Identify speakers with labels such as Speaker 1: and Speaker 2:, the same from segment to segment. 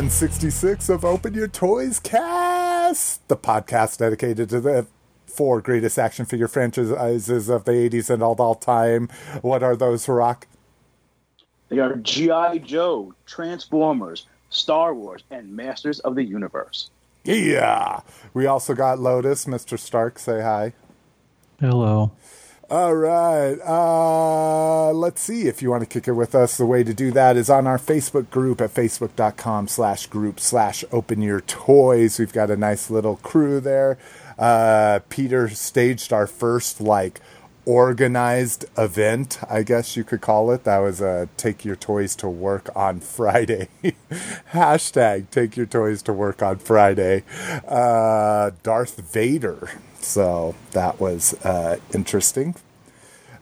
Speaker 1: 166 of Open Your Toys Cast, the podcast dedicated to the four greatest action figure franchises of the 80s and all, all time. What are those, Rock?
Speaker 2: They are G.I. Joe, Transformers, Star Wars, and Masters of the Universe.
Speaker 1: Yeah. We also got Lotus. Mr. Stark, say hi.
Speaker 3: Hello.
Speaker 1: All right. Uh, let's see if you want to kick it with us. The way to do that is on our Facebook group at facebook.com slash group slash open your toys. We've got a nice little crew there. Uh, Peter staged our first like organized event, I guess you could call it. That was a take your toys to work on Friday. Hashtag take your toys to work on Friday. Uh, Darth Vader. So that was uh, interesting.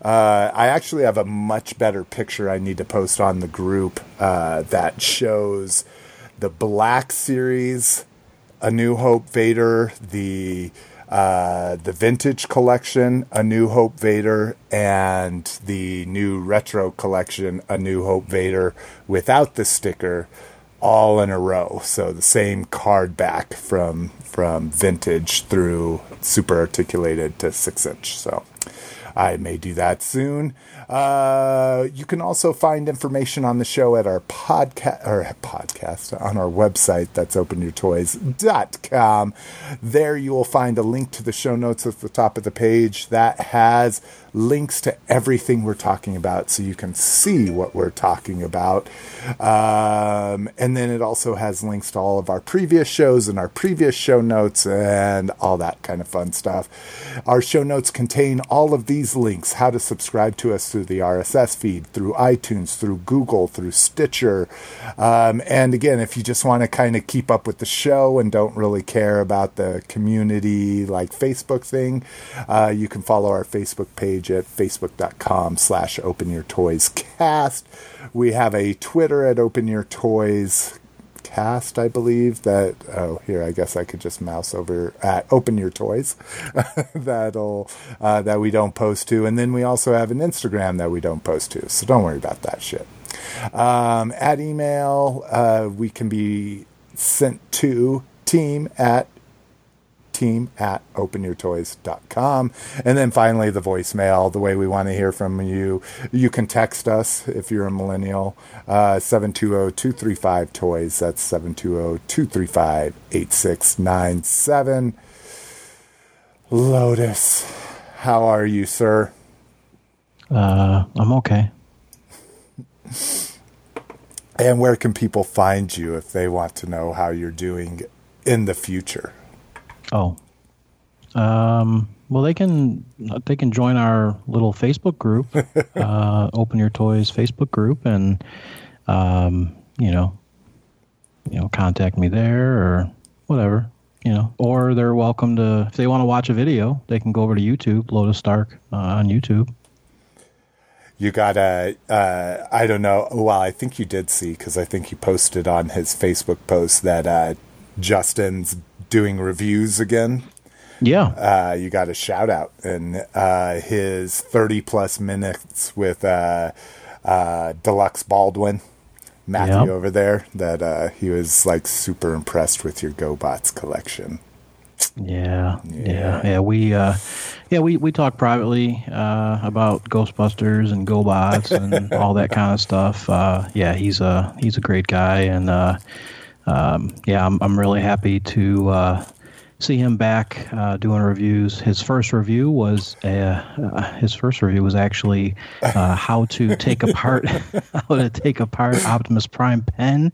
Speaker 1: Uh, I actually have a much better picture I need to post on the group uh, that shows the Black Series, A New Hope Vader, the uh, the Vintage Collection, A New Hope Vader, and the new Retro Collection, A New Hope Vader, without the sticker, all in a row. So the same card back from from vintage through super articulated to six inch. So I may do that soon. Uh, you can also find information on the show at our podcast or podcast on our website. That's openyourtoys.com. There you will find a link to the show notes at the top of the page that has links to everything we're talking about so you can see what we're talking about. Um, and then it also has links to all of our previous shows and our previous show notes and all that kind of fun stuff. Our show notes contain all of these links how to subscribe to us through the RSS feed, through iTunes, through Google, through Stitcher. Um, and again, if you just want to kind of keep up with the show and don't really care about the community like Facebook thing, uh, you can follow our Facebook page at facebook.com slash open your toys cast. We have a Twitter at open your toys cast, I believe. That oh, here I guess I could just mouse over at Open Your Toys. That'll uh, that we don't post to, and then we also have an Instagram that we don't post to. So don't worry about that shit. Um, at email, uh, we can be sent to team at team at openyourtoys.com. And then finally, the voicemail, the way we want to hear from you. You can text us if you're a millennial, uh, 720 235 toys. That's 720 235 8697. Lotus, how are you, sir?
Speaker 3: Uh, I'm okay.
Speaker 1: And where can people find you if they want to know how you're doing in the future?
Speaker 3: Oh, um, well, they can they can join our little Facebook group, uh, Open Your Toys Facebook group, and um, you know, you know, contact me there or whatever, you know. Or they're welcome to if they want to watch a video, they can go over to YouTube, Lotus Stark uh, on YouTube.
Speaker 1: You got a, uh, I don't know. Well, I think you did see because I think he posted on his Facebook post that uh, Justin's doing reviews again.
Speaker 3: Yeah,
Speaker 1: Uh, you got a shout out and uh, his 30 plus minutes with uh, uh, Deluxe Baldwin, Matthew
Speaker 3: Yep.
Speaker 1: over there, that uh, he was like super impressed with your GoBots collection.
Speaker 3: Yeah,
Speaker 1: Yeah.
Speaker 3: yeah, yeah. We, uh, yeah, we we talk privately uh, about Ghostbusters and GoBots and all that kind of stuff. Uh, yeah, he's a he's a great guy, and uh, um, yeah, I'm I'm really happy to uh, see him back uh, doing reviews. His first review was uh, uh, his first review was actually uh, how to take apart how to take apart Optimus Prime pen,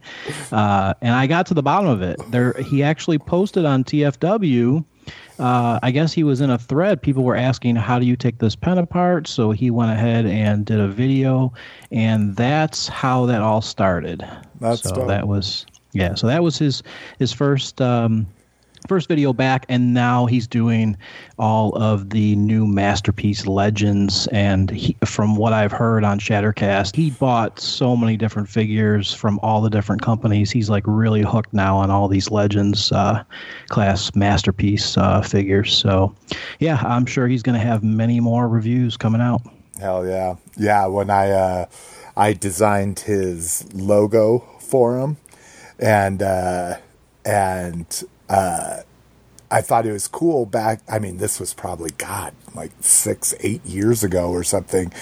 Speaker 3: uh, and I got to the bottom of it. There, he actually posted on TFW. Uh, I guess he was in a thread. People were asking, "How do you take this pen apart?" So he went ahead and did a video, and that's how that all started.
Speaker 1: That's
Speaker 3: so
Speaker 1: dope.
Speaker 3: that was yeah. So that was his his first um, first video back, and now he's doing all of the new masterpiece legends. And he, from what I've heard on Shattercast, he bought so many different figures from all the different companies. He's like really hooked now on all these legends uh, class masterpiece uh, figures. So yeah, I'm sure he's going to have many more reviews coming out.
Speaker 1: Hell yeah. Yeah, when I uh I designed his logo for him and uh and uh I thought it was cool back I mean this was probably god like 6 8 years ago or something.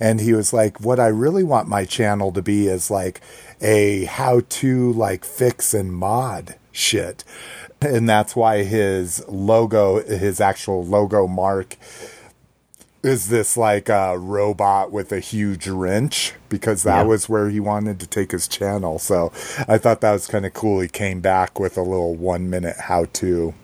Speaker 1: And he was like what I really want my channel to be is like a how to like fix and mod shit. And that's why his logo his actual logo mark is this like a robot with a huge wrench because that
Speaker 3: Yeah.
Speaker 1: was where he wanted to take his channel so i thought that was kind of cool he came back with a little one minute how to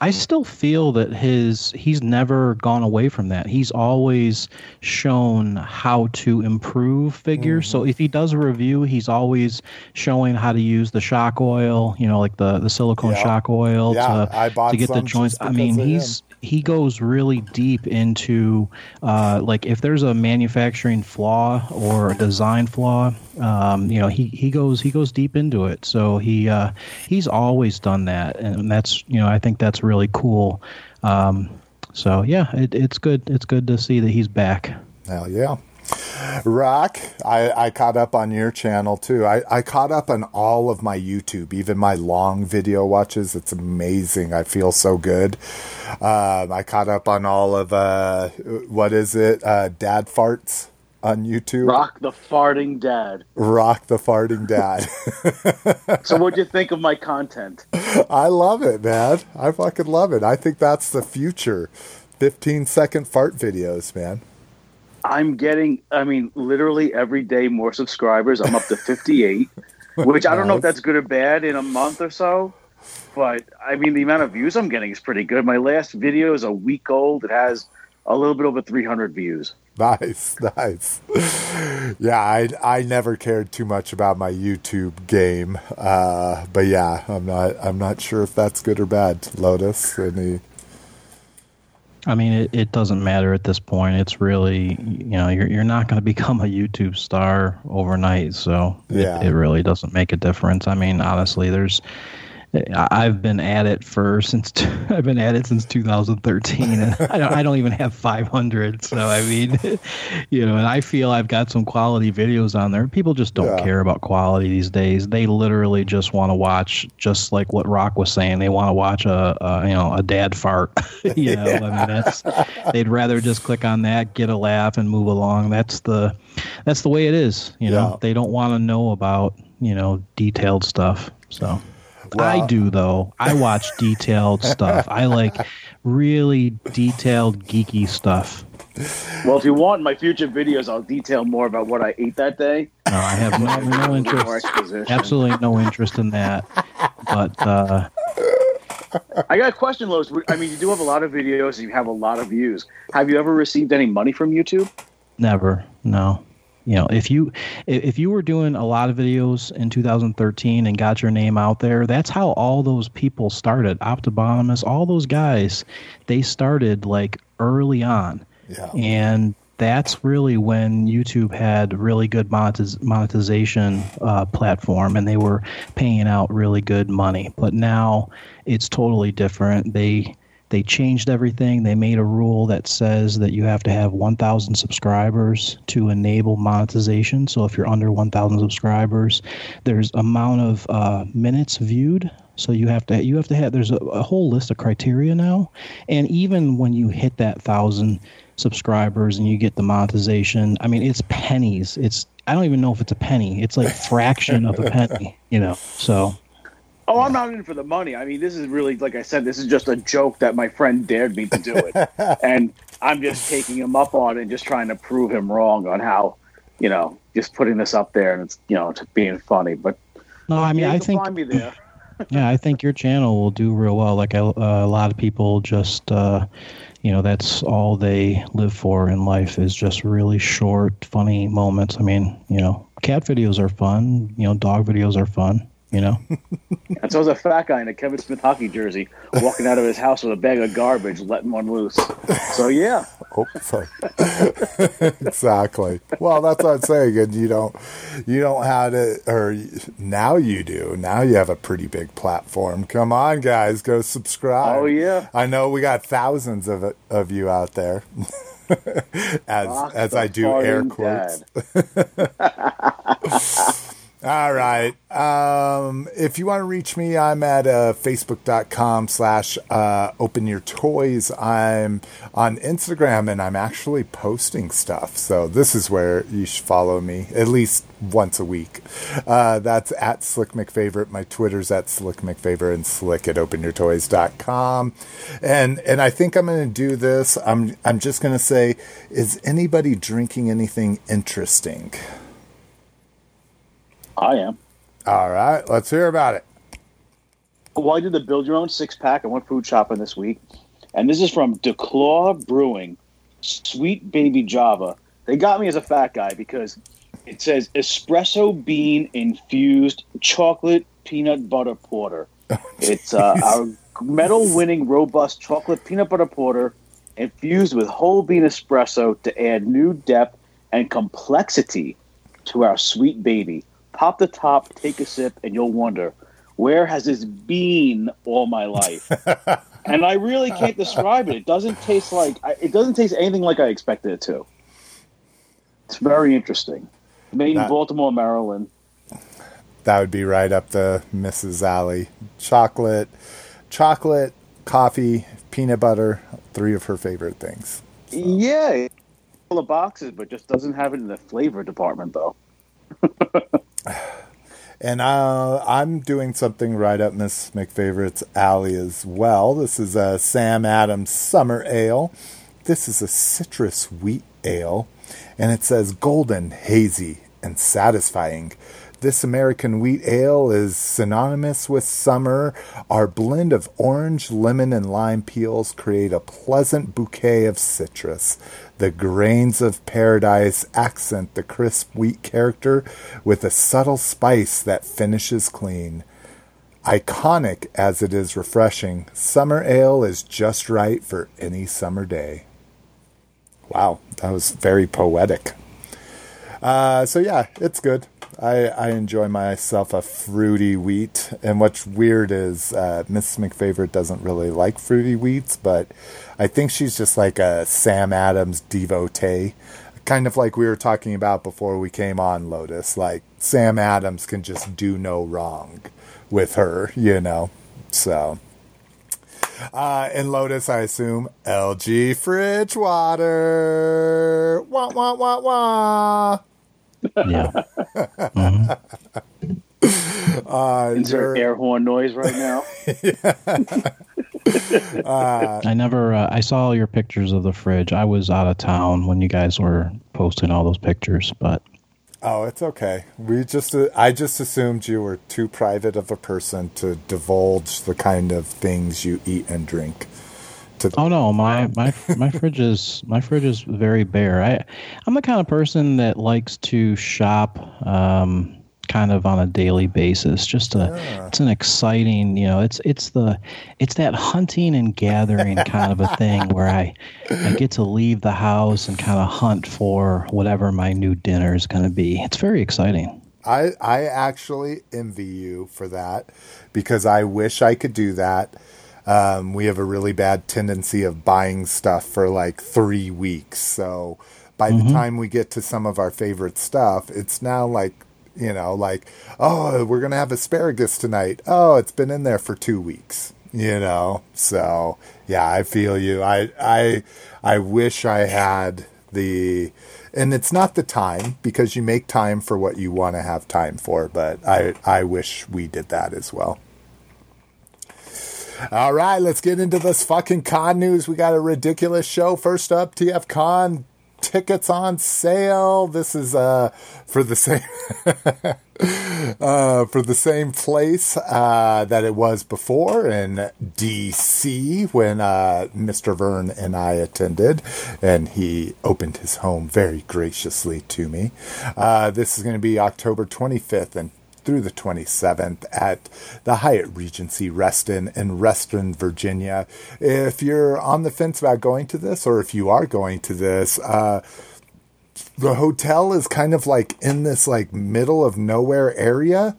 Speaker 3: I still feel that his he's never gone away from that. He's always shown how to improve figures. So
Speaker 1: Mm-hmm.
Speaker 3: if he does a review, he's always showing how to use the shock oil, you know, like the the silicone
Speaker 1: Yeah.
Speaker 3: shock oil
Speaker 1: Yeah,
Speaker 3: to to get the joints. I mean, he's he goes really deep into uh, like if there's a manufacturing flaw or a design flaw, um, you know, he, he goes he goes deep into it. So he uh, he's always done that, and that's you know I think that's really cool. Um, so yeah, it, it's good it's good to see that he's back.
Speaker 1: hell yeah rock I, I caught up on your channel too I, I caught up on all of my youtube even my long video watches it's amazing i feel so good um, i caught up on all of uh, what is it uh, dad farts on youtube
Speaker 2: Rock the farting dad.
Speaker 1: Rock the farting dad.
Speaker 2: So what'd you think of my content?
Speaker 1: I love it, man. I fucking love it. I think that's the future. 15 second fart videos, man.
Speaker 2: I'm getting, I mean, literally every day more subscribers. I'm up to 58, which I don't know if that's good or bad in a month or so. But I mean, the amount of views I'm getting is pretty good. My last video is a week old. It has a little bit over 300 views.
Speaker 1: Nice, nice. Yeah, I I never cared too much about my YouTube game. Uh, but yeah, I'm not I'm not sure if that's good or bad. Lotus, any
Speaker 3: I mean, it, it doesn't matter at this point. It's really, you know, you're, you're not going to become a YouTube star overnight. So
Speaker 1: Yeah.
Speaker 3: it, it really doesn't make a difference. I mean, honestly, there's, I've been at it for since, I've been at it since 2013 and I don't, I don't even have 500. So, I mean, you know, and I feel I've got some quality videos on there. People just don't
Speaker 1: Yeah.
Speaker 3: care about quality these days. They literally just want to watch, just like what Rock was saying, they want to watch a, a, you know, a dad fart. you know, I mean, that's, they'd rather just click on that, get a laugh, and move along. That's the that's the way it is. You know,
Speaker 1: Yeah.
Speaker 3: they don't want to know about you know detailed stuff. So I do though. I watch detailed stuff. I like really detailed geeky stuff.
Speaker 2: Well, if you want my future videos, I'll detail more about what I ate that day.
Speaker 3: No, I have no, no interest. Absolutely no interest in that. But uh,
Speaker 2: I got a question, Lois. I mean, you do have a lot of videos and you have a lot of views. Have you ever received any money from YouTube?
Speaker 3: Never. No. You know, if you if you were doing a lot of videos in 2013 and got your name out there, that's how all those people started. Optibotimus, all those guys, they started like early on.
Speaker 1: Yeah.
Speaker 3: And that's really when YouTube had really good monetiz- monetization uh, platform, and they were paying out really good money. But now it's totally different. They they changed everything. They made a rule that says that you have to have 1,000 subscribers to enable monetization. So if you're under 1,000 subscribers, there's amount of uh, minutes viewed. So you have to you have to have there's a, a whole list of criteria now, and even when you hit that thousand subscribers and you get the monetization, I mean it's pennies. It's I don't even know if it's a penny. It's like fraction of a penny. You know. So
Speaker 2: Oh, I'm not in for the money. I mean, this is really, like I said, this is just a joke that my friend dared me to do it, and I'm just taking him up on it and just trying to prove him wrong on how, you know, just putting this up there and it's, you know, just being funny. But
Speaker 3: No, I mean,
Speaker 2: yeah,
Speaker 3: I think
Speaker 2: find me there.
Speaker 3: yeah, I think your channel will do real well. Like a, a lot of people just, uh, you know, that's all they live for in life is just really short, funny moments. I mean, you know, cat videos are fun. You know, dog videos are fun. You know,
Speaker 2: And so was a fat guy in a Kevin Smith hockey jersey walking out of his house with a bag of garbage, letting one loose. So yeah,
Speaker 1: Oh, exactly. Well, that's what I'm saying. And you don't, you don't have to, or now you do. Now you have a pretty big platform. Come on, guys, go subscribe.
Speaker 2: Oh, yeah.
Speaker 1: I know we got thousands of of you out there. as
Speaker 2: Rock
Speaker 1: as
Speaker 2: the
Speaker 1: I do air quotes. All right. Um, if you want to reach me, I'm at uh, facebook.com slash uh, open your toys. I'm on Instagram and I'm actually posting stuff. So this is where you should follow me at least once a week. Uh, that's at Slick McFavorite. My Twitter's at Slick McFavorite and slick at openyourtoys.com. And, and I think I'm going to do this. I'm, I'm just going to say, is anybody drinking anything interesting?
Speaker 2: I am.
Speaker 1: All right, let's hear about it.
Speaker 2: Well, I did the build your own six pack. I went food shopping this week, and this is from DuClaw Brewing, Sweet Baby Java. They got me as a fat guy because it says espresso bean infused chocolate peanut butter porter. It's uh, our medal winning robust chocolate peanut butter porter infused with whole bean espresso to add new depth and complexity to our sweet baby. Pop the top, take a sip, and you'll wonder where has this been all my life? and I really can't describe it. It doesn't taste like it doesn't taste anything like I expected it to. It's very interesting. Made in Baltimore, Maryland.
Speaker 1: That would be right up the Mrs. Alley. Chocolate, chocolate, coffee, peanut butter, three of her favorite things.
Speaker 2: Yeah, full of boxes, but just doesn't have it in the flavor department though.
Speaker 1: And uh, I'm doing something right up Miss McFavorite's alley as well. This is a Sam Adams Summer Ale. This is a citrus wheat ale, and it says golden, hazy, and satisfying. This American wheat ale is synonymous with summer. Our blend of orange, lemon, and lime peels create a pleasant bouquet of citrus. The grains of paradise accent the crisp wheat character with a subtle spice that finishes clean. Iconic as it is refreshing, summer ale is just right for any summer day. Wow, that was very poetic. Uh, so yeah, it's good. I, I enjoy myself a fruity wheat. And what's weird is uh, Miss McFavorite doesn't really like fruity wheats, but I think she's just like a Sam Adams devotee. Kind of like we were talking about before we came on Lotus. Like Sam Adams can just do no wrong with her, you know. So uh, in Lotus, I assume LG fridge water. Wah wah wah wah.
Speaker 3: Yeah.
Speaker 1: Uh,
Speaker 2: Insert
Speaker 1: you're-
Speaker 2: air horn noise right now.
Speaker 3: I never. Uh, I saw your pictures of the fridge. I was out of town when you guys were posting all those pictures, but
Speaker 1: Oh, it's okay. We just uh, I just assumed you were too private of a person to divulge the kind of things you eat and drink. To
Speaker 3: Oh no, my my my fridge is my fridge is very bare. I I'm the kind of person that likes to shop um kind of on a daily basis. Just a it's an exciting, you know, it's it's the it's that hunting and gathering kind of a thing where I I get to leave the house and kind of hunt for whatever my new dinner is going to be. It's very exciting.
Speaker 1: I I actually envy you for that because I wish I could do that. Um, we have a really bad tendency of buying stuff for like three weeks. So by the time we get to some of our favorite stuff, it's now like you know, like oh, we're gonna have asparagus tonight. Oh, it's been in there for two weeks. You know, so yeah, I feel you. I I I wish I had the and it's not the time because you make time for what you want to have time for but i i wish we did that as well All right, let's get into this fucking con news. We got a ridiculous show. First up, TF Con tickets on sale. This is uh for the same uh for the same place uh that it was before in DC when uh Mr. Vern and I attended and he opened his home very graciously to me. Uh this is going to be October 25th and through the 27th at the Hyatt Regency Reston in Reston, Virginia. If you're on the fence about going to this, or if you are going to this, uh, the hotel is kind of like in this like middle of nowhere area,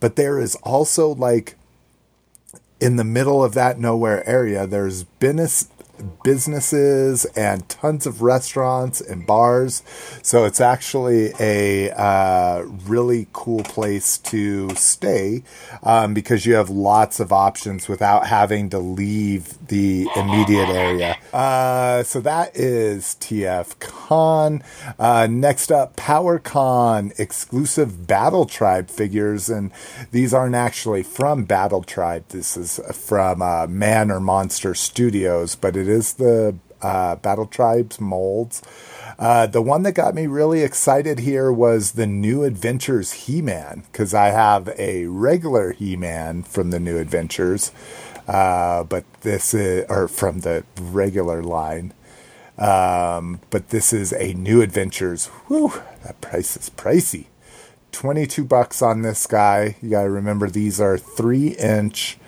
Speaker 1: but there is also like in the middle of that nowhere area, there's business businesses and tons of restaurants and bars. So it's actually a uh, really cool place to stay um, because you have lots of options without having to leave the immediate area. Uh, so that is TF Con. Uh, next up, PowerCon exclusive Battle Tribe figures. And these aren't actually from Battle Tribe. This is from uh, Man or Monster Studios, but it is the uh, Battle Tribes molds. Uh, the one that got me really excited here was the New Adventures He Man, because I have a regular He Man from the New Adventures, uh, but this is, or from the regular line. Um, but this is a New Adventures. Whew, that price is pricey. 22 bucks on this guy. You got to remember these are three inch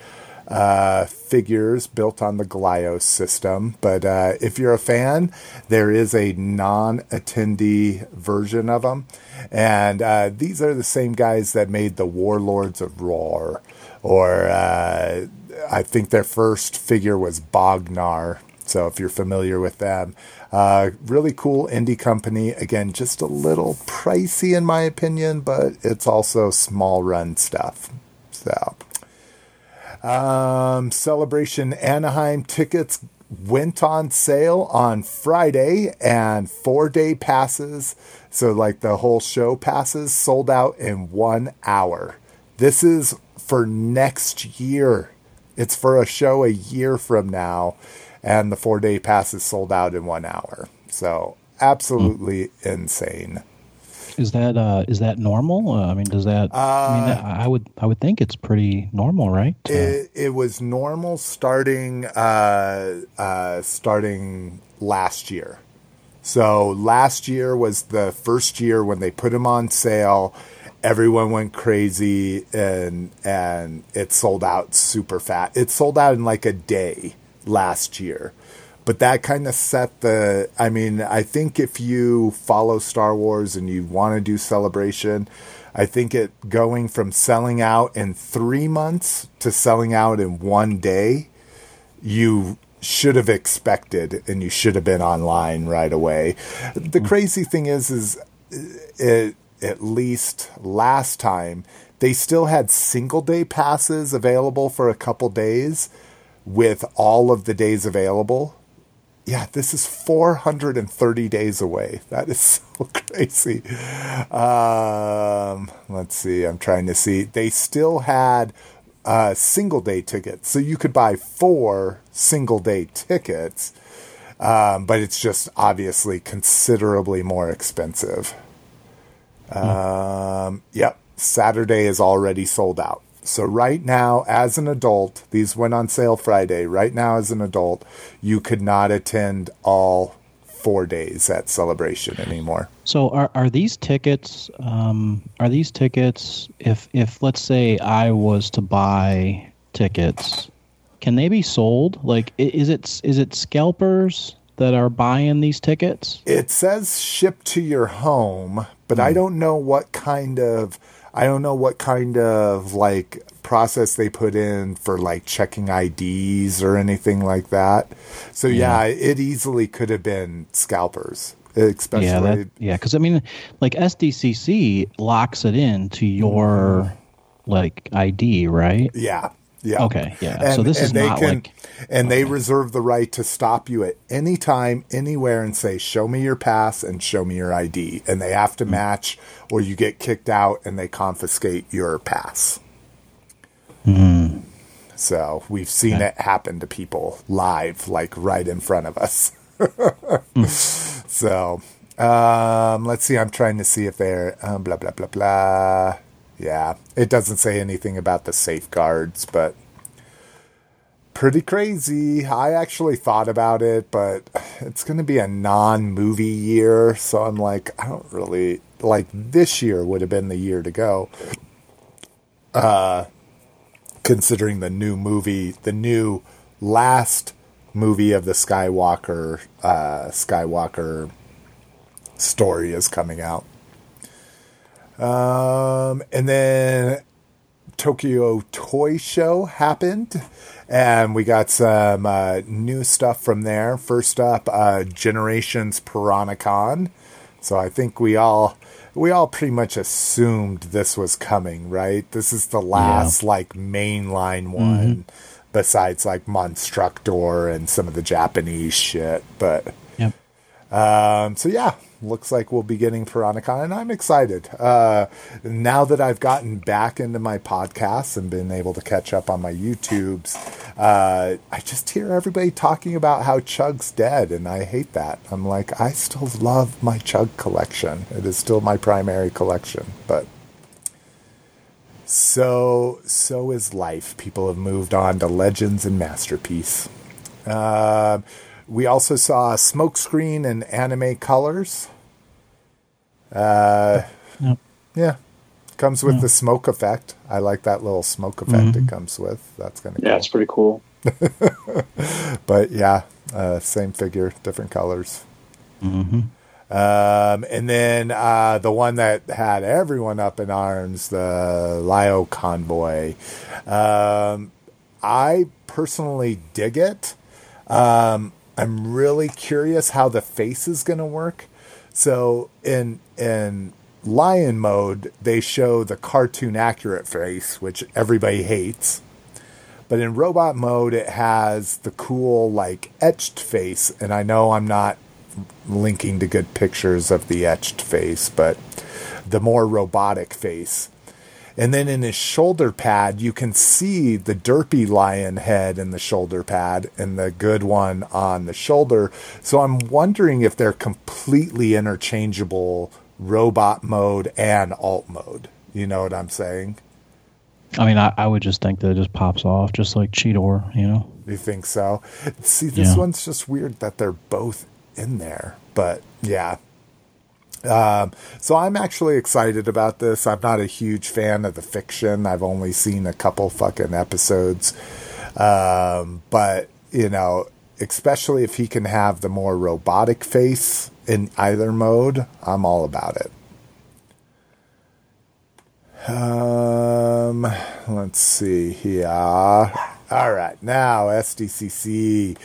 Speaker 1: uh, figures built on the Glyos system. But uh, if you're a fan, there is a non attendee version of them. And uh, these are the same guys that made the Warlords of Roar. Or uh, I think their first figure was Bognar. So if you're familiar with them, uh, really cool indie company. Again, just a little pricey in my opinion, but it's also small run stuff. So um, Celebration Anaheim tickets went on sale on Friday, and four day passes, so like the whole show passes, sold out in one hour. This is for next year. It's for a show a year from now, and the four day passes sold out in one hour. So, absolutely mm. insane.
Speaker 3: Is that uh, is that normal? Uh, I mean, does that? Uh, I mean, I would I would think it's pretty normal, right?
Speaker 1: It, it was normal starting uh, uh, starting last year. So last year was the first year when they put them on sale. Everyone went crazy and and it sold out super fast. It sold out in like a day last year but that kind of set the i mean i think if you follow star wars and you want to do celebration i think it going from selling out in three months to selling out in one day you should have expected and you should have been online right away. The mm. crazy thing is is it, at least last time they still had single day passes available for a couple days with all of the days available yeah, this is 430 days away. That is so crazy. Um, let's see. I'm trying to see. They still had uh, single day tickets. So you could buy four single day tickets, um, but it's just obviously considerably more expensive. Um, yep. Saturday is already sold out. So right now, as an adult, these went on sale Friday. Right now, as an adult, you could not attend all four days at celebration anymore.
Speaker 3: So are are these tickets? Um, are these tickets? If if let's say I was to buy tickets, can they be sold? Like, is it is it scalpers that are buying these tickets?
Speaker 1: It says ship to your home, but mm. I hmm. don't know what kind of I don't know what kind of like process they put in for like checking IDs or anything like that. So yeah, yeah it easily could have been scalpers. Especially
Speaker 3: yeah, that, yeah, because I mean, like SDCC locks it in to your mm-hmm. like ID, right?
Speaker 1: Yeah, yeah.
Speaker 3: Okay. Yeah. And, so this is not can, like,
Speaker 1: and okay. they reserve the right to stop you at any time, anywhere, and say, "Show me your pass and show me your ID," and they have to mm-hmm. match, or you get kicked out and they confiscate your pass.
Speaker 3: Hmm.
Speaker 1: So we've seen
Speaker 3: Okay.
Speaker 1: it happen to people live, like right in front of us. So um, let's see. I'm trying to see if they're um, blah blah blah blah. Yeah, it doesn't say anything about the safeguards, but pretty crazy. I actually thought about it, but it's going to be a non-movie year, so I'm like, I don't really like this year would have been the year to go. Uh, considering the new movie, the new last movie of the Skywalker uh, Skywalker story is coming out. Um, and then Tokyo Toy Show happened, and we got some uh, new stuff from there. First up, uh, Generations Piranacon. So I think we all we all pretty much assumed this was coming, right? This is the last like mainline one, besides like Monstructor and some of the Japanese shit. But
Speaker 3: Yep.
Speaker 1: um, so yeah, looks like we'll be getting Piranacon, and I'm excited. Uh, now that I've gotten back into my podcasts and been able to catch up on my YouTubes, uh, I just hear everybody talking about how Chug's dead, and I hate that. I'm like, I still love my Chug collection. It is still my primary collection, but. So, so is life. People have moved on to Legends and Masterpiece. Uh, we also saw a Smokescreen and Anime Colors. Uh,
Speaker 3: Yep.
Speaker 1: yeah, comes with the smoke effect. I like that little smoke effect it comes with. That's kind of
Speaker 2: Yeah,
Speaker 1: cool.
Speaker 2: it's pretty cool.
Speaker 1: But yeah, uh, same figure, different colors.
Speaker 3: hmm
Speaker 1: Um, and then uh, the one that had everyone up in arms, the Lio Convoy. Um, I personally dig it. Um, I'm really curious how the face is going to work. So in in lion mode, they show the cartoon accurate face, which everybody hates. But in robot mode, it has the cool, like, etched face. And I know I'm not linking to good pictures of the etched face, but the more robotic face. And then in his shoulder pad, you can see the derpy lion head in the shoulder pad and the good one on the shoulder. So I'm wondering if they're completely interchangeable robot mode and alt mode. You know what I'm saying?
Speaker 3: I mean, I, I would just think that it just pops off, just like Cheetor, you know.
Speaker 1: You think so? See, this
Speaker 3: Yeah.
Speaker 1: one's just weird that they're both in there, but yeah. Um, so I'm actually excited about this. I'm not a huge fan of the fiction. I've only seen a couple fucking episodes, um, but you know, especially if he can have the more robotic face in either mode, I'm all about it. Um, let's see here. All right, now SDCC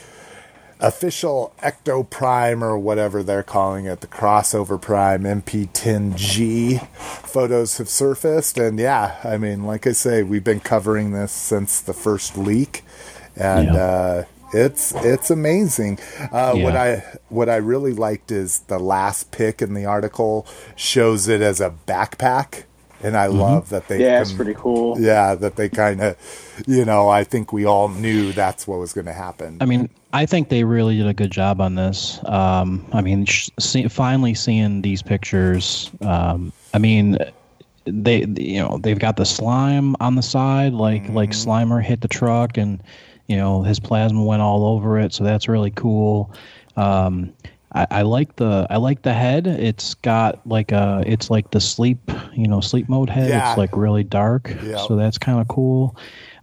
Speaker 1: official Ecto Prime or whatever they're calling it, the crossover Prime MP10G photos have surfaced, and yeah, I mean, like I say, we've been covering this since the first leak, and
Speaker 3: Yeah.
Speaker 1: uh, it's it's amazing. Uh, What I what I really liked is the last pic in the article shows it as a backpack. And I love that they
Speaker 2: Yeah, it's pretty cool.
Speaker 1: yeah, that they kind of, you know, I think we all knew that's what was going to happen.
Speaker 3: I mean, I think they really did a good job on this. Um, I mean, sh- see, finally seeing these pictures. Um, I mean, they you know they've got the slime on the side, like like Slimer hit the truck, and you know his plasma went all over it. So that's really cool. Um, I, I like the I like the head. It's got like a it's like the sleep you know sleep mode head.
Speaker 1: Yeah.
Speaker 3: It's like really dark.
Speaker 1: Yep.
Speaker 3: So that's kind of cool.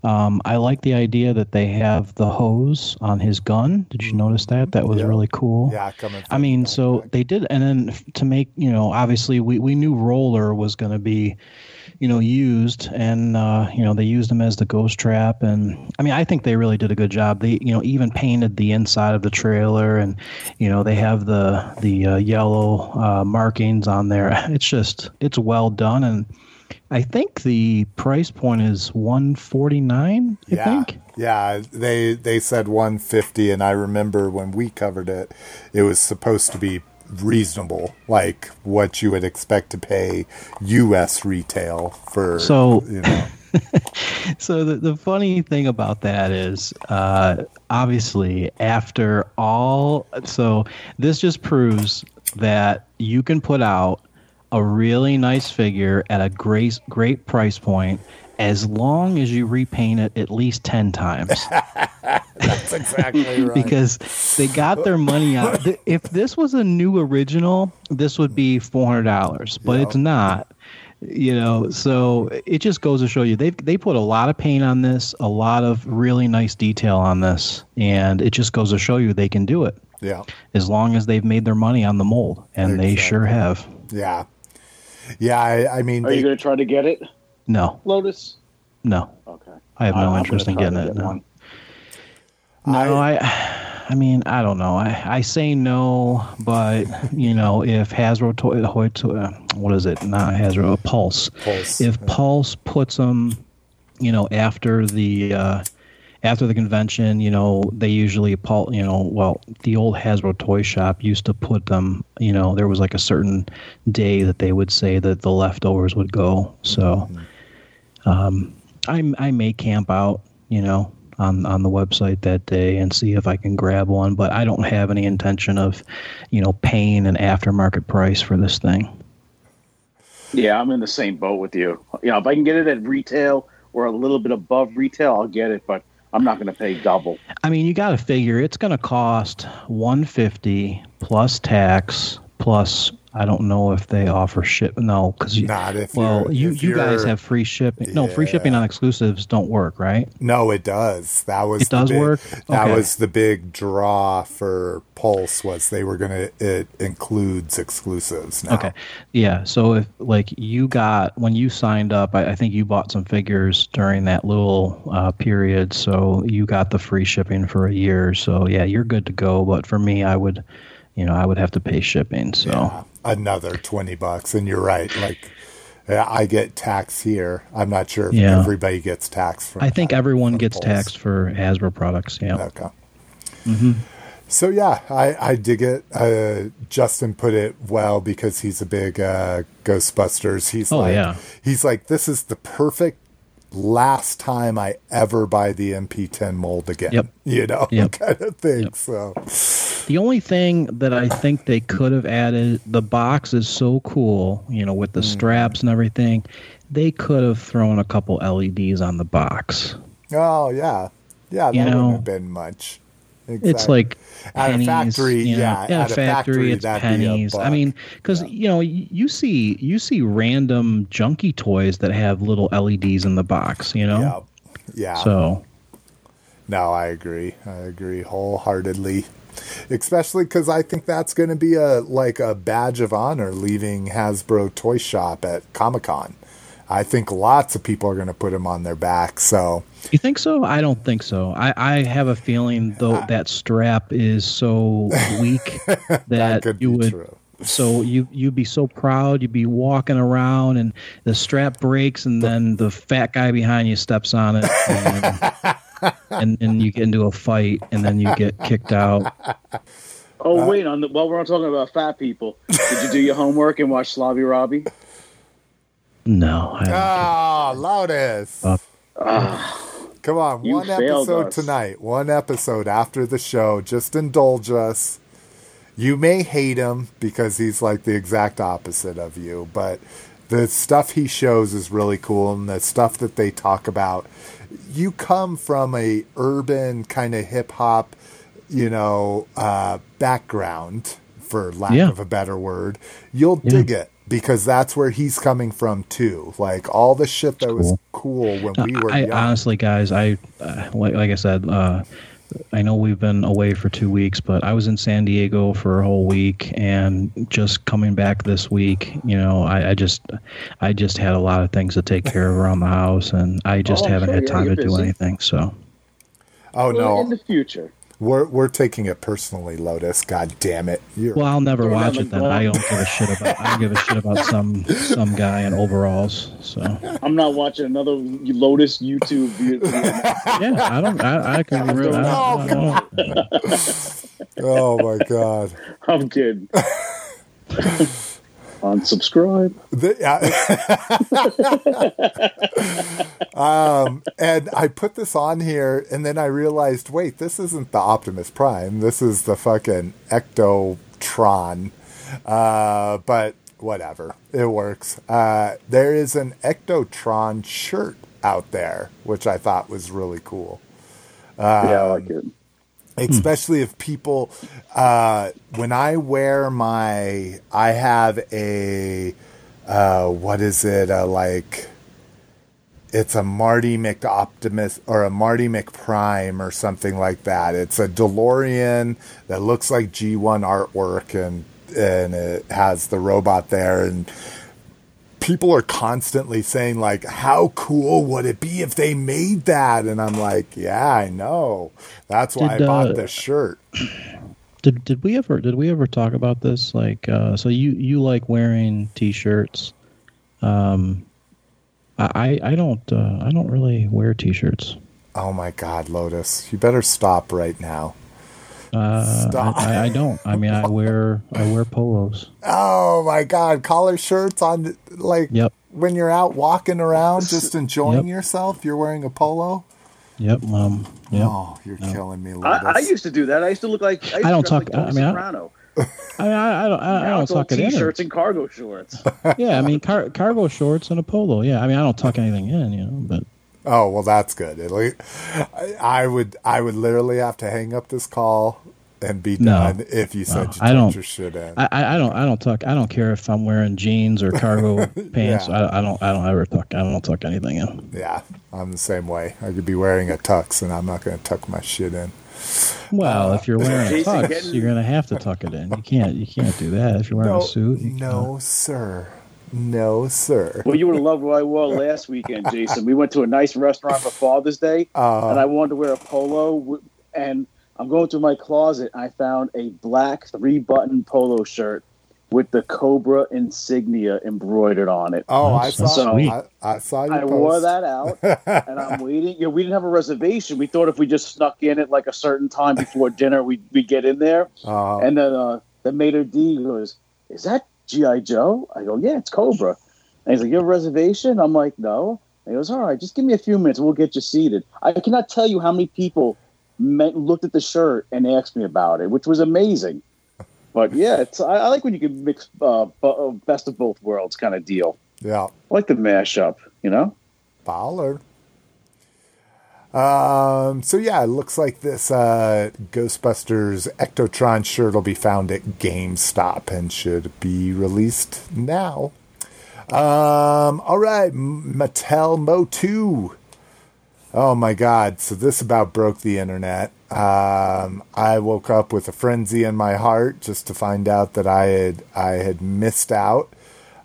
Speaker 3: Um, I like the idea that they have the hose on his gun. Did you notice that? That was
Speaker 1: Yeah.
Speaker 3: really cool.
Speaker 1: yeah, coming.
Speaker 3: I mean, so they did, and then to make you know, obviously we we knew Roller was going to be, you know, used, and uh, you know they used him as the ghost trap, and I mean I think they really did a good job. They you know even painted the inside of the trailer, and you know they have the the uh, yellow uh, markings on there. It's just it's well done, and I think the price point is one forty nine. I
Speaker 1: yeah,
Speaker 3: think.
Speaker 1: yeah, they they said 150, and I remember when we covered it, it was supposed to be reasonable, like what you would expect to pay U.S. retail for.
Speaker 3: So-
Speaker 1: you know,
Speaker 3: so the, the funny thing about that is uh, obviously after all so this just proves that you can put out a really nice figure at a great great price point as long as you repaint it at least 10 times.
Speaker 1: That's exactly right.
Speaker 3: because they got their money out. If this was a new original this would be $400 but
Speaker 1: Yeah.
Speaker 3: it's not you know so it just goes to show you they they put a lot of paint on this a lot of really nice detail on this and it just goes to show you they can do it.
Speaker 1: Yeah,
Speaker 3: as long as they've made their money on the mold and they sure have.
Speaker 1: Yeah, yeah. I, I mean,
Speaker 2: Are
Speaker 1: they,
Speaker 2: you going to try to get it,
Speaker 3: no
Speaker 2: Lotus?
Speaker 3: no
Speaker 2: Okay.
Speaker 3: i have no
Speaker 2: I'm
Speaker 3: interest in
Speaker 2: gonna try
Speaker 3: getting
Speaker 2: to
Speaker 3: it
Speaker 2: get
Speaker 3: no.
Speaker 2: one.
Speaker 3: No, I, I mean, I don't know. I, I say no, but you know, if Hasbro, to, Hoy- to, uh, what is it? Not Hasbro, Pulse.
Speaker 1: Pulse,
Speaker 3: If
Speaker 1: yeah.
Speaker 3: Pulse puts them, you know, after the uh, after the convention, you know, they usually you know, well, the old Hasbro toy shop used to put them. You know, there was like a certain day that they would say that the leftovers would go. So, um, I I may camp out, you know, on on the website that day and see if I can grab one. But I don't have any intention of, you know, paying an aftermarket price for this thing.
Speaker 2: Yeah, I'm in the same boat with you. You know, if I can get it at retail or a little bit above retail, I'll get it, but I'm not going to pay double.
Speaker 3: I mean, you got to figure it's going to cost 150 plus tax plus I don't know if they offer ship. No, because you.
Speaker 1: Not if
Speaker 3: well, you
Speaker 1: if
Speaker 3: you guys have free shipping. No, free shipping on exclusives don't work, right?
Speaker 1: No, it does. That was
Speaker 3: It
Speaker 1: the
Speaker 3: does
Speaker 1: big-
Speaker 3: work?
Speaker 1: That
Speaker 3: Okay.
Speaker 1: was the big draw for Pulse was they were gonna it includes exclusives now.
Speaker 3: Okay. Yeah. So if like you got when you signed up, I, I think you bought some figures during that little uh, period. So you got the free shipping for a year. So yeah, you're good to go. But for me, I would, you know, I would have to pay shipping. So
Speaker 1: Yeah, another twenty bucks, and you're right. Like I get tax here. I'm not sure if
Speaker 3: Yeah.
Speaker 1: everybody gets tax from.
Speaker 3: I think everyone gets taxed for Hasbro products. Yeah.
Speaker 1: Okay. So yeah, I, I dig it. Uh, Justin put it well because he's a big uh, Ghostbusters. He's
Speaker 3: Oh,
Speaker 1: like,
Speaker 3: yeah.
Speaker 1: he's like, this is the perfect last time I ever buy the MP10 mold again.
Speaker 3: Yep.
Speaker 1: You know,
Speaker 3: Yep.
Speaker 1: kind of thing.
Speaker 3: Yep.
Speaker 1: So
Speaker 3: The only thing that I think they could have added, the box is so cool, you know, with the mm. straps and everything. They could have thrown a couple LEDs on the box.
Speaker 1: oh yeah, yeah, that
Speaker 3: You
Speaker 1: wouldn't
Speaker 3: know,
Speaker 1: have been much.
Speaker 3: It's
Speaker 1: Exactly.
Speaker 3: like
Speaker 1: At a factory,
Speaker 3: you know,
Speaker 1: yeah,
Speaker 3: At,
Speaker 1: at
Speaker 3: a factory,
Speaker 1: factory,
Speaker 3: it's
Speaker 1: be
Speaker 3: pennies. I mean, because you know, you see, you see random junky toys that have little LEDs in the box. You know,
Speaker 1: yeah, yeah.
Speaker 3: so
Speaker 1: No, I agree. I agree wholeheartedly. Especially because I think that's going to be a like a badge of honor leaving Hasbro Toy Shop at Comic Con. I think lots of people are going to put them on their back. So
Speaker 3: you think so? I don't think so. I, I have a feeling though that strap is so weak that,
Speaker 1: that could
Speaker 3: you
Speaker 1: be
Speaker 3: would.
Speaker 1: true.
Speaker 3: So you you'd be so proud. You'd be walking around, and the strap breaks, and then the fat guy behind you steps on it, and, and then you get into a fight, and then you get kicked out.
Speaker 2: Oh, wait, on the, while we're talking about fat people, did you do your homework and watch Slavi Robbie?
Speaker 3: No, I don't.
Speaker 1: Ah, Loudest.
Speaker 3: Uh,
Speaker 1: Come on, one episode
Speaker 2: us.
Speaker 1: tonight. One episode after the show. Just indulge us. You may hate him because he's like the exact opposite of you, but the stuff he shows is really cool, and the stuff that they talk about. You come from a urban kind of hip hop, you know, uh, background, for lack
Speaker 3: Yeah.
Speaker 1: of a better word. You'll
Speaker 3: Yeah.
Speaker 1: dig it because that's where he's coming from too. Like all the shit that was cool when we were
Speaker 3: I
Speaker 1: young.
Speaker 3: honestly, guys, I uh, like, like I said, uh, I know we've been away for two weeks, but I was in San Diego for a whole week, and just coming back this week, you know, I, I just, I just had a lot of things to take care of around the house, and I just
Speaker 2: Oh,
Speaker 3: haven't
Speaker 2: sure,
Speaker 3: had time
Speaker 2: you're
Speaker 3: to do anything. So,
Speaker 1: oh
Speaker 2: Well, in the future.
Speaker 1: We're we're taking it personally, Lotus. God damn it! You're,
Speaker 3: well, I'll never watch it
Speaker 2: the
Speaker 3: then. I don't give a shit about. I don't give a shit about some some guy in overalls. So,
Speaker 2: I'm not watching another Lotus YouTube video.
Speaker 3: yeah, I don't. I, I can. Really, I, I, I don't,
Speaker 1: oh my god.
Speaker 2: I'm kidding. Unsubscribe.
Speaker 1: The- yeah. um, and I put this on here, and then I realized, wait, this isn't the Optimus Prime. This is the fucking Ectotron. Uh, but whatever, it works. Uh, there is an Ectotron shirt out there, which I thought was really cool.
Speaker 2: yeah, I like it.
Speaker 1: Especially if people uh, when i wear my i have a uh, what is it uh, like it's a marty mcoptimus or a marty mcprime or something like that. It's a delorean that looks like g1 artwork and and it has the robot there and people are constantly saying like how cool would it be if they made that and i'm like yeah i know that's why
Speaker 3: Did,
Speaker 1: i bought
Speaker 3: uh,
Speaker 1: this shirt
Speaker 3: Did did we ever did we ever talk about this? Like, uh, so you you like wearing t-shirts? Um, I I I don't uh, I don't really wear t-shirts.
Speaker 1: oh my god lotus you better stop right now
Speaker 3: Uh,
Speaker 1: Stop.
Speaker 3: I, I, I don't. I mean, I wear I wear polos.
Speaker 1: oh my god collar shirts on like
Speaker 3: Yep.
Speaker 1: when you're out walking around just enjoying
Speaker 3: Yep.
Speaker 1: yourself you're wearing a polo
Speaker 3: Yep. Um. Yep.
Speaker 1: oh you're killing me
Speaker 2: I, I used to do that. I used to look like I,
Speaker 3: I don't talk-
Speaker 2: Like
Speaker 3: I mean, I-
Speaker 2: Soprano.
Speaker 3: I, I, I don't. I, I
Speaker 2: Now
Speaker 3: don't
Speaker 2: it's all
Speaker 3: tuck it in.
Speaker 2: t-shirts and cargo shorts.
Speaker 3: Yeah. I mean, car, cargo shorts and a polo. Yeah. I mean, I don't tuck anything in. You know, but
Speaker 1: Oh well, that's good. At least I, I would I would literally have to hang up this call and be
Speaker 3: No.
Speaker 1: done if you said
Speaker 3: No,
Speaker 1: you
Speaker 3: I don't-
Speaker 1: your shit in.
Speaker 3: I, I I don't. I don't tuck. I don't care if I'm wearing jeans or cargo pants.
Speaker 1: Yeah.
Speaker 3: I, I don't. I don't ever tuck. I don't tuck anything in.
Speaker 1: yeah, I'm the same way. I could be wearing a tux and I'm not going to tuck my shit in.
Speaker 3: Well, uh, if you're wearing a tux,
Speaker 2: getting-
Speaker 3: you're gonna have to tuck it in. You can't. You can't do that if you're wearing
Speaker 1: No,
Speaker 3: a suit. you
Speaker 1: no, sir, no, sir.
Speaker 2: Well, you would have loved what I wore last weekend, Jason. We went to a nice restaurant for Father's Day,
Speaker 1: Uh,
Speaker 2: and I wanted to wear a polo. And I'm going through my closet, and I found a black three-button polo shirt with the Cobra insignia embroidered on it.
Speaker 1: Oh, I saw.
Speaker 2: sweet.
Speaker 1: I, I saw your
Speaker 2: I
Speaker 1: post.
Speaker 2: wore that out, and I'm waiting. You know, we didn't have a reservation. We thought if we just snuck in at like a certain time before dinner, we we get in there.
Speaker 1: Uh,
Speaker 2: And then uh, the mater D goes, "Is that GI Joe?" I go, "Yeah, it's Cobra." And he's like, "You have a reservation?" I'm like, "No." And he goes, "All right, just give me a few minutes. We'll get you seated." I cannot tell you how many people met, looked at the shirt and asked me about it, which was amazing. But yeah, it's I, I like when you can mix uh, uh, best of both worlds kind of deal.
Speaker 1: yeah,
Speaker 2: I like the mashup, you know.
Speaker 1: baller. Um, so yeah, it looks like this uh, Ghostbusters Ectotron shirt will be found at GameStop and should be released now. Um, all right, Mattel MOTU. Oh my god, so this about broke the internet. Um, I woke up with a frenzy in my heart just to find out that I had I had missed out.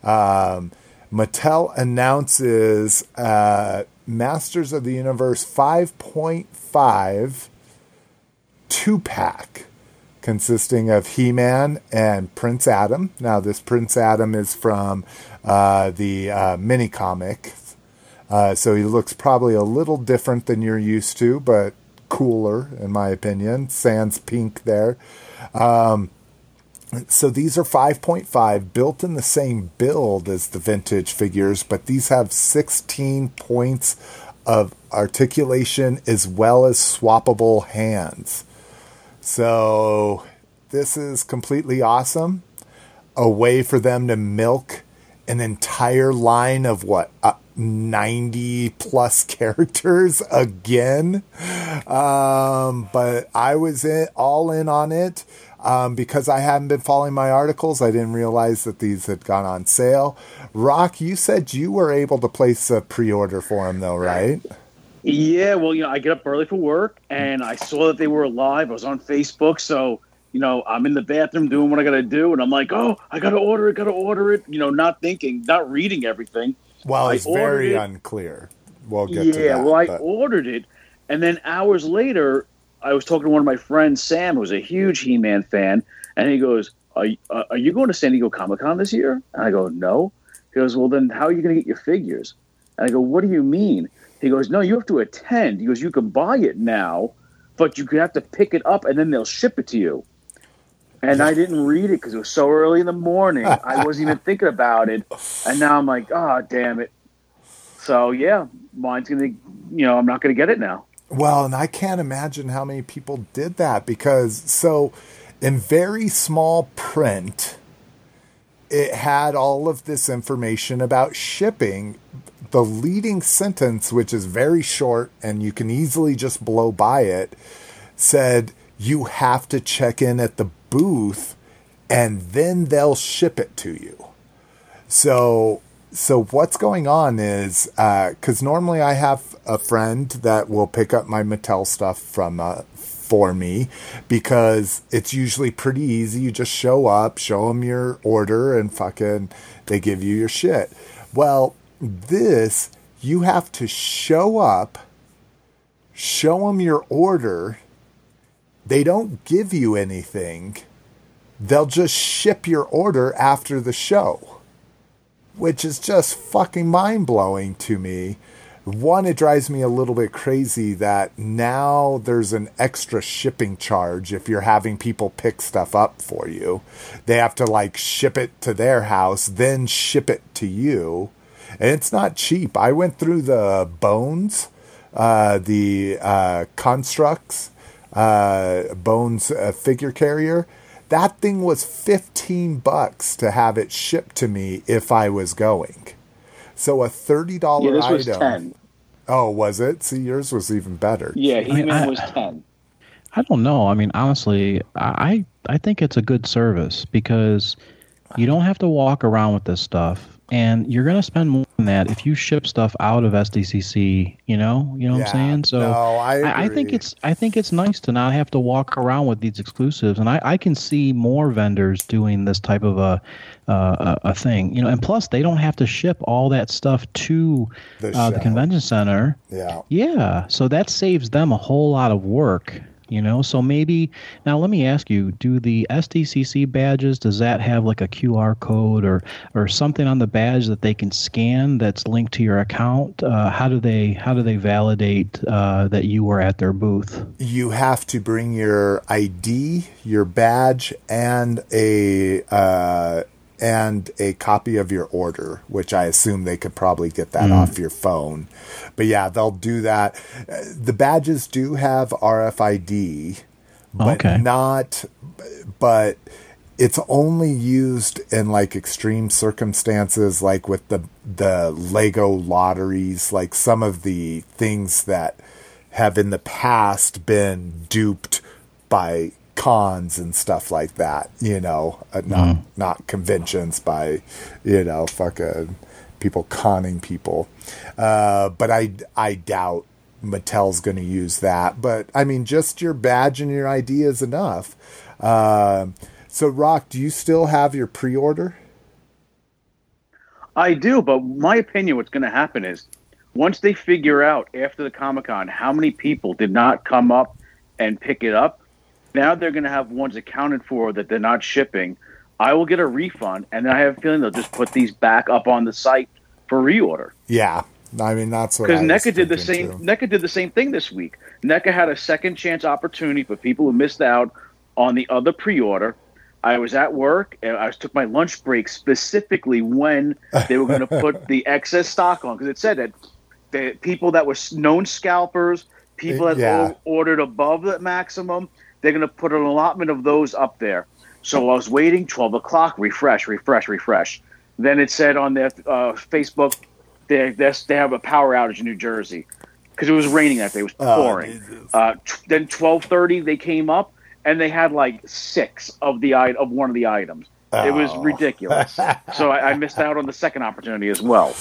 Speaker 1: Um, Mattel announces uh, Masters of the Universe 5.5 two pack consisting of He Man and Prince Adam. Now, this Prince Adam is from uh, the uh, mini comic, uh, so he looks probably a little different than you're used to, but cooler, in my opinion. Sans pink there. Um, so these are 5.5 built in the same build as the vintage figures, but these have 16 points of articulation as well as swappable hands. So this is completely awesome. A way for them to milk an entire line of what uh, 90 plus characters again. Um, but I was in, all in on it. Um, because I hadn't been following my articles, I didn't realize that these had gone on sale. Rock, you said you were able to place a pre-order for them, though, right?
Speaker 2: Yeah, well, you know, I get up early for work and I saw that they were alive. I was on Facebook, so you know, I'm in the bathroom doing what I got to do, and I'm like, oh, I got to order it, got to order it. You know, not thinking, not reading everything.
Speaker 1: Well,
Speaker 2: I
Speaker 1: it's very
Speaker 2: it.
Speaker 1: unclear. We'll get
Speaker 2: yeah,
Speaker 1: to that.
Speaker 2: well, I
Speaker 1: but-
Speaker 2: ordered it, and then hours later, I was talking to one of my friends, Sam, who's a huge He-Man fan, and he goes, "Are you, uh, are you going to San Diego Comic Con this year?" And I go, "No." He goes, "Well, then how are you going to get your figures?" And I go, "What do you mean?" He goes, "No, you have to attend." He goes, "You can buy it now, but you have to pick it up, and then they'll ship it to you." and I didn't read it because it was so early in the morning. I wasn't even thinking about it, and now I'm like, oh damn it. So yeah, mine's gonna, you know, I'm not gonna get it now.
Speaker 1: Well, and I can't imagine how many people did that because so in very small print, it had all of this information about shipping. The leading sentence, which is very short and you can easily just blow by it, said you have to check in at the booth and then they'll ship it to you. So so what's going on is because normally I have a friend that will pick up my Mattel stuff from uh, for me because it's usually pretty easy. You just show up, show them your order, and fucking they give you your shit. Well, this you have to show up, show them your order. They don't give you anything. They'll just ship your order after the show which is just fucking mind blowing to me. One, it drives me a little bit crazy that now there's an extra shipping charge if you're having people pick stuff up for you. They have to like ship it to their house, then ship it to you. And it's not cheap. I went through the bones, uh, the uh, constructs, uh, bones uh, figure carrier that thing was 15 bucks to have it shipped to me if I was going. So a $30
Speaker 2: Yeah, this
Speaker 1: item.
Speaker 2: was ten.
Speaker 1: Oh, was it? See, yours was even better.
Speaker 2: Yeah,
Speaker 3: mean,
Speaker 2: He-Man
Speaker 3: I-
Speaker 2: was ten.
Speaker 3: I don't know. I mean, honestly, I I think it's a good service because you don't have to walk around with this stuff, and you're gonna spend more than that if you ship stuff out of SDCC. You know, you know what I'm saying? So
Speaker 1: no, I
Speaker 3: I, I think it's I think it's nice to not have to walk around with these exclusives, and I, I can see more vendors doing this type of a uh, a, a thing. You know, and plus they don't have to ship all that stuff to
Speaker 1: The
Speaker 3: uh, the convention center.
Speaker 1: Yeah.
Speaker 3: Yeah, so that saves them a whole lot of work, you know. So maybe now let me ask you, do the SDCC badges does that have like a QR code or or something on the badge that they can scan that's linked to your account? Uh, how do they how do they validate uh, that you were at their booth?
Speaker 1: You have to bring your ID, your badge, and a uh, and a copy of your order, which I assume they could probably get that mm. off your phone. But yeah, they'll do that. The badges do have RFID, but
Speaker 3: Okay.
Speaker 1: not. But it's only used in like extreme circumstances, like with the the Lego lotteries, like some of the things that have in the past been duped by cons and stuff like that. You know, uh, not not conventions by you know fucking people conning people. Uh, but I I doubt Mattel's going to use that. But I mean, just your badge and your ID is enough. Um so, Rock, do you still have your pre-order?
Speaker 2: I do, but my opinion, what's going to happen is once they figure out after the Comic Con how many people did not come up and pick it up, now they're going to have ones accounted for that they're not shipping. I will get a refund, and then I have a feeling they'll just put these back up on the site for reorder.
Speaker 1: Yeah, I mean that's what
Speaker 2: Because NECA did the same.
Speaker 1: too.
Speaker 2: NECA did the same thing this week. NECA had a second chance opportunity for people who missed out on the other pre-order. I was at work and I took my lunch break specifically when they were going to put the excess stock on because it said that the people that were known scalpers, people that
Speaker 1: Yeah.
Speaker 2: ordered above the maximum, they're going to put an allotment of those up there. So I was waiting, twelve o'clock, refresh, refresh, refresh. Then it said on their uh, Facebook they they have a power outage in New Jersey because it was raining that day. It was
Speaker 1: Oh,
Speaker 2: pouring.
Speaker 1: Jesus.
Speaker 2: uh, t- then twelve thirty they came up and they had like six of the i- of one of the items. It was
Speaker 1: Oh.
Speaker 2: ridiculous. so I, I missed out on the second opportunity as well.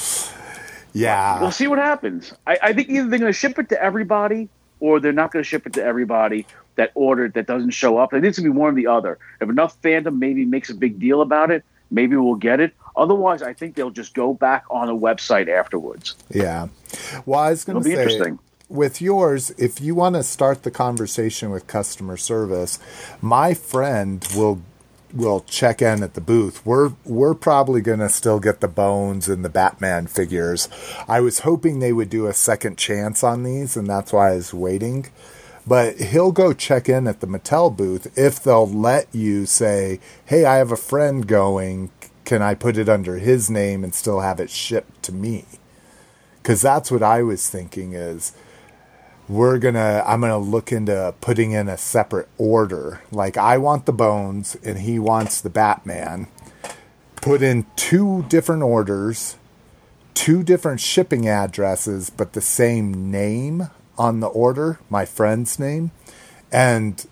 Speaker 1: Yeah,
Speaker 2: We'll see what happens. I, I think either they're going to ship it to everybody or they're not going to ship it to everybody that ordered that doesn't show up. I think it's to be one or the other. If enough fandom maybe makes a big deal about it, maybe we'll get it. Otherwise, I think they'll just go back on a website afterwards.
Speaker 1: yeah. Well, I was going to
Speaker 2: be
Speaker 1: say
Speaker 2: interesting.
Speaker 1: with yours, if you want to start the conversation with customer service, my friend will will check in at the booth. We're we're probably going to still get the bones and the Batman figures. I was hoping they would do a second chance on these, and that's why I was waiting. But he'll go check in at the Mattel booth if they'll let you say, "Hey, I have a friend going. Can I put it under his name and still have it shipped to me?" Because that's what I was thinking is we're gonna i'm gonna look into putting in a separate order like i want the bones and he wants the batman put in two different orders two different shipping addresses but the same name on the order my friend's name and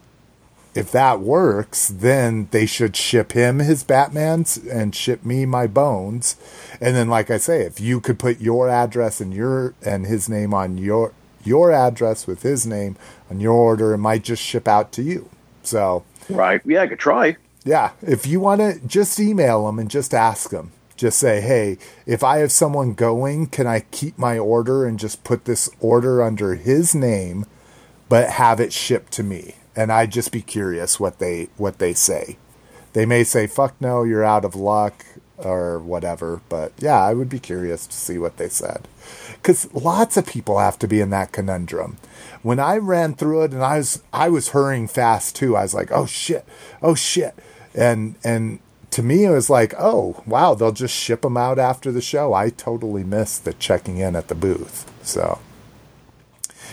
Speaker 1: if that works then they should ship him his batmans and ship me my bones and then like i say if you could put your address and your and his name on your your address with his name on your order. It might just ship out to you. So,
Speaker 2: Right. Yeah, I could try.
Speaker 1: yeah, if you want to just email them and just ask them, just say, hey, if I have someone going, can I keep my order and just put this order under his name, but have it shipped to me? And I'd just be curious what they what they say. They may say, fuck no, you're out of luck or whatever. But yeah, I would be curious to see what they said. Because lots of people have to be in that conundrum. When I ran through it and I was I was hurrying fast too, I was like, oh shit, oh shit. And and to me it was like, oh wow, they'll just ship them out after the show. I totally missed the checking in at the booth. So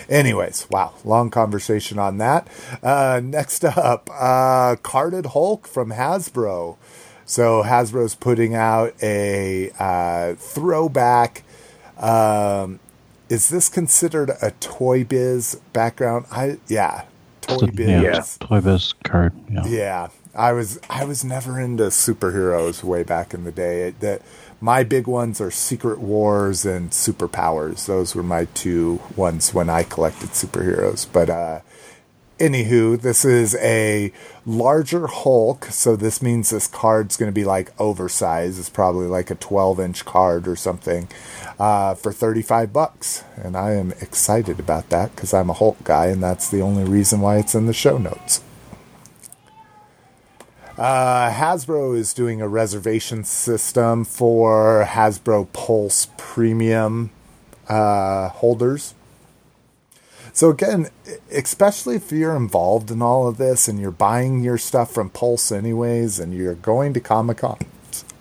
Speaker 1: Anyways, wow, long conversation on that. Uh, next up, uh, Carded Hulk from Hasbro. So Hasbro's putting out a uh, throwback. Um, is this considered a Toy Biz background? I yeah, Toy Biz.
Speaker 3: yeah,
Speaker 2: Yeah.
Speaker 3: Toy Biz card. Yeah.
Speaker 1: Yeah, I was I was never into superheroes way back in the day. It, that my big ones are Secret Wars and Superpowers. Those were my two ones when I collected superheroes. But uh, anywho, this is a larger Hulk, so this means this card's going to be like oversized. It's probably like a 12 inch card or something uh, for 35 bucks, and I am excited about that because I'm a Hulk guy, and that's the only reason why it's in the show notes. Uh, Hasbro is doing a reservation system for Hasbro Pulse Premium uh, holders. So again, especially if you're involved in all of this and you're buying your stuff from Pulse anyways, and you're going to Comic Con,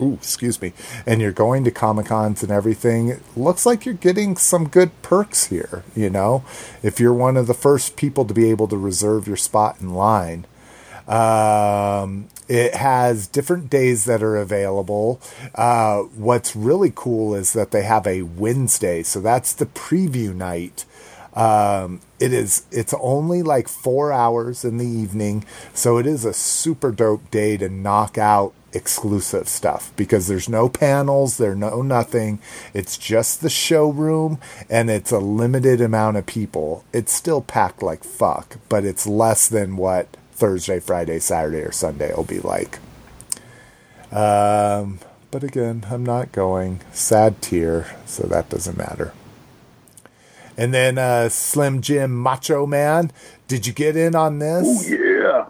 Speaker 1: ooh, excuse me, and you're going to Comic Cons and everything, it looks like you're getting some good perks here. You know, if you're one of the first people to be able to reserve your spot in line. Um, it has different days that are available. Uh, what's really cool is that they have a Wednesday, so that's the preview night. Um, it is. It's only like four hours in the evening, so it is a super dope day to knock out exclusive stuff because there's no panels, there's no nothing. It's just the showroom, and it's a limited amount of people. It's still packed like fuck, but it's less than what Thursday, Friday, Saturday, or Sunday will be like. Um, but again, I'm not going. Sad tear, so that doesn't matter. And then uh, Slim Jim Macho Man. Did you get in on this?
Speaker 2: Oh, yeah.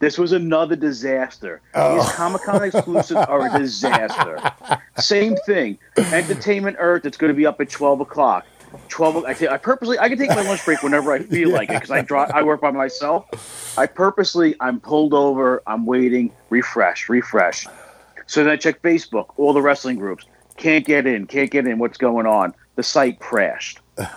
Speaker 2: This was another disaster.
Speaker 1: Oh.
Speaker 2: These Comic Con exclusives are a disaster. Same thing. Entertainment Earth. It's going to be up at twelve o'clock. Twelve. I, I purposely. I can take my lunch break whenever I feel like it because I draw. I work by myself. I purposely. I'm pulled over. I'm waiting. Refresh. Refresh. So then I check Facebook. All the wrestling groups can't get in. Can't get in. What's going on? The site crashed.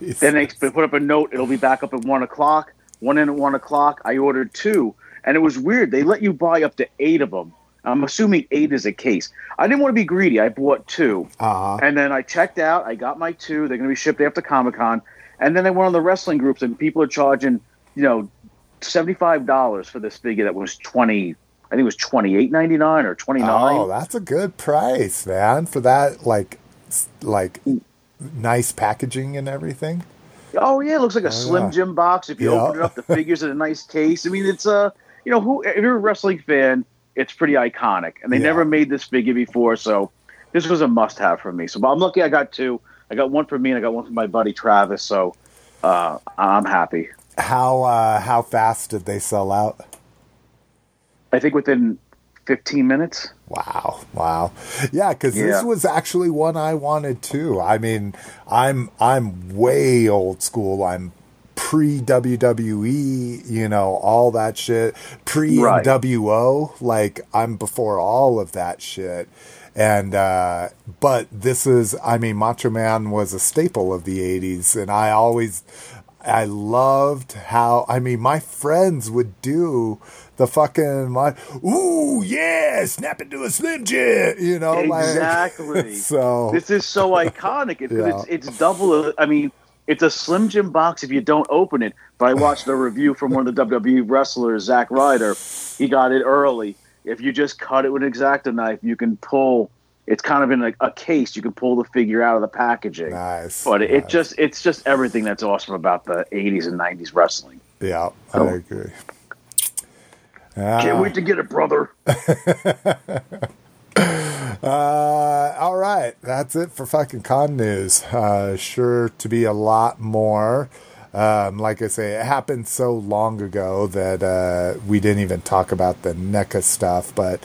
Speaker 2: Then they put up a note. It'll be back up at one o'clock. One in at one o'clock. I ordered two, and it was weird. They let you buy up to eight of them. I'm assuming eight is a case. I didn't want to be greedy. I bought two,
Speaker 1: Uh-huh.
Speaker 2: and then I checked out. I got my two. They're going to be shipped after Comic Con, and then they went on the wrestling groups, and people are charging, you know, seventy five dollars for this figure that was twenty. I think it was twenty eight ninety nine or twenty nine.
Speaker 1: Oh, that's a good price, man, for that like like nice packaging and everything.
Speaker 2: Oh yeah, it looks like a Slim
Speaker 1: yeah.
Speaker 2: Jim box. If you
Speaker 1: Yeah.
Speaker 2: open it up, the figures in a nice case. I mean, it's a you know who if you're a wrestling fan, it's pretty iconic, and they
Speaker 1: Yeah.
Speaker 2: never made this figure before, so this was a must-have for me. So but I'm lucky I got two. I got one for me, and I got one for my buddy Travis. So uh, I'm happy.
Speaker 1: How uh, how fast did they sell out?
Speaker 2: I think within 15 minutes.
Speaker 1: Wow, wow, yeah, because
Speaker 2: Yeah.
Speaker 1: this was actually one I wanted too. I mean, I'm I'm way old school. I'm pre WWE, you know, all that shit, pre. NWO. Like I'm before all of that shit. And uh but this is I mean Macho Man was a staple of the 80s and I always I loved how I mean my friends would do the fucking my ooh yeah snap into a slim jim you know like-
Speaker 2: Exactly.
Speaker 1: so
Speaker 2: This is so iconic. It,
Speaker 1: Yeah.
Speaker 2: It's it's double. I mean, it's a Slim Jim box if you don't open it. But I watched a review from one of the WWE wrestlers, Zack Ryder. He got it early. If you just cut it with an X-Acto knife, you can pull. It's kind of in like a case. You can pull the figure out of the packaging.
Speaker 1: nice
Speaker 2: But it, it just it's just everything that's awesome about the 80s and 90s wrestling.
Speaker 1: yeah I
Speaker 2: Oh.
Speaker 1: agree
Speaker 2: Can't
Speaker 1: Ah.
Speaker 2: wait to get it, brother.
Speaker 1: Uh, all right, that's it for fucking con news. Uh, sure to be a lot more. Um, like I say, it happened so long ago that uh, we didn't even talk about the NECA stuff, but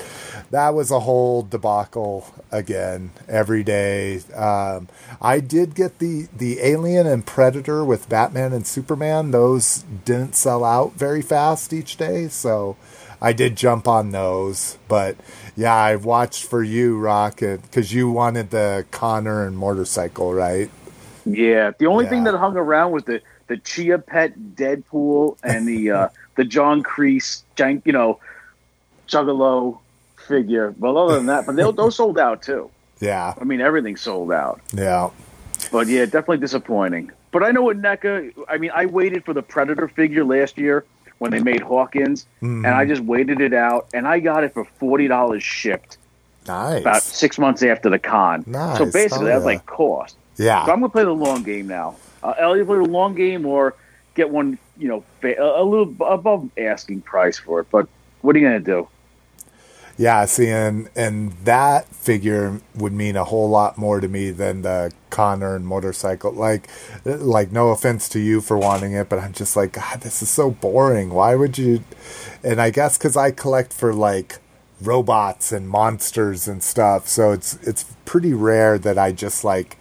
Speaker 1: that was a whole debacle again every day. Um, I did get the, the Alien and Predator with Batman and Superman. Those didn't sell out very fast each day, so I did jump on those, but yeah, I've watched for you, Rocket, because you wanted the Connor and motorcycle, right?
Speaker 2: Yeah, the only thing that hung around was the the Chia Pet Deadpool and the uh, the John Kreese, jank, you know, Juggalo figure. But other than that, but they those sold out too.
Speaker 1: Yeah,
Speaker 2: I mean, everything sold out.
Speaker 1: yeah,
Speaker 2: But yeah, definitely disappointing. But I know what NECA. I mean, I waited for the Predator figure last year when they made Hawkins,
Speaker 1: Mhm.
Speaker 2: and I just waited it out, and I got it for forty dollars shipped
Speaker 1: nice.
Speaker 2: about six months after the con.
Speaker 1: Nice.
Speaker 2: So basically,
Speaker 1: Oh,
Speaker 2: that's like cost.
Speaker 1: yeah,
Speaker 2: So I'm gonna play the long game now. Uh, I'll either play the long game or get one, you know, a, a little above asking price for it. But what are you gonna do?
Speaker 1: Yeah. See, and and that figure would mean a whole lot more to me than the Connor and motorcycle. Like, like no offense to you for wanting it, but I'm just like, God, this is so boring. Why would you? And I guess because I collect for like robots and monsters and stuff, so it's it's pretty rare that I just like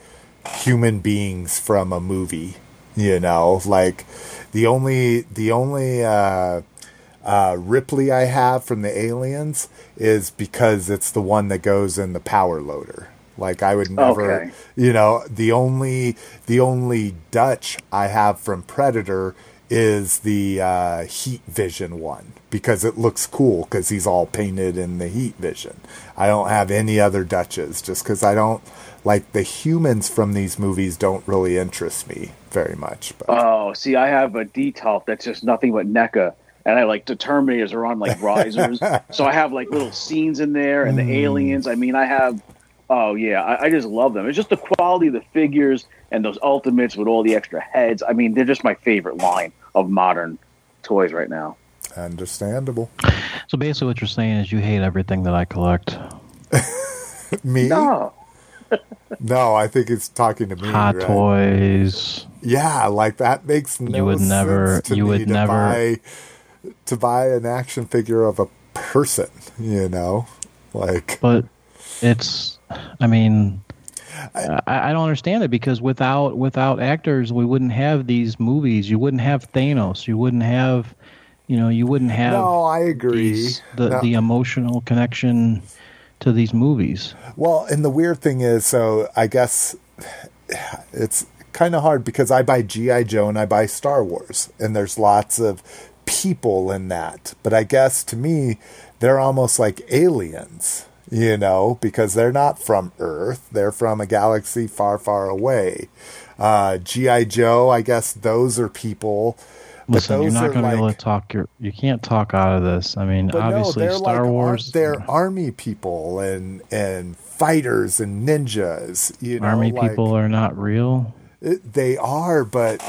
Speaker 1: human beings from a movie. You know, like the only the only uh, uh, Ripley I have from the Aliens is because it's the one that goes in the power loader. Like I would never,
Speaker 2: Okay.
Speaker 1: you know, the only the only Dutch I have from Predator is the uh, Heat Vision one because it looks cool because he's all painted in the Heat Vision. I don't have any other Dutches just because I don't like the humans from these movies don't really interest me very much. But
Speaker 2: Oh, see, I have a detail that's just nothing but NECA. And I like the Terminators are on like risers, so I have like little scenes in there, and the hmm. aliens. I mean, I have. Oh yeah, I, I just love them. It's just the quality of the figures and those ultimates with all the extra heads. I mean, they're just my favorite line of modern toys right now.
Speaker 1: understandable.
Speaker 3: So basically, what you're saying is you hate everything that I collect.
Speaker 1: Me?
Speaker 2: No,
Speaker 1: No, I think it's talking to me.
Speaker 3: Hot
Speaker 1: right?
Speaker 3: toys.
Speaker 1: Yeah, like that makes no
Speaker 3: You would
Speaker 1: sense
Speaker 3: never-
Speaker 1: to
Speaker 3: you
Speaker 1: me
Speaker 3: would never-
Speaker 1: buy to buy an action figure of a person. You know, like
Speaker 3: But it's, I mean, I, I don't understand it because without without actors, we wouldn't have these movies. You wouldn't have Thanos. You wouldn't have, you know, you wouldn't have
Speaker 1: no, I agree.
Speaker 3: these, the
Speaker 1: No.
Speaker 3: the emotional connection to these movies.
Speaker 1: Well, and the weird thing is, so I guess it's kind of hard because I buy GI Joe and I buy Star Wars, and there's lots of people in that. But I guess to me, they're almost like aliens, you know, because they're not from Earth; they're from a galaxy far, far away. Uh, GI Joe, I guess those are people.
Speaker 3: Listen, you're not going to be able to talk. Your, you can't talk out of this. I mean, obviously,
Speaker 1: no,
Speaker 3: Star
Speaker 1: like
Speaker 3: Wars.
Speaker 1: they're army people and and fighters and ninjas. You know,
Speaker 3: army
Speaker 1: like-
Speaker 3: people are not real.
Speaker 1: It, they are, but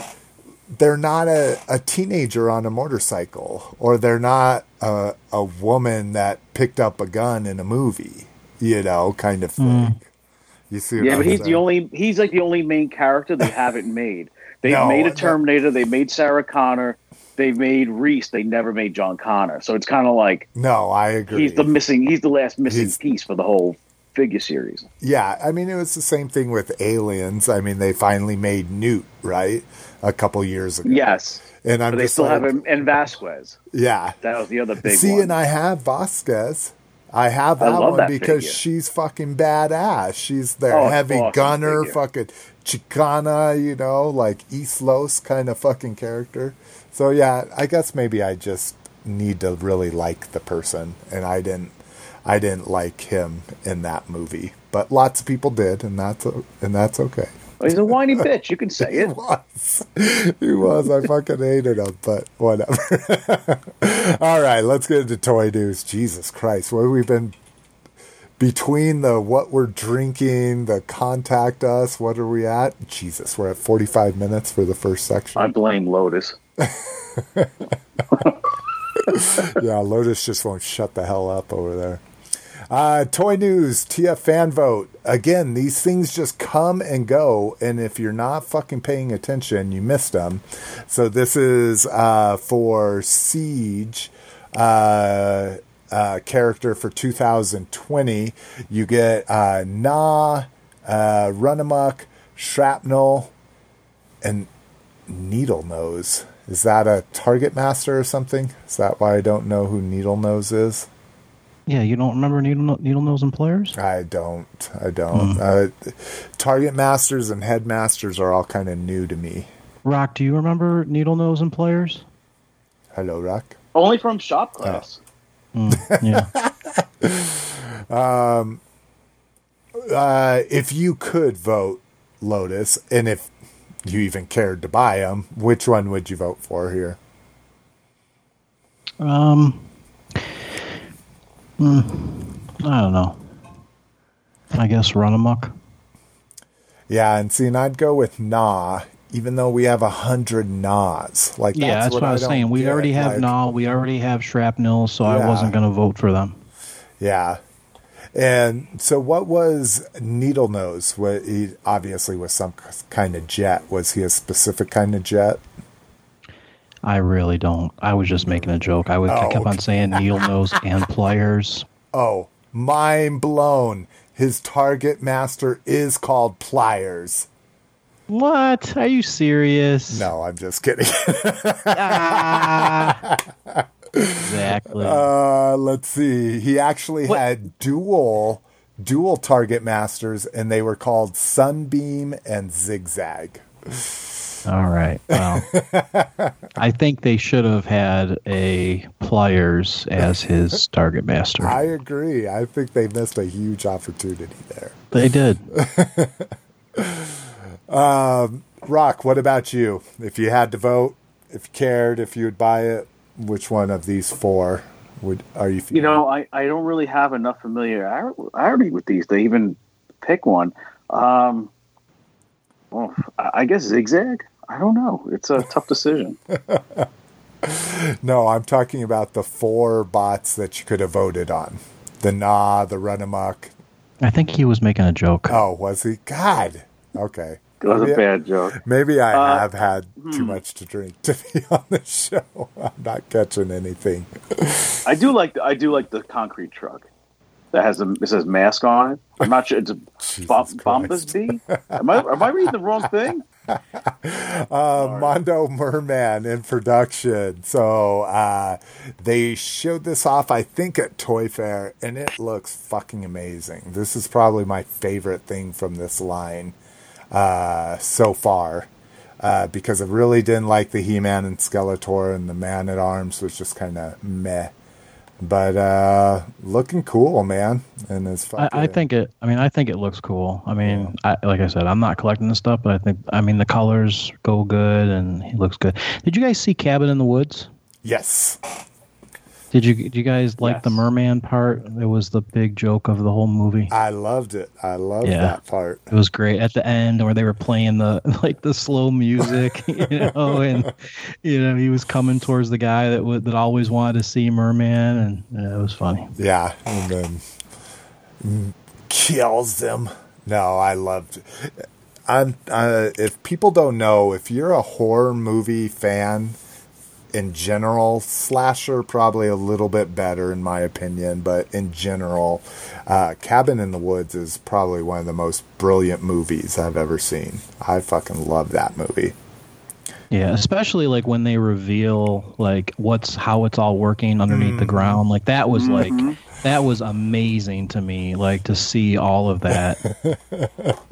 Speaker 1: they're not a, a teenager on a motorcycle, or they're not a, a woman that picked up a gun in a movie, you know, kind of thing. Mm. You see?
Speaker 2: Yeah, but he's the only. He's like the only main character they haven't made. They've
Speaker 1: No,
Speaker 2: made a
Speaker 1: no.
Speaker 2: Terminator. They made Sarah Connor. They made Reese. They never made John Connor. So it's kind of like
Speaker 1: No, I agree.
Speaker 2: he's the missing. He's the last missing
Speaker 1: He's-
Speaker 2: piece for the whole figure series.
Speaker 1: Yeah, I mean, it was the same thing with Aliens. I mean, they finally made Newt, right? A couple years ago.
Speaker 2: Yes,
Speaker 1: and I'm
Speaker 2: but they
Speaker 1: just
Speaker 2: still
Speaker 1: like,
Speaker 2: have him and Vasquez.
Speaker 1: yeah.
Speaker 2: That was the other big
Speaker 1: See,
Speaker 2: one.
Speaker 1: and I have Vasquez. I have
Speaker 2: I
Speaker 1: that
Speaker 2: love
Speaker 1: one
Speaker 2: that
Speaker 1: because
Speaker 2: figure.
Speaker 1: she's fucking badass. She's their
Speaker 2: Oh,
Speaker 1: heavy
Speaker 2: awesome
Speaker 1: gunner,
Speaker 2: figure.
Speaker 1: fucking Chicana, you know, like East Los kind of fucking character. So yeah, I guess maybe I just need to really like the person, and I didn't. I didn't like him in that movie, but lots of people did, and that's and that's okay.
Speaker 2: He's a whiny bitch. You can say
Speaker 1: He
Speaker 2: it.
Speaker 1: was. He was. I fucking hated him, but whatever. All right, let's get into toy news. Jesus Christ, what have we been between the what we're drinking, the contact us, what are we at? Jesus, we're at 45 minutes for the first section.
Speaker 2: I blame Lotus.
Speaker 1: yeah, Lotus just won't shut the hell up over there. Uh, toy news, TF fan vote. Again, these things just come and go, and if you're not fucking paying attention, you missed them. So this is uh, for Siege uh, uh, character for 2020. You get uh, Na, uh, Runamuck, Shrapnel, and Needle Nose. Is that a Target Master or something? Is that why I don't know who Needle Nose is?
Speaker 3: Yeah, you don't remember needle needle nose and players?
Speaker 1: I don't. I don't. Uh, Target Masters and Headmasters are all kind of new to me.
Speaker 3: Rock, do you remember needle nose and players?
Speaker 1: Hello, Rock.
Speaker 2: Only from shop class.
Speaker 3: Yeah.
Speaker 1: Uh, if you could vote Lotus, and if you even cared to buy them, which one would you vote for here?
Speaker 3: Um, hmm, I don't know. I guess Runamuck.
Speaker 1: Yeah, and see, and I'd go with Nah, even though we have a hundred Nas. Like,
Speaker 3: yeah, that's what, I was saying. We already have
Speaker 1: like-
Speaker 3: Null. We already have Shrapnel, so I wasn't going to vote for them.
Speaker 1: Yeah. And so, what was Needle Nose? What he obviously was some kind of jet. Was he a specific kind of jet?
Speaker 3: I really don't. I was just making a joke. I, was, I
Speaker 1: Oh,
Speaker 3: kept on saying needle nose and pliers.
Speaker 1: Oh, mind blown! His target master is called Pliers.
Speaker 3: What? Are you serious?
Speaker 1: No, I'm just kidding.
Speaker 3: Exactly.
Speaker 1: uh, let's see. He actually
Speaker 3: What-
Speaker 1: had dual dual target masters, and they were called Sunbeam and Zigzag.
Speaker 3: All right. Well, I think they should have had a pliers as his target master.
Speaker 1: I agree. I think they missed a huge opportunity there.
Speaker 3: they did.
Speaker 1: Rock, what about you? If you had to vote, if you cared, if you would buy it, which one of these four would are you?
Speaker 2: You know, I, I don't really have enough familiarity with these to even pick one. Um, well, I I guess zigzag. I don't know. It's a tough decision.
Speaker 1: no, I'm talking about the four bots that you could have voted on. The Nah, the Runamuck.
Speaker 3: I think he was making a joke.
Speaker 1: Oh, was he? God. Okay.
Speaker 2: It was
Speaker 1: Maybe-
Speaker 2: a bad joke.
Speaker 1: Maybe I
Speaker 2: Uh,
Speaker 1: have had too much to drink to be on the show. I'm not catching anything.
Speaker 2: I do like the, I do like the concrete truck that has a it says mask on it. I'm not sure it's a
Speaker 1: Jesus
Speaker 2: Bom- Bombus bee. Am I am I reading the wrong thing?
Speaker 1: uh, Mondo Merman in production. So uh, they showed this off, I think, at Toy Fair, and it looks fucking amazing. This is probably my favorite thing from this line uh, so far. Uh, because I really didn't like the He-Man and Skeletor, and the Man at Arms was just kind of meh. But uh, looking cool, man. And it's
Speaker 3: I,
Speaker 1: fucking,
Speaker 3: I think it. I mean, I think it looks cool. I mean, I, like I said, I'm not collecting this stuff, but I think. I mean, the colors go good, and he looks good. Did you guys see Cabin in the Woods?
Speaker 1: yes,
Speaker 3: Did you? Did you guys like the merman part? It was the big joke of the whole movie.
Speaker 1: I loved it. I loved
Speaker 3: Yeah.
Speaker 1: that part.
Speaker 3: It was great at the end where they were playing the like the slow music, you know, and you know he was coming towards the guy that would that always wanted to see Merman, and yeah, it was funny.
Speaker 1: Yeah, and then kills them. No, I loved. I'm. Uh, if people don't know, if you're a horror movie fan, in general, slasher probably a little bit better in my opinion, but in general, uh, Cabin in the Woods is probably one of the most brilliant movies I've ever seen. I fucking love that movie.
Speaker 3: Yeah, especially like when they reveal like what's how it's all working underneath the ground. Like that was like that was amazing to me. Like to see all of that.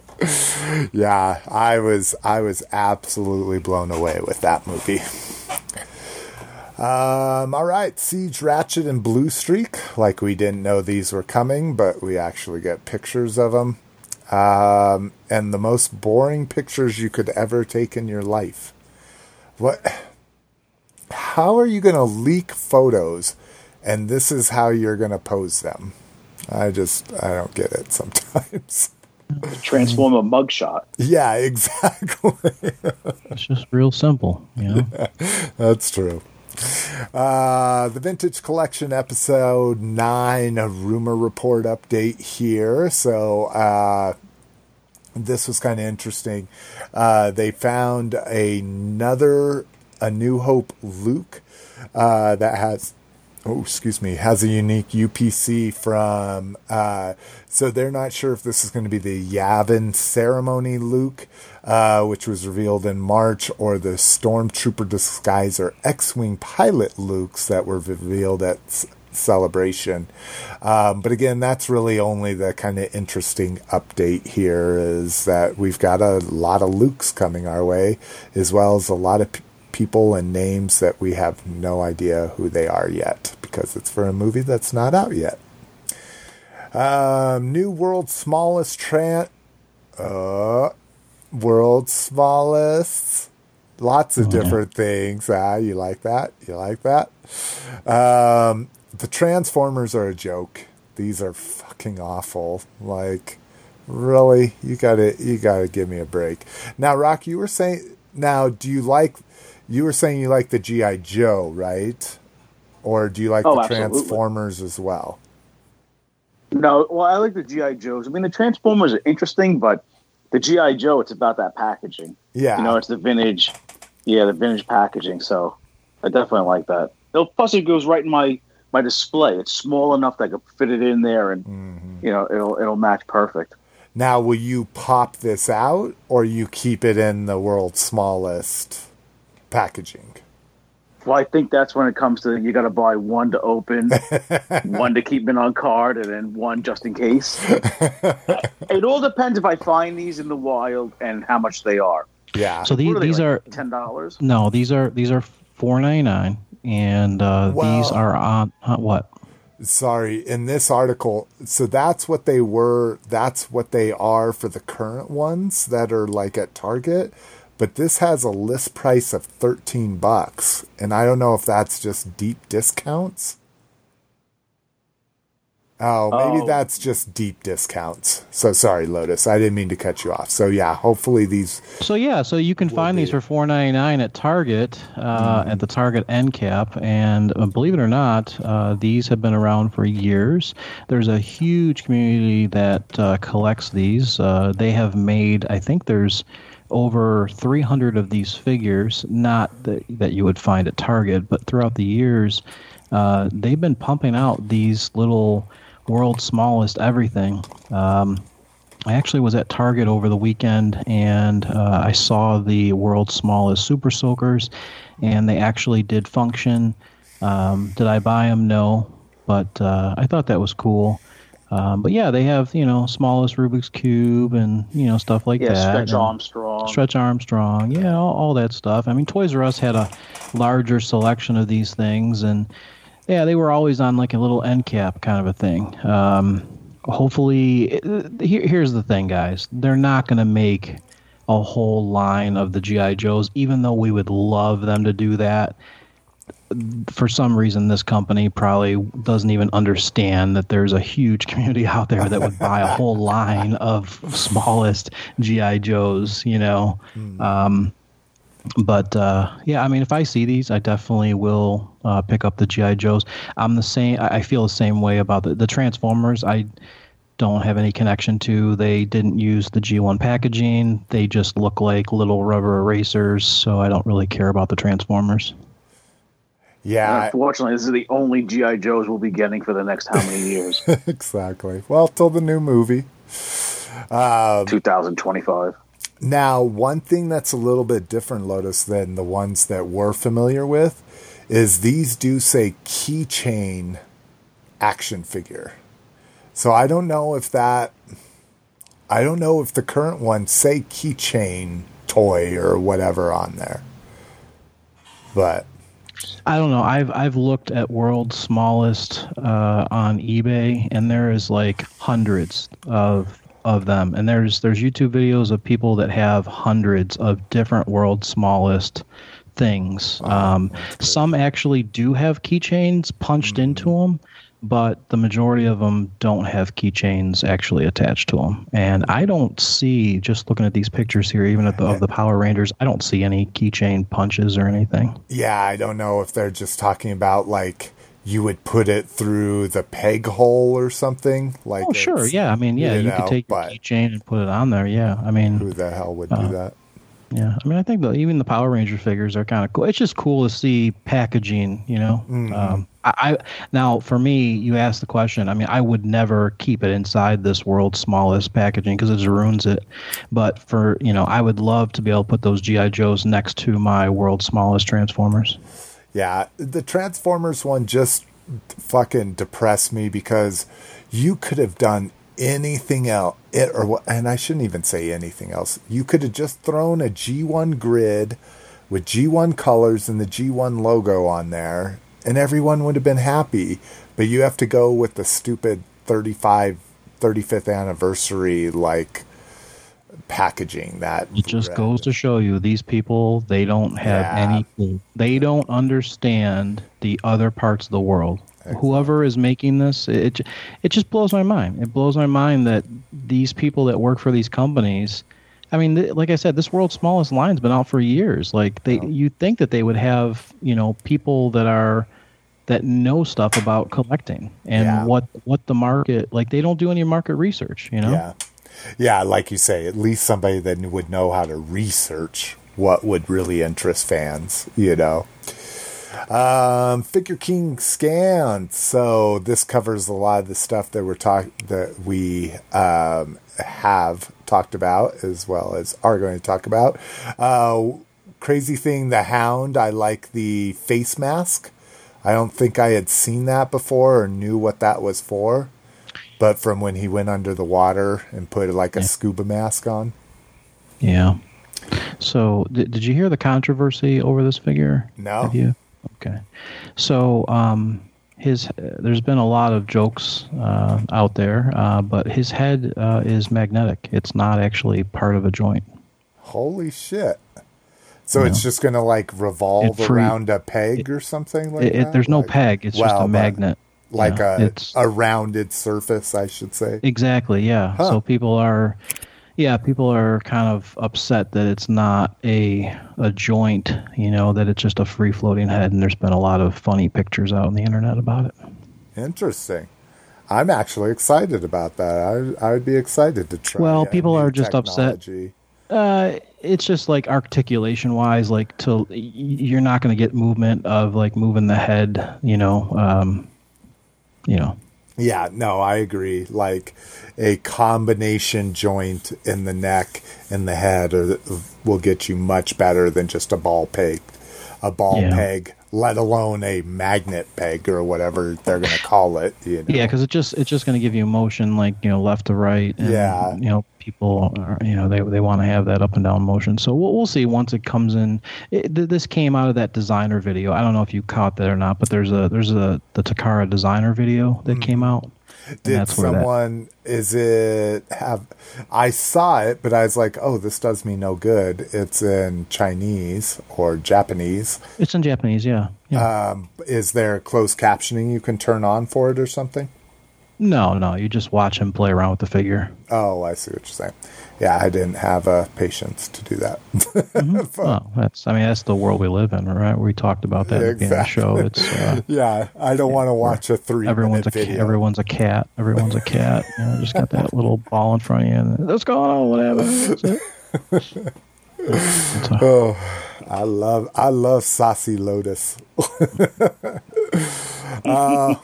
Speaker 1: Yeah, I was I was absolutely blown away with that movie. Um, all right, Siege, Ratchet, and Blue Streak. Like we didn't know these were coming, but we actually get pictures of them. Um, and the most boring pictures you could ever take in your life. What? How are you going to leak photos, and this is how you're going to pose them? I just I don't get it sometimes.
Speaker 2: Transform a mugshot.
Speaker 1: yeah, exactly.
Speaker 3: It's just real simple, you know.
Speaker 1: That's true. Uh, the Vintage Collection episode 9, a rumor report update here. So, uh, this was kind of interesting. Uh, they found another A New Hope Luke uh, that has oh excuse me has a unique UPC from uh, so they're not sure if this is going to be the Yavin ceremony Luke uh, which was revealed in March or the Stormtrooper disguiser X-wing pilot Lukes that were revealed at S- celebration. Um, but again that's really only the kind of interesting update here is that we've got a lot of Lukes coming our way as well as a lot of p- people and names that we have no idea who they are yet because it's for a movie that's not out yet. Um, new world's smallest tran uh, world's smallest. Lots of different things. Ah, you like that? You like that? Um, the Transformers are a joke. These are fucking awful. Like, really? You gotta, you gotta give me a break. Now, Rock, you were saying. Now, do you like? You were saying you like the GI Joe, right? Or do you like
Speaker 2: Oh,
Speaker 1: the
Speaker 2: absolutely.
Speaker 1: Transformers as well?
Speaker 2: No, well, I like the GI Joes. I mean, the Transformers are interesting, but the GI Joe, it's about that packaging.
Speaker 1: Yeah.
Speaker 2: You know, it's the vintage, yeah, the vintage packaging. So I definitely like that. Plus it goes right in my my display. It's small enough that I could fit it in there, and
Speaker 1: Mm-hmm.
Speaker 2: you know, it'll it'll match perfect.
Speaker 1: Now, will you pop this out or you keep it in the world's smallest packaging?
Speaker 2: Well, I think that's when it comes to you got to buy one to open, one to keep in on card, and then one just in case. it all depends if I find these in the wild and how much they are.
Speaker 1: Yeah.
Speaker 3: So these
Speaker 2: What they,
Speaker 3: these
Speaker 2: like,
Speaker 3: are
Speaker 2: ten dollars.
Speaker 3: no, these are these are four ninety nine, and uh, these are on uh, what?
Speaker 1: Sorry, in this article, so that's what they were, that's what they are for the current ones that are like at Target, but this has a list price of 13 bucks, and I don't know if that's just deep discounts. Oh, maybe
Speaker 2: Oh.
Speaker 1: that's just deep discounts. So sorry, Lotus. I didn't mean to cut you off. So yeah, hopefully these
Speaker 3: So yeah, so you can find these for four ninety nine at Target, uh,
Speaker 1: Mm-hmm.
Speaker 3: at the Target end cap, and uh, believe it or not, uh, these have been around for years. There's a huge community that uh, collects these. Uh, they have made, I think there's over 300 of these figures, not that that you would find at Target, but throughout the years, uh, they've been pumping out these little world's smallest everything. Um, I actually was at Target over the weekend and uh, I saw the world's smallest super soakers, and they actually did function. Um, did I buy them? No, but uh, I thought that was cool. Um, but yeah, they have you know smallest Rubik's cube and you know stuff like
Speaker 2: Yeah,
Speaker 3: that.
Speaker 2: Stretch Armstrong.
Speaker 3: Stretch Armstrong, yeah, all, all that stuff. I mean, Toys R Us had a larger selection of these things, and yeah, they were always on like a little end cap kind of a thing. Um, hopefully, here, here's the thing, guys: they're not going to make a whole line of the GI Joes, even though we would love them to do that. For some reason, this company probably doesn't even understand that there's a huge community out there that would buy a whole line of smallest GI Joes. You know, um, but uh, yeah, I mean, if I see these, I definitely will uh, pick up the GI Joes. I'm the same. I I feel the same way about the, the Transformers. I don't have any connection to. They didn't use the G1 packaging. They just look like little rubber erasers. So I don't really care about the Transformers.
Speaker 1: Yeah,
Speaker 2: Unfortunately, this is the only GI Joes we'll be getting for the next how many years?
Speaker 1: exactly. Well, till the new movie.
Speaker 2: Um, 2025.
Speaker 1: Now, one thing that's a little bit different, Lotus, than the ones that we're familiar with is these do say keychain action figure. So I don't know if that. I don't know if the current ones say keychain toy or whatever on there. But
Speaker 3: I don't know. I've I've looked at world's smallest uh, on eBay, and there is like hundreds of of them. And there's there's YouTube videos of people that have hundreds of different world's smallest things. Um, some actually do have keychains punched
Speaker 1: Mm-hmm.
Speaker 3: into them, but the majority of them don't have keychains actually attached to them. And I don't see, just looking at these pictures here, even at the, of the Power Rangers, I don't see any keychain punches or anything.
Speaker 1: yeah, I don't know if they're just talking about like you would put it through the peg hole or something. Like,
Speaker 3: Oh, sure. Yeah. I mean, yeah,
Speaker 1: you
Speaker 3: you,
Speaker 1: know,
Speaker 3: could take
Speaker 1: but-
Speaker 3: keychain and put it on there. Yeah. I mean,
Speaker 1: Who the hell would
Speaker 3: Uh,
Speaker 1: do that?
Speaker 3: Yeah, I mean, I think the, even the Power Ranger figures are kind of cool. It's just cool to see packaging, you know.
Speaker 1: Mm-hmm.
Speaker 3: Um, I, now for me, you asked the question. I mean, I would never keep it inside this world's smallest packaging because it just ruins it. But for you know, I would love to be able to put those GI Joes next to my world's smallest Transformers.
Speaker 1: Yeah, the Transformers one just fucking depressed me because you could have done anything else it or and I shouldn't even say anything else. You could have just thrown a G1 grid with G1 colors and the G1 logo on there and everyone would have been happy, but you have to go with the stupid 35 35th anniversary like packaging that
Speaker 3: It just
Speaker 1: red.
Speaker 3: goes to show you these people they don't have
Speaker 1: Yeah.
Speaker 3: any. They don't understand the other parts of the world. Whoever is making this, it it just blows my mind. It blows my mind that these people that work for these companies. I mean, th- like I said, this world's smallest line's been out for years. Like they, you think that they would have, you know, people that are that know stuff about collecting and
Speaker 1: Yeah.
Speaker 3: what what the market like. They don't do any market research, you know.
Speaker 1: Yeah. Yeah, like you say, at least somebody that would know how to research what would really interest fans, you know. Um, Figure King scanned. So this covers a lot of the stuff that we're talk that we um, have talked about as well as are going to talk about. Uh, crazy thing, the Hound. I like the face mask. I don't think I had seen that before or knew what that was for. But from when he went under the water and put like a scuba mask on.
Speaker 3: Yeah. So, did, did you hear the controversy over this figure?
Speaker 1: No.
Speaker 3: Have you? Okay. So, um, his there's been a lot of jokes uh, out there, uh, but his head uh, is magnetic. It's not actually part of a joint.
Speaker 1: Holy shit. So it's just going to like revolve
Speaker 3: It
Speaker 1: around a peg or something like
Speaker 3: It, it,
Speaker 1: that?
Speaker 3: there's no
Speaker 1: Like-
Speaker 3: peg. It's just a magnet.
Speaker 1: Like a,
Speaker 3: it's
Speaker 1: a rounded surface, I should say.
Speaker 3: exactly yeah.
Speaker 1: Huh.
Speaker 3: So people are, yeah, people are kind of upset that it's not a a joint. You know that it's just a free floating head, and there's been a lot of funny pictures out on the internet about it.
Speaker 1: Interesting. I'm actually excited about that. I I would be excited to try.
Speaker 3: Well, people are just upset. Uh, it's just like articulation wise, like to you're not going to get movement of like moving the head, you know, um, you know.
Speaker 1: Yeah, no, I agree. Like a combination joint in the neck and the head or will get you much better than just a ball peg. A ball
Speaker 3: Yeah.
Speaker 1: peg, let alone a magnet peg or whatever they're going to call it. You know?
Speaker 3: Yeah, because it just it's just going to give you motion, like you know, left to right. And,
Speaker 1: Yeah.
Speaker 3: You know, people are, you know they they want to have that up and down motion. So we'll we'll see once it comes in. It, th- this came out of that designer video. I don't know if you caught that or not, but there's a there's a the Takara designer video that mm. came out.
Speaker 1: Did someone is it have I saw it but I was like, "Oh, this does me no good." It's in Chinese or Japanese.
Speaker 3: It's in Japanese, yeah. yeah.
Speaker 1: Um is there closed captioning you can turn on for it or something?
Speaker 3: No, no, you just watch him play around with the figure.
Speaker 1: Oh, I see what you're saying. Yeah, I didn't have uh, patience to do that.
Speaker 3: Well, that's I mean that's the world we live in, right? We talked about that at the the show. It's uh,
Speaker 1: yeah, I don't want to watch a three
Speaker 3: everyone's a
Speaker 1: video.
Speaker 3: everyone's a cat. Everyone's a cat. You know, just got that little ball in front of you. And, What's going on? Whatever. That's it. It's a-
Speaker 1: Oh, I love I love saucy lotus. uh,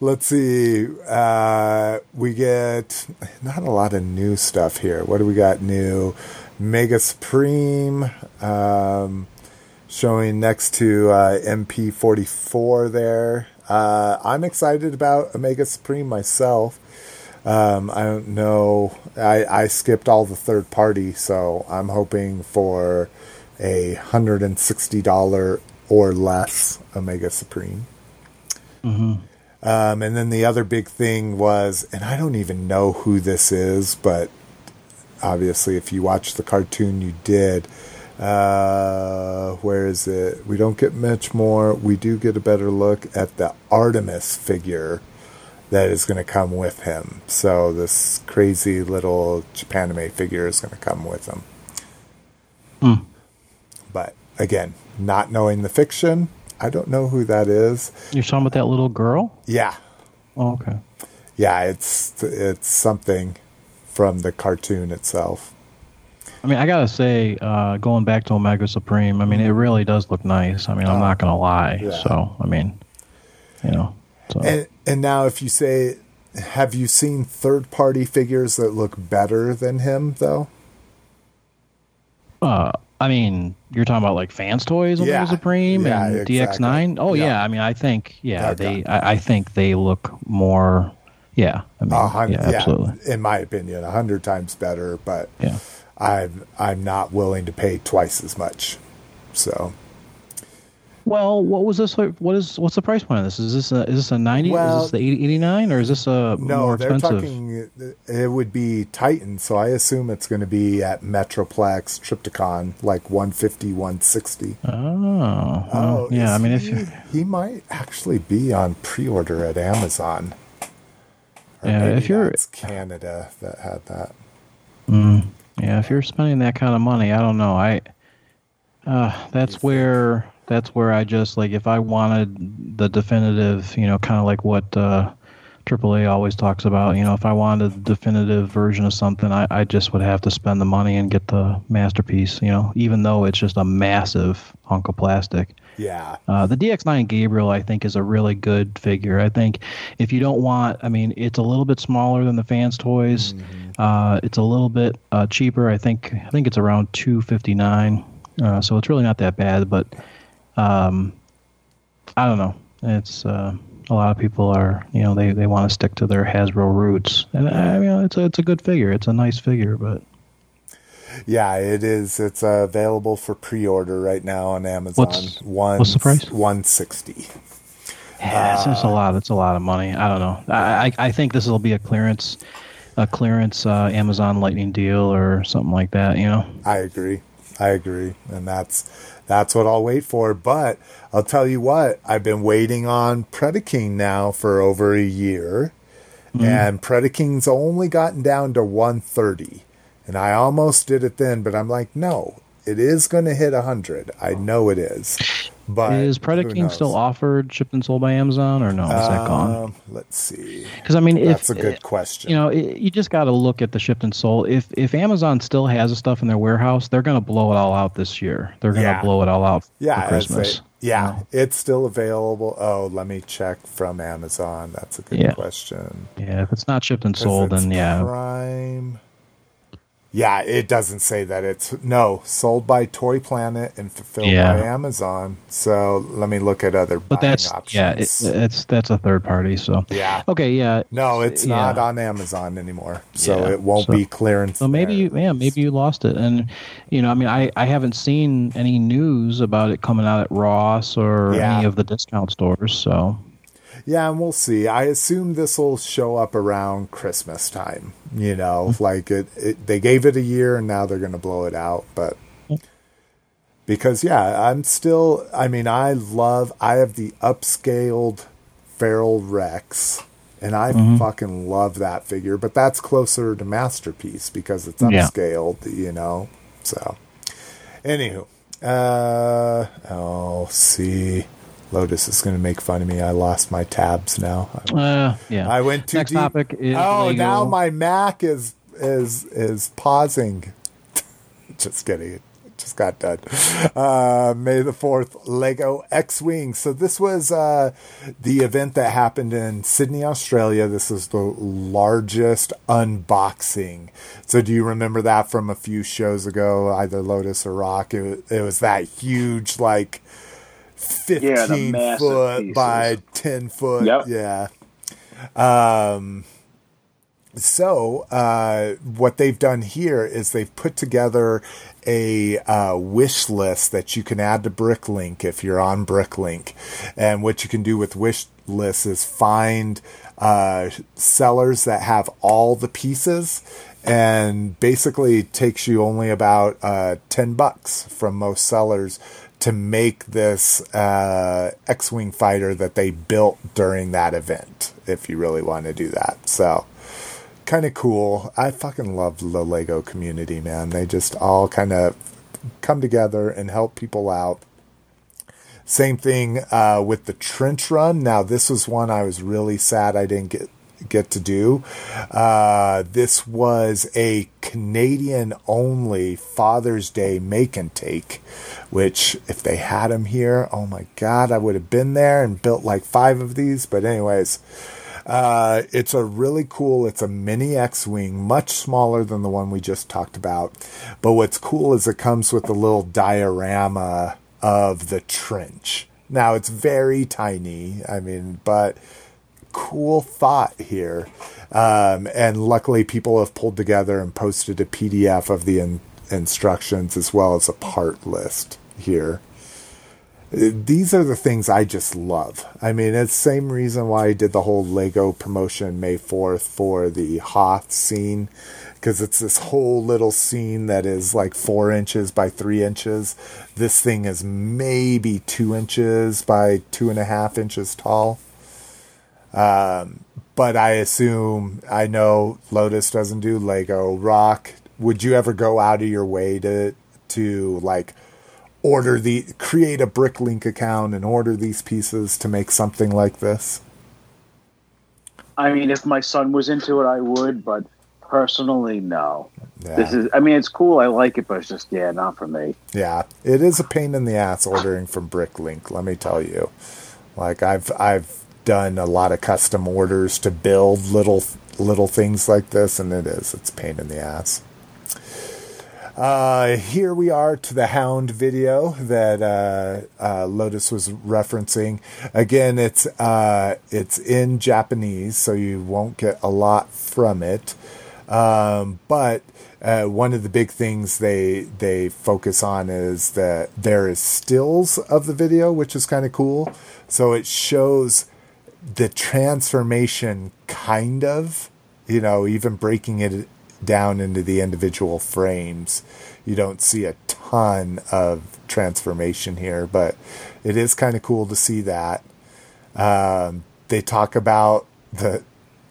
Speaker 1: let's see. Uh, we get not a lot of new stuff here. What do we got new? Omega Supreme, um, showing next to uh, MP44 there. Uh, I'm excited about Omega Supreme myself. Um, I don't know. I, I skipped all the third party, so I'm hoping for a hundred and sixty dollar or less Omega Supreme. Um, and then the other big thing was, and I don't even know who this is, but obviously, if you watch the cartoon, you did. Uh, where is it? We don't get much more. We do get a better look at the Artemis figure that is going to come with him. So this crazy little Japanime figure is going to come with him. But again, not knowing the fiction, I don't know who that is.
Speaker 3: You're talking about that little girl?
Speaker 1: Yeah,
Speaker 3: Oh, okay.
Speaker 1: yeah, it's it's something from the cartoon itself.
Speaker 3: I mean, I gotta say, uh, going back to Omega Supreme, I mean, it really does look nice. I mean, I'm not gonna lie.
Speaker 1: yeah.
Speaker 3: So, I mean, you know, so
Speaker 1: And and now, if you say, have you seen third party figures that look better than him though?
Speaker 3: uh, I mean, you're talking about like fans toys Omega
Speaker 1: Yeah.
Speaker 3: Supreme
Speaker 1: Yeah,
Speaker 3: and
Speaker 1: exactly.
Speaker 3: DX9. Oh
Speaker 1: Yeah.
Speaker 3: yeah. I mean, I think yeah, they. I, I think they look more. Yeah. I mean,
Speaker 1: A hun-
Speaker 3: yeah, absolutely.
Speaker 1: in my opinion, a hundred times better. But
Speaker 3: Yeah.
Speaker 1: I'm I'm not willing to pay twice as much. So
Speaker 3: Well, what was this? What is what's the price point on this? Is this a is this a ninety?
Speaker 1: Well-
Speaker 3: is this the 89 or is this a
Speaker 1: no,
Speaker 3: more
Speaker 1: they're
Speaker 3: expensive?
Speaker 1: talking. Uh, it would be Titan, so I assume it's going to be at Metroplex Trypticon, like 150, 160.
Speaker 3: Oh, well,
Speaker 1: Oh,
Speaker 3: yeah. I mean, if
Speaker 1: he,
Speaker 3: you
Speaker 1: he might actually be on pre-order at Amazon. Or
Speaker 3: Yeah, if you're-
Speaker 1: Canada that had that.
Speaker 3: Hmm, yeah, if you're spending that kind of money, I don't know. I uh that's where that's where I just like if I wanted the definitive, you know, kind of like what uh AAA always talks about, you know, if I wanted the definitive version of something, I, I just would have to spend the money and get the masterpiece, you know, even though it's just a massive hunk of plastic.
Speaker 1: Yeah,
Speaker 3: Uh, the DX9 Gabriel, I think, is a really good figure. I think if you don't want, I mean, it's a little bit smaller than the fans' toys. Uh, it's a little bit uh, cheaper. I think. I think it's around two fifty nine. Uh, so it's really not that bad. But um, I don't know. It's uh, a lot of people are, you know, they, they want to stick to their Hasbro roots, and I mean, it's a it's a good figure. It's a nice figure, but
Speaker 1: yeah, it is. It's uh, available for pre-order right now on Amazon.
Speaker 3: What's-
Speaker 1: One,
Speaker 3: what's the price?
Speaker 1: One sixty.
Speaker 3: Yeah, it's just a lot. It's a lot of money. I don't know. I I, I think this will be a clearance, a clearance uh, Amazon Lightning deal or something like that. You know.
Speaker 1: I agree. I agree, and that's that's what I'll wait for. But I'll tell you what, I've been waiting on Predaking now for over a year, mm-hmm. and Predaking's only gotten down to one thirty, and I almost did it then, but I'm like, no, it is going to hit hundred. I oh. know it is. But
Speaker 3: Is Predaking
Speaker 1: knows?
Speaker 3: still offered, shipped and sold by Amazon, or no? Is that gone?
Speaker 1: Um, let's see.
Speaker 3: Because I mean, if
Speaker 1: That's a good question.
Speaker 3: you know, it, you just got to look at the shipped and sold. If if Amazon still has the stuff in their warehouse, they're going to blow it all out this year. They're going to
Speaker 1: Yeah.
Speaker 3: blow it all out
Speaker 1: yeah,
Speaker 3: for Christmas.
Speaker 1: yeah, it's still available. Oh, let me check from Amazon. That's a good
Speaker 3: Yeah.
Speaker 1: question.
Speaker 3: Yeah, if it's not shipped and sold, then yeah,
Speaker 1: Prime. Yeah, it doesn't say that it's no sold by Toy Planet and fulfilled
Speaker 3: Yeah.
Speaker 1: by Amazon. So let me look at other
Speaker 3: but
Speaker 1: buying
Speaker 3: that's yeah, it,
Speaker 1: options.
Speaker 3: it's that's a third party. So
Speaker 1: yeah,
Speaker 3: okay, yeah,
Speaker 1: no, it's
Speaker 3: yeah.
Speaker 1: not on Amazon anymore, so
Speaker 3: Yeah,
Speaker 1: it won't
Speaker 3: so-
Speaker 1: be clearance.
Speaker 3: So maybe you, yeah, maybe you lost it, and you know, I mean, I, I haven't seen any news about it coming out at Ross or any of the discount stores. So
Speaker 1: Yeah, and we'll see. I assume this will show up around Christmas time. You know,
Speaker 3: Hmm.
Speaker 1: like it, it. They gave it a year, and now they're going to blow it out. But because yeah, I'm still. I mean, I love. I have the upscaled Feral Rex, and I
Speaker 3: Mm-hmm.
Speaker 1: fucking love that figure. But that's closer to masterpiece because it's
Speaker 3: Yeah.
Speaker 1: upscaled. You know, so. Anywho, uh, oh, see. Lotus is going to make fun of me. I lost my tabs now.
Speaker 3: uh, yeah,
Speaker 1: I went too
Speaker 3: Next
Speaker 1: deep.
Speaker 3: topic is
Speaker 1: oh,
Speaker 3: Lego.
Speaker 1: now my Mac is is is pausing. Just kidding. It just got done. Uh, May the 4th, Lego X Wing. So, this was uh, the event that happened in Sydney, Australia. This is the largest unboxing. So, do you remember that from a few shows ago, either Lotus or Rock? It, it was that huge, like 15
Speaker 2: massive
Speaker 1: foot
Speaker 2: pieces.
Speaker 1: by 10 foot.
Speaker 2: Yep.
Speaker 1: Yeah. Um, so uh, what they've done here is they've put together a uh, wish list that you can add to bricklink if you're on bricklink and what you can do with wish lists is find uh, sellers that have all the pieces and basically takes you only about uh, 10 bucks from most sellers to make this uh, X-wing fighter that they built during that event. If you really want to do that, so kind of cool. I fucking love the Lego community, man. They just all kind of come together and help people out. Same thing uh, with the trench run. Now, this was one I was really sad I didn't get get to do. Uh, this was a Canadian only Father's Day make and take, which if they had them here, oh my god, I would have been there and built like five of these. But anyways, uh, it's a really cool. It's a mini X-wing, much smaller than the one we just talked about. But what's cool is it comes with a little diorama of the trench. Now it's very tiny. I mean, but cool thought here. Um, and luckily, people have pulled together and posted a PDF of the in- instructions as well as a part list here. These are the things I just love. I mean, it's the same reason why I did the whole Lego promotion May 4th for the Hoth scene, because it's this whole little scene that is like four inches by three inches. This thing is maybe two inches by two and a half inches tall. Um, but I assume I know Lotus doesn't do Lego. Rock, would you ever go out of your way to to like order the create a Bricklink account and order these pieces to make something like this?
Speaker 2: I mean, if my son was into it, I would, but personally, no.
Speaker 1: Yeah.
Speaker 2: This is. I mean, it's cool. I like it, but it's just yeah, not for me.
Speaker 1: Yeah, it is a pain in the ass ordering from Bricklink. Let me tell you. Like I've I've done a lot of custom orders to build little little things like this, and it is it's pain in the ass. Uh, here we are to the Hound video that uh, uh, Lotus was referencing. Again, it's uh, it's in Japanese, so you won't get a lot from it. Um, but uh, one of the big things they they focus on is that there is stills of the video, which is kind of cool. So it shows the transformation, kind of, you know, even breaking it down into the individual frames. You don't see a ton of transformation here, but it is kind of cool to see that. Um, they talk about the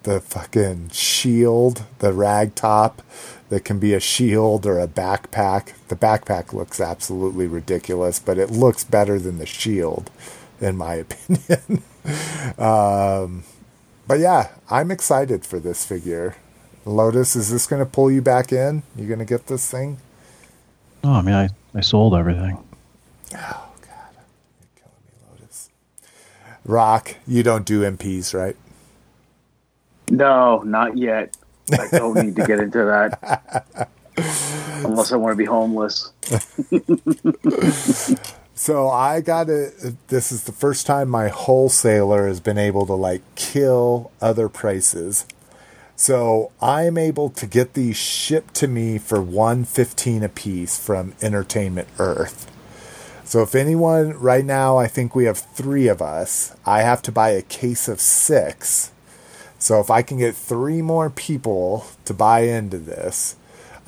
Speaker 1: the fucking shield, the rag top that can be a shield or a backpack. The backpack looks absolutely ridiculous, but it looks better than the shield, in my opinion. um, but yeah, I'm excited for this figure. Lotus, is this going to pull you back in? You going to get this thing?
Speaker 3: Oh, I mean, I, I sold everything.
Speaker 1: Oh God, you're killing me, Lotus. Rock, you don't do MPs, right?
Speaker 2: No, not yet. I don't need to get into that unless I want to be homeless.
Speaker 1: So I got to. This is the first time my wholesaler has been able to like kill other prices. So I'm able to get these shipped to me for one fifteen a piece from Entertainment Earth. So if anyone right now, I think we have three of us. I have to buy a case of six. So if I can get three more people to buy into this,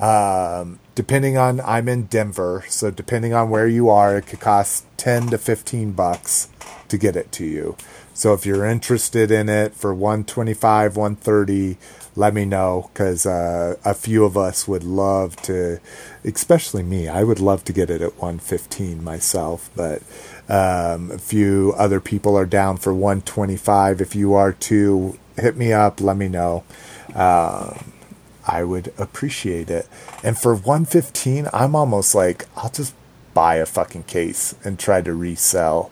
Speaker 1: um, depending on I'm in Denver, so depending on where you are, it could cost ten to fifteen bucks to get it to you. So if you're interested in it for one twenty five, one thirty, let me know because uh, a few of us would love to, especially me. I would love to get it at one fifteen myself, but um, a few other people are down for one twenty five. If you are too, hit me up. Let me know. Um, I would appreciate it. And for 115, I'm almost like I'll just buy a fucking case and try to resell.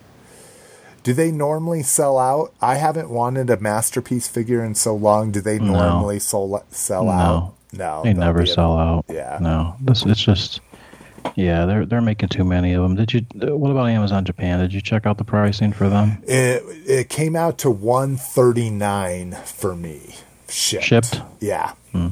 Speaker 1: Do they normally sell out? I haven't wanted a masterpiece figure in so long. Do they
Speaker 3: No.
Speaker 1: normally sell sell
Speaker 3: No.
Speaker 1: out? No,
Speaker 3: They never
Speaker 1: be a-
Speaker 3: sell out.
Speaker 1: Yeah.
Speaker 3: No, this it's just. Yeah, they're they're making too many of them. Did you? What about Amazon Japan? Did you check out the pricing for them?
Speaker 1: It it came out to 139 for me. Shipped.
Speaker 3: Shipped?
Speaker 1: Yeah. Hmm.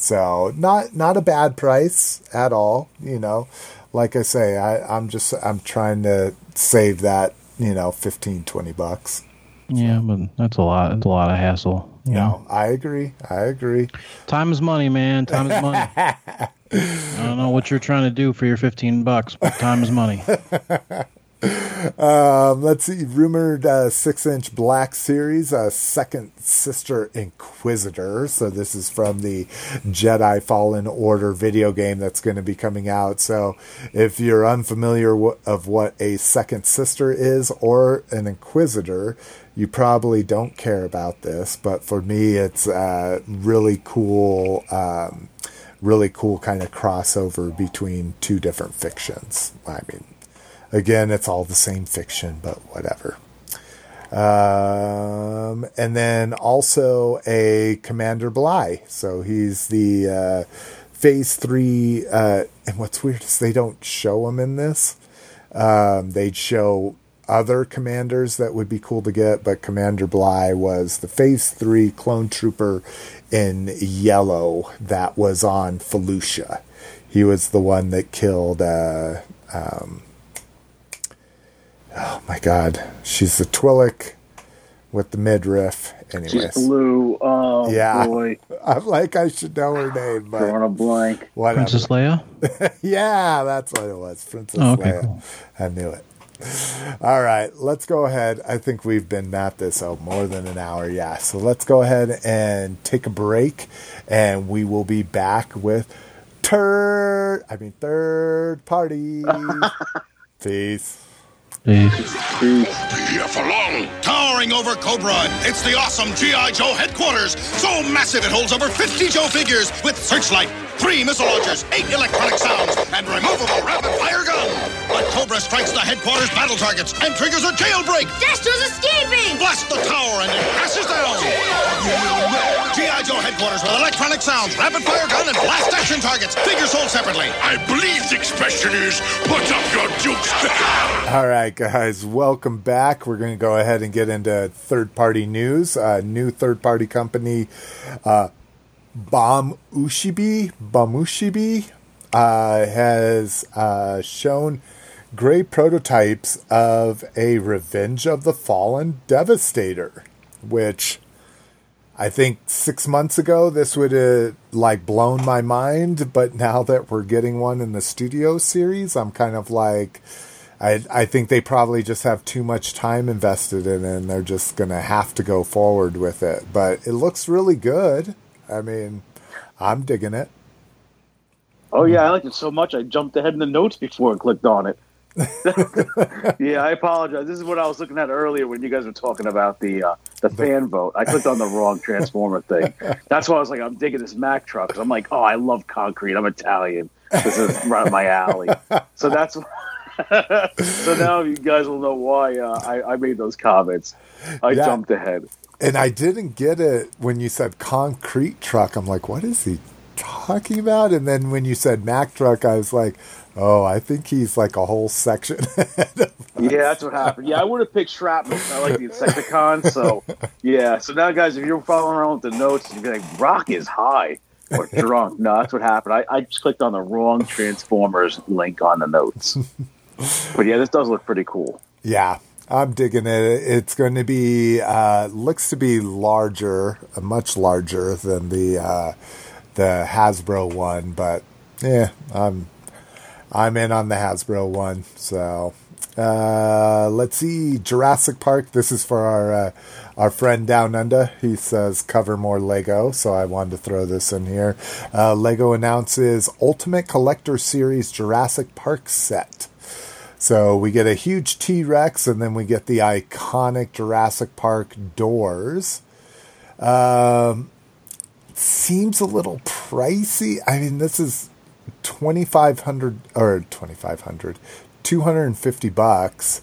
Speaker 1: So not not a bad price at all, you know. Like I say, I, I'm just I'm trying to save that, you know, 15, 20 bucks.
Speaker 3: Yeah, but that's a lot. It's a lot of hassle. You know?
Speaker 1: No, I agree. I agree.
Speaker 3: Time is money, man. Time is money. I don't know what you're trying to do for your 15 bucks, but time is money.
Speaker 1: Um, let's see. Rumored uh, six inch black series, uh, second sister Inquisitor. So this is from the Jedi Fallen Order video game that's going to be coming out. So if you're unfamiliar w- of what a second sister is or an Inquisitor, you probably don't care about this. But for me, it's uh, really cool. Um, really cool kind of crossover between two different fictions. I mean, again, it's all the same fiction, but whatever. Um, and then also a Commander Bly. So he's the uh, Phase Three. Uh, and what's weird is they don't show him in this. Um, they'd show other commanders that would be cool to get, but Commander Bly was the Phase 3 clone trooper in yellow that was on Felucia. He was the one that killed, uh, um, oh my god, she's the Twi'lek with the midriff.
Speaker 2: She's
Speaker 1: Anyways,
Speaker 2: blue. Oh
Speaker 1: Yeah.
Speaker 2: boy,
Speaker 1: I'm like, I should know her name, but
Speaker 2: drawing
Speaker 1: but
Speaker 2: a blank.
Speaker 1: whatever.
Speaker 3: Princess Leia?
Speaker 1: Yeah, that's what it was. Princess
Speaker 3: Oh, okay,
Speaker 1: Leia.
Speaker 3: cool.
Speaker 1: I knew it. All right, let's go ahead. I think we've been at this oh more than an hour. Yeah, so let's go ahead and take a break, and we will be back with third. I mean third party. Peace.
Speaker 3: Peace.
Speaker 4: Here for long, towering over Cobra, it's the awesome G.I. Joe headquarters. So massive it holds over 50 Joe figures with searchlight, three missile launchers, eight electronic sounds, and removable rapid fire gun. But Cobra strikes the headquarters battle targets and triggers a jailbreak.
Speaker 5: Destro's escaping!
Speaker 4: Blast the tower and it crashes down. G.I. Joe headquarters with electronic sounds, rapid fire gun, and blast action targets. Figures sold separately.
Speaker 6: I believe the expression is, put up your dukes.
Speaker 1: All right, guys, welcome back. We're going to go ahead and get into third party news. Uh, new third party company, uh, Bam Ushibi, Bamushibi, uh, has uh, shown great prototypes of a Revenge of the Fallen Devastator, which I think six months ago this would have like blown my mind, but now that we're getting one in the studio series, I'm kind of like, I I think they probably just have too much time invested in it, and they're just gonna have to go forward with it. But it looks really good. I mean, I'm digging it.
Speaker 2: Oh yeah, I liked it so much I jumped ahead in the notes before and clicked on it. yeah, I apologize. This is what I was looking at earlier when you guys were talking about the uh, the fan vote. I clicked on the wrong transformer thing. That's why I was like, I'm digging this Mack truck I'm like, oh, I love concrete. I'm Italian. This is right up my alley. So that's. So now you guys will know why uh, I, I made those comments. I
Speaker 1: Yeah.
Speaker 2: jumped ahead.
Speaker 1: And I didn't get it when you said concrete truck. I'm like, what is he talking about? And then when you said Mack truck, I was like, oh, I think he's like a whole section.
Speaker 2: Yeah, that's what happened. Yeah, I would have picked shrapnel. I like the Insecticon. So, yeah. So now, guys, if you're following around with the notes, you're like, Rock is high or drunk. No, that's what happened. I, I just clicked on the wrong Transformers link on the notes. But yeah, this does look pretty cool.
Speaker 1: Yeah, I'm digging it. It's going to be uh, looks to be larger, uh, much larger than the uh, the Hasbro one, but yeah, I'm I'm in on the Hasbro one. So uh, let's see, Jurassic Park. This is for our uh, our friend down under. He says cover more Lego, so I wanted to throw this in here. Uh, Lego announces Ultimate Collector Series Jurassic Park set. So we get a huge T Rex, and then we get the iconic Jurassic Park doors. Um, seems a little pricey. I mean, this is 2500 or 2500 250 bucks.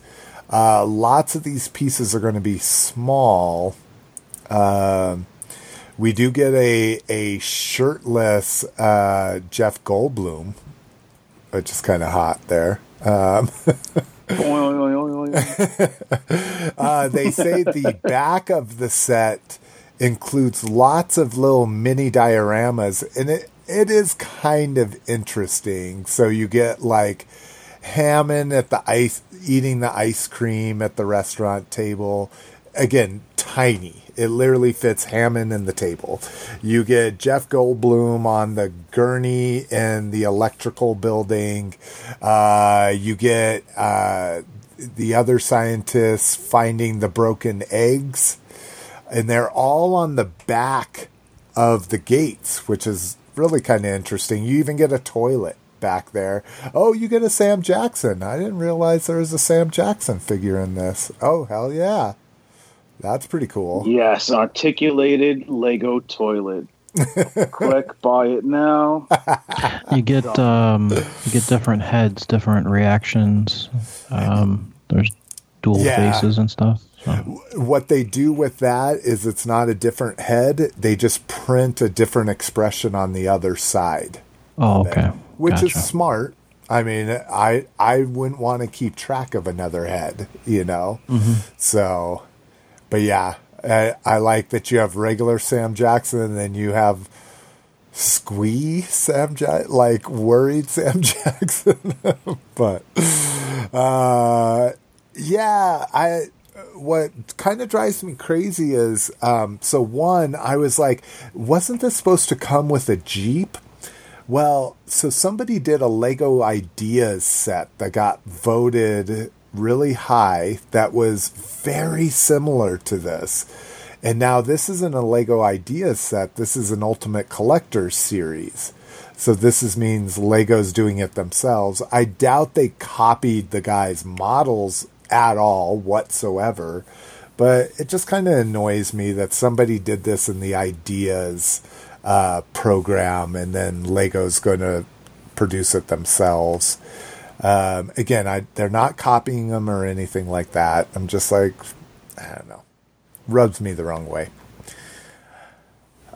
Speaker 1: Uh, lots of these pieces are going to be small. Um, we do get a a shirtless uh, Jeff Goldblum, which is kind of hot there. Um, uh, they say the back of the set includes lots of little mini dioramas, and it it is kind of interesting. So you get like Hammond at the ice eating the ice cream at the restaurant table. Again, tiny. It literally fits Hammond in the table. You get Jeff Goldblum on the gurney in the electrical building. Uh, you get uh, the other scientists finding the broken eggs. And they're all on the back of the gates, which is really kind of interesting. You even get a toilet back there. Oh, you get a Sam Jackson. I didn't realize there was a Sam Jackson figure in this. Oh, hell yeah. That's pretty cool.
Speaker 2: Yes, articulated Lego toilet. Quick, buy it now.
Speaker 3: You get um, you get different heads, different reactions. Um, there's dual
Speaker 1: Yeah.
Speaker 3: faces and stuff. So.
Speaker 1: What they do with that is it's not a different head, they just print a different expression on the other side.
Speaker 3: Oh,
Speaker 1: of it,
Speaker 3: okay.
Speaker 1: Which
Speaker 3: Gotcha.
Speaker 1: is smart. I mean, I I wouldn't want to keep track of another head, you know.
Speaker 3: Mm-hmm.
Speaker 1: So, but yeah, I, I like that you have regular Sam Jackson, and then you have squee Sam Jack, like worried Sam Jackson. but uh, yeah, I what kind of drives me crazy is um, so one, I was like, wasn't this supposed to come with a Jeep? Well, so somebody did a Lego Ideas set that got voted really high that was very similar to this. And now this isn't a Lego Ideas set, this is an Ultimate Collectors series. So this is means Lego's doing it themselves. I doubt they copied the guy's models at all whatsoever, but it just kind of annoys me that somebody did this in the Ideas uh, program and then Lego's going to produce it themselves. Um, again, I they're not copying them or anything like that. I'm just like, I don't know, rubs me the wrong way.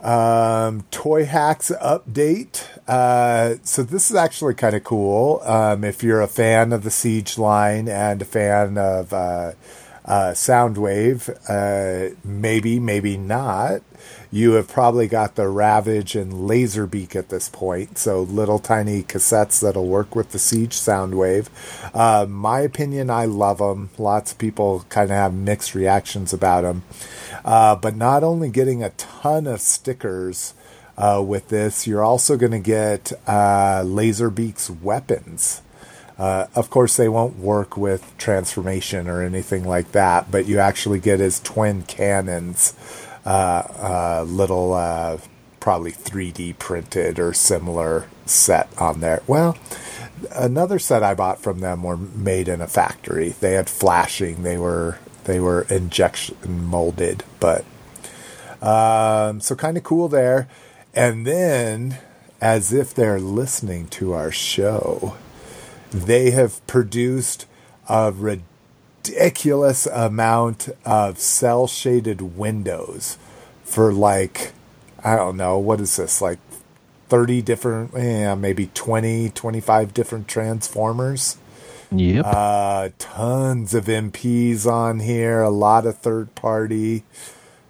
Speaker 1: Um, Toyhax update. Uh, so this is actually kind of cool. Um, if you're a fan of the Siege line and a fan of uh, uh, Soundwave, uh, maybe, maybe not. You have probably got the Ravage and Laserbeak at this point, so little tiny cassettes that'll work with the Siege Soundwave. Uh, my opinion, I love them. Lots of people kind of have mixed reactions about them. Uh, but not only getting a ton of stickers uh, with this, you're also going to get uh, Laserbeak's weapons. Uh, of course, they won't work with transformation or anything like that, but you actually get his twin cannons, uh, uh, little, uh, probably 3D printed or similar set on there. Well, another set I bought from them were made in a factory. They had flashing. They were they were injection molded, but um, so kind of cool there. And then, as if they're listening to our show, they have produced a ridiculous amount of cell shaded windows for like I don't know what is this like 30 different yeah maybe 20 25 different transformers?
Speaker 3: Yep.
Speaker 1: uh tons of MPs on here a lot of third party.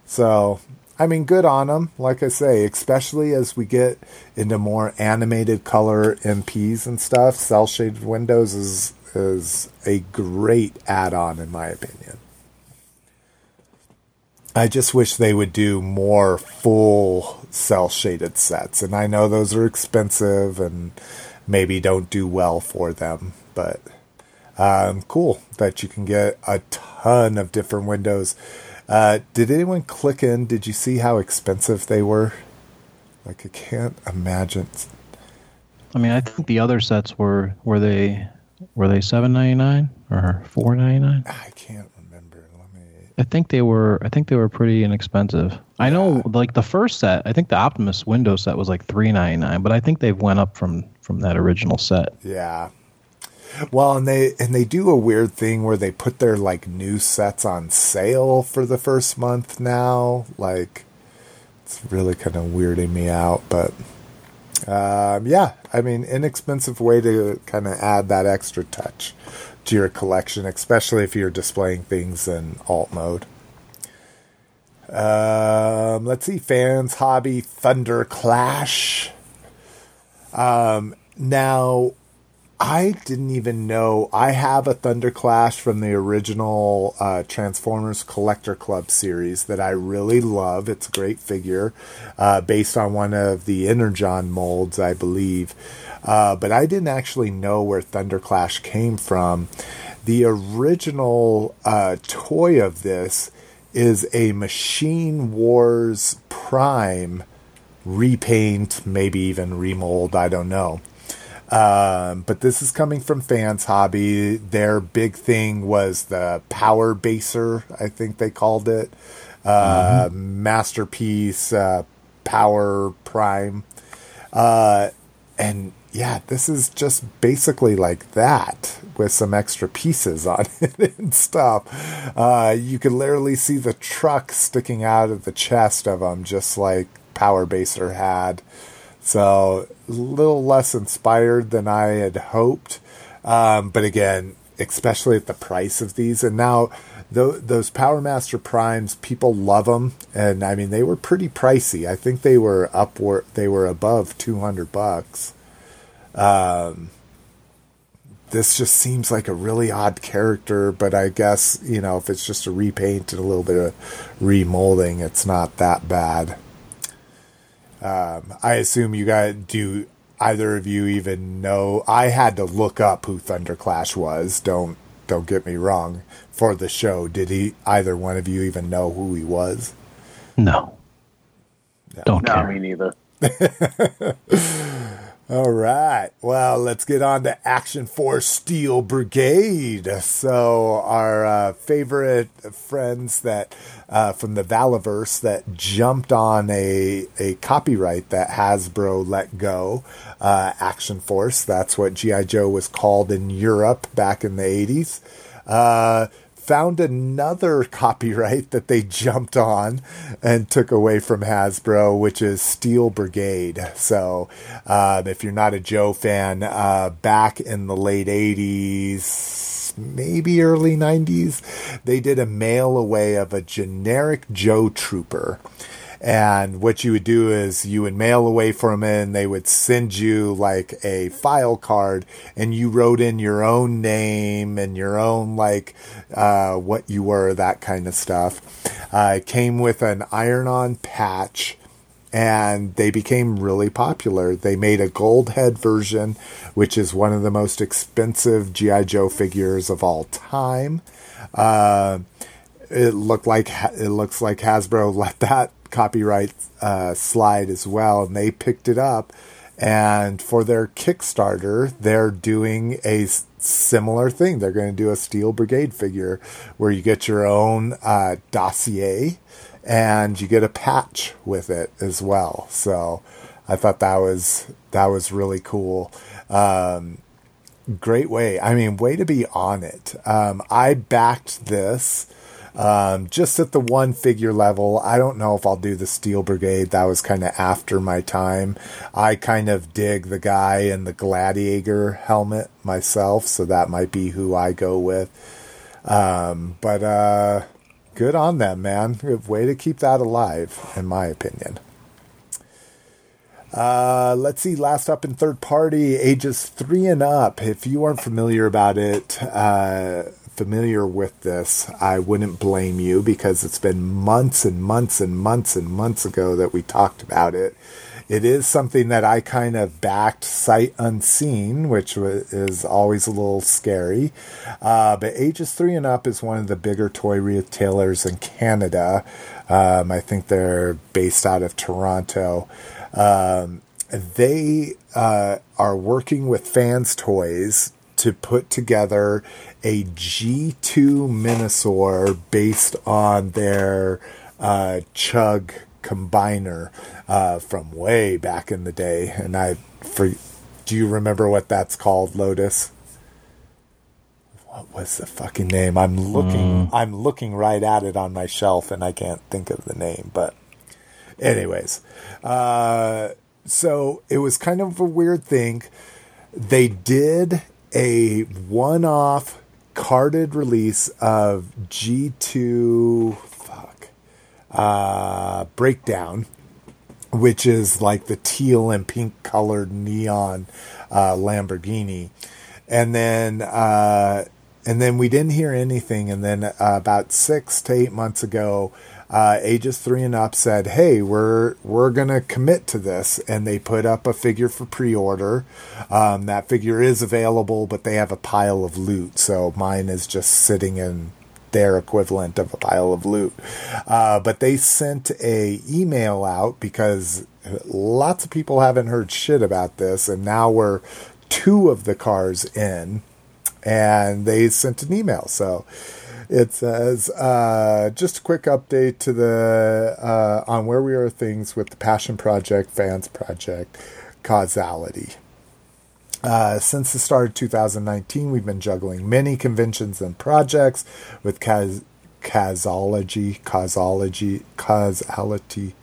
Speaker 1: So I mean good on them like I say especially as we get into more animated color MPs and stuff. Cell shaded windows is is a great add-on in my opinion I just wish they would do more full cell shaded sets. And I know those are expensive and maybe don't do well for them, but um, cool that you can get a ton of different windows. Uh, did anyone click in? Did you see how expensive they were? Like, I can't imagine.
Speaker 3: I mean, I think the other sets were were they were they seven ninety nine or four ninety nine?
Speaker 1: I can't remember. Let me.
Speaker 3: I think they were. I think they were pretty inexpensive. I know, like the first set. I think the Optimus window set was like three ninety nine, but I think they've went up from from that original set.
Speaker 1: Yeah. Well, and they and they do a weird thing where they put their like new sets on sale for the first month now. Like it's really kind of weirding me out, but um, yeah, I mean, inexpensive way to kind of add that extra touch to your collection, especially if you're displaying things in alt mode. Um, let's see, fans, hobby, Thunderclash. Um, now, I didn't even know I have a Thunderclash from the original uh, Transformers Collector Club series that I really love. It's a great figure, uh, based on one of the Energon molds, I believe. Uh, but I didn't actually know where Thunderclash came from. The original uh, toy of this is a Machine Wars Prime repaint, maybe even remold. I don't know. Um, but this is coming from Fans Hobby. Their big thing was the Power Baser, I think they called it. Uh, Masterpiece uh, Power Prime. Uh, and yeah, this is just basically like that with some extra pieces on it and stuff. Uh, you can literally see the truck sticking out of the chest of them, just like Power Baser had. So little less inspired than I had hoped. Um, but again, especially at the price of these, and now tho- those Power Master Primes, people love them, and I mean they were pretty pricey. I think they were up, upward, they were above two hundred bucks. Um, this just seems like a really odd character, but I guess you know if it's just a repaint and a little bit of remolding, it's not that bad. Um, I assume you guys do. Either of you even know? I had to look up who Thunderclash was. Don't don't get me wrong. For the show, did he? Either one of you even know who he was?
Speaker 3: No, don't
Speaker 2: No,
Speaker 3: care.
Speaker 2: me neither.
Speaker 1: All right. Well, let's get on to Action Force Steel Brigade. So, our uh, favorite friends that uh, from the Valaverse that jumped on a a copyright that Hasbro let go. Uh, Action Force. That's what GI Joe was called in Europe back in the eighties. Found another copyright that they jumped on and took away from Hasbro, which is Steel Brigade. So, um, if you're not a Joe fan, uh, back in the late 80s, maybe early 90s, they did a mail away of a generic Joe Trooper. And what you would do is you would mail away from it and they would send you like a file card and you wrote in your own name and your own like uh, what you were, that kind of stuff. Uh, it came with an iron on patch and they became really popular. They made a gold head version, which is one of the most expensive G.I. Joe figures of all time. Uh, it looked like it looks like Hasbro let that copyright uh, slide as well, and they picked it up. And for their Kickstarter, they're doing a similar thing. They're going to do a Steel Brigade figure where you get your own uh, dossier and you get a patch with it as well. So I thought that was that was really cool. Um, great way. I mean, way to be on it. Um, I backed this um, just at the one figure level. I don't know if I'll do the Steel Brigade. That was kind of after my time. I kind of dig the guy in the Gladiator helmet myself, so that might be who I go with. Um, but uh, good on them, man. Way to keep that alive, in my opinion. Uh, let's see. Last up in third party, ages three and up. If you aren't familiar about it, uh, familiar with this, I wouldn't blame you because it's been months and months and months and months ago that we talked about it. It is something that I kind of backed sight unseen, which is always a little scary. Uh, but ages three and up is one of the bigger toy retailers in Canada. Um, I think they're based out of Toronto. Um, they uh, are working with Fans Toys to put together a G2 Minosaur based on their uh, Chug combiner uh, from way back in the day. And I, for, do you remember what that's called, Lotus? What was the fucking name? I'm looking. I'm looking right at it on my shelf, and I can't think of the name. But, anyways, uh, so it was kind of a weird thing. They did a one-off carded release of G2 fuck uh breakdown which is like the teal and pink colored neon uh, Lamborghini. And then uh and then we didn't hear anything. And then uh, about 6 to 8 months ago uh, ages three and up said, "Hey, we're we're gonna commit to this," and they put up a figure for pre-order. Um, that figure is available, but they have a pile of loot, so mine is just sitting in their equivalent of a pile of loot. Uh, but they sent a email out because lots of people haven't heard shit about this, and now we're two of the cars in, and they sent an email. So it says uh, just a quick update to the uh, on where we are things with the Passion Project, Fans Project, Causality. Uh, since the start of 2019, we've been juggling many conventions and projects with cas- causology, causology, causality,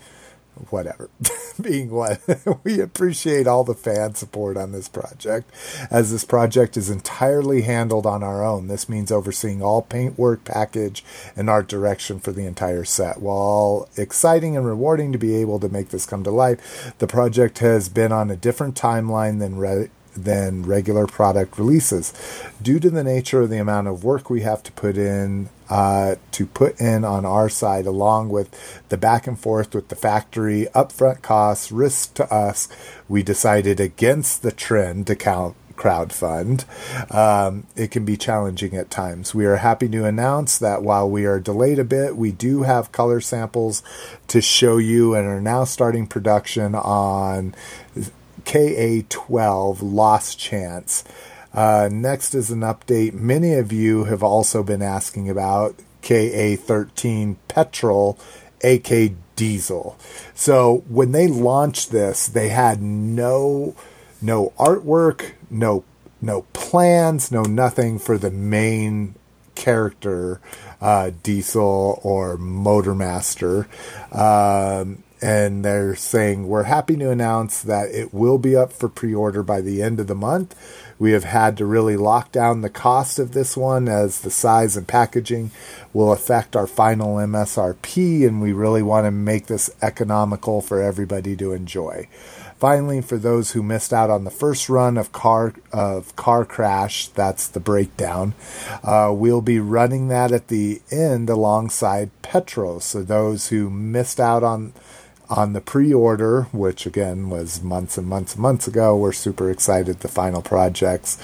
Speaker 1: whatever. Being what? We appreciate all the fan support on this project as this project is entirely handled on our own. This means overseeing all paintwork package and art direction for the entire set. While exciting and rewarding to be able to make this come to life the project has been on a different timeline than re- than regular product releases. Due to the nature of the amount of work we have to put in uh, to put in on our side along with the back and forth with the factory upfront costs risk to us we decided against the trend to count crowdfund. Um, it can be challenging at times. We are happy to announce that while we are delayed a bit we do have color samples to show you and are now starting production on KA12 Lost Chance. Uh, next is an update many of you have also been asking about KA13 Petrol, AK Diesel. So when they launched this, they had no no artwork, no no plans, no nothing for the main character, uh, Diesel or Motormaster. Um, and they're saying we're happy to announce that it will be up for pre-order by the end of the month. We have had to really lock down the cost of this one as the size and packaging will affect our final MSRP and we really want to make this economical for everybody to enjoy. Finally, for those who missed out on the first run of car of car crash, that's the breakdown. Uh, we'll be running that at the end alongside Petros. So those who missed out on on the pre-order, which again was months and months and months ago. We're super excited the final projects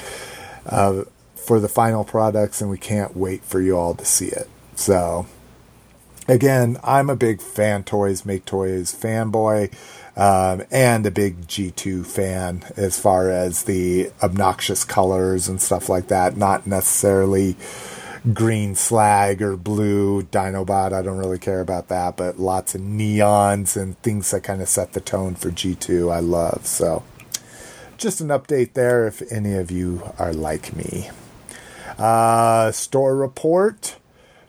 Speaker 1: uh, for the final products, and we can't wait for you all to see it. So, again, I'm a big fan toys, make toys fanboy, um, and a big G2 fan as far as the obnoxious colors and stuff like that. Not necessarily green slag or blue Dinobot. I don't really care about that, but lots of neons and things that kind of set the tone for G2 I love. So just an update there if any of you are like me. Uh, store report.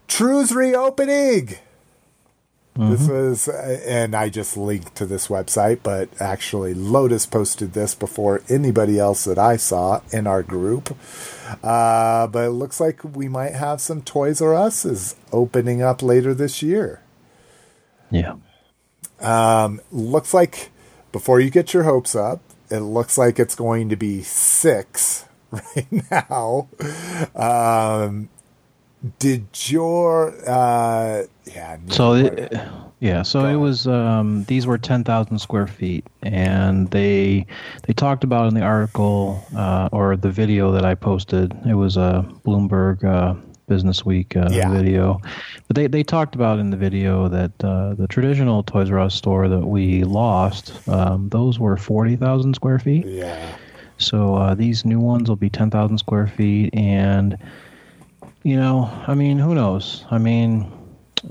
Speaker 1: True's reopening. This was, and I just linked to this website, but actually Lotus posted this before anybody else that I saw in our group. Uh, but it looks like we might have some Toys R Us is opening up later this year.
Speaker 3: Yeah.
Speaker 1: Um, looks like before you get your hopes up, it looks like it's going to be six right now. Um, did your uh, yeah?
Speaker 3: So it, yeah, so it was um, these were ten thousand square feet, and they they talked about in the article uh, or the video that I posted. It was a Bloomberg uh, Business Week uh,
Speaker 1: Yeah.
Speaker 3: video, but they they talked about in the video that uh, the traditional Toys R Us store that we lost, um, those were forty thousand square feet.
Speaker 1: yeah.
Speaker 3: So uh, these new ones will be 10,000 square feet, and you know, I mean, who knows? I mean,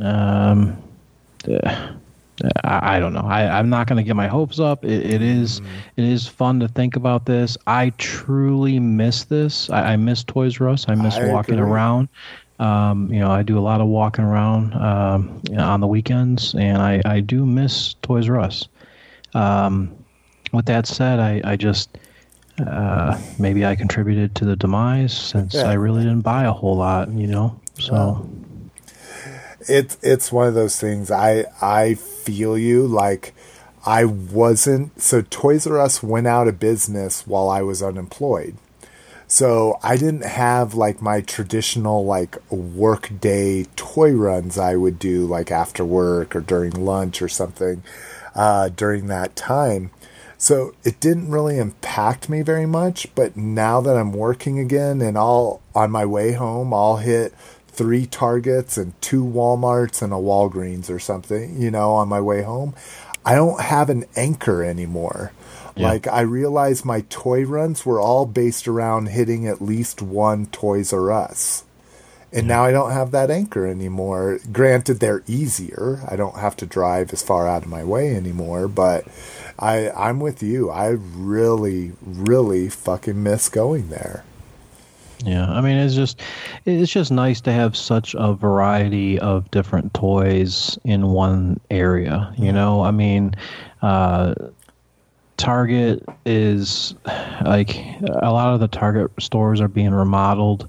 Speaker 3: um, uh, I, I don't know. I, I'm not going to get my hopes up. It, it is- it is fun to think about this. I truly miss this. I, I miss Toys R Us. I miss
Speaker 1: I
Speaker 3: walking
Speaker 1: agree.
Speaker 3: around. Um, you know, I do a lot of walking around um, you know, on the weekends, and I, I do miss Toys R Us. Um, with that said, I, I just uh, maybe I contributed to the demise since
Speaker 1: Yeah.
Speaker 3: I really didn't buy a whole lot, you know. So
Speaker 1: it's it's one of those things. I i feel you. Like i wasn't so toys r us went out of business while i was unemployed. So i didn't have like my traditional like work day toy runs i would do like after work or during lunch or something uh, during that time. So it didn't really impact me very much but now that i'm working again and all on my way home i'll hit three Targets and two Walmarts and a Walgreens or something, you know, on my way home. I don't have an anchor anymore.
Speaker 3: Yeah.
Speaker 1: Like I realized my toy runs were all based around hitting at least one Toys R Us. And now I don't have that anchor anymore. Granted, they're easier. I don't have to drive as far out of my way anymore, but I I'm with you. I really, really fucking miss going there.
Speaker 3: Yeah, I mean it's just it's just nice to have such a variety of different toys in one area. You know, I mean, uh, Target is like a lot of the Target stores are being remodeled,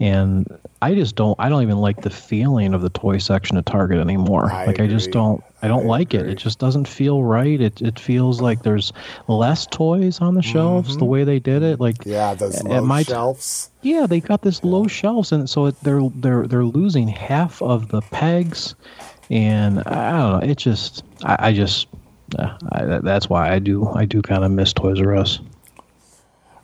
Speaker 3: and I just don't I don't even like the feeling of the toy section at Target anymore.
Speaker 1: I
Speaker 3: like I just don't I don't
Speaker 1: I
Speaker 3: like it.
Speaker 1: agree.
Speaker 3: It just doesn't feel right. It it feels like there's less toys on the shelves the way they did it. Like
Speaker 1: Mm-hmm. Yeah, those
Speaker 3: at
Speaker 1: low
Speaker 3: my
Speaker 1: shelves.
Speaker 3: yeah, they got this low shelves, and so it, they're they're they're losing half of the pegs, and I don't know. It just I, I just uh, I, that's why I do I do kind of miss Toys R Us.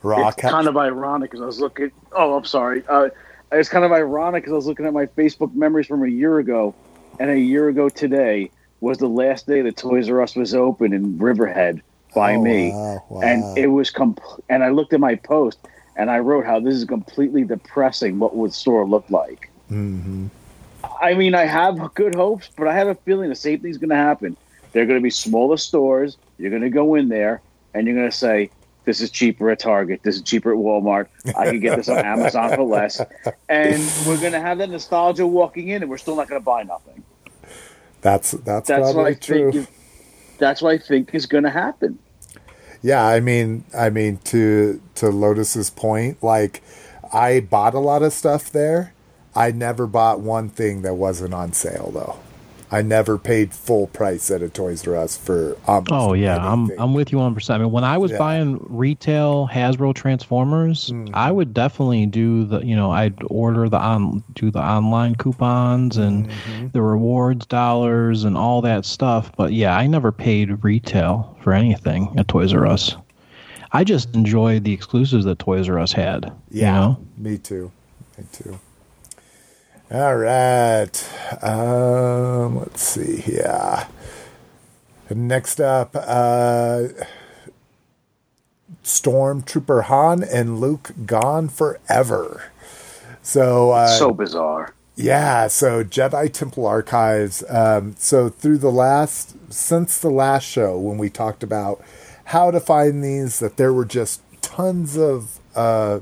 Speaker 1: Rock.
Speaker 2: It's kind of ironic because I was looking. Oh, I'm sorry. Uh, it's kind of ironic because I was looking at my Facebook memories from a year ago, and a year ago today was the last day that Toys R Us was open in Riverhead by
Speaker 1: Oh,
Speaker 2: me,
Speaker 1: wow, wow.
Speaker 2: and it was compl- And I looked at my post and I wrote how this is completely depressing. What would store look like?
Speaker 1: hmm
Speaker 2: I mean, I have good hopes, but I have a feeling the same thing's going to happen. They're going to be smaller stores. You're going to go in there and you're going to say, "This is cheaper at Target. This is cheaper at Walmart. I can get this on Amazon for less." And we're going to have that nostalgia walking in, and we're still not going to buy nothing.
Speaker 1: That's that's,
Speaker 2: That's what
Speaker 1: probably
Speaker 2: I
Speaker 1: true.
Speaker 2: think. Is, that's what I think is going to happen.
Speaker 1: Yeah, I mean, I mean to to Lotus's point, like I bought a lot of stuff there. I never bought one thing that wasn't on sale though. I never paid full price at a Toys R Us for almost
Speaker 3: Oh yeah, I'm. I'm with you on percent. I mean, when I was
Speaker 1: Yeah.
Speaker 3: buying retail Hasbro Transformers,
Speaker 1: Mm-hmm.
Speaker 3: I would definitely do the you know I'd order the on do the online coupons and
Speaker 1: Mm-hmm.
Speaker 3: the rewards dollars and all that stuff. But yeah, I never paid retail for anything at Toys R Us. I just enjoyed the exclusives that Toys R Us had.
Speaker 1: Yeah,
Speaker 3: You know?
Speaker 1: me too. Me too. All right. Um, let's see here. Next up, uh, Stormtrooper Han and Luke gone forever. So, uh,
Speaker 2: so bizarre.
Speaker 1: yeah, so Jedi Temple Archives. Um, so through the last, since the last show when we talked about how to find these, that there were just tons of, uh,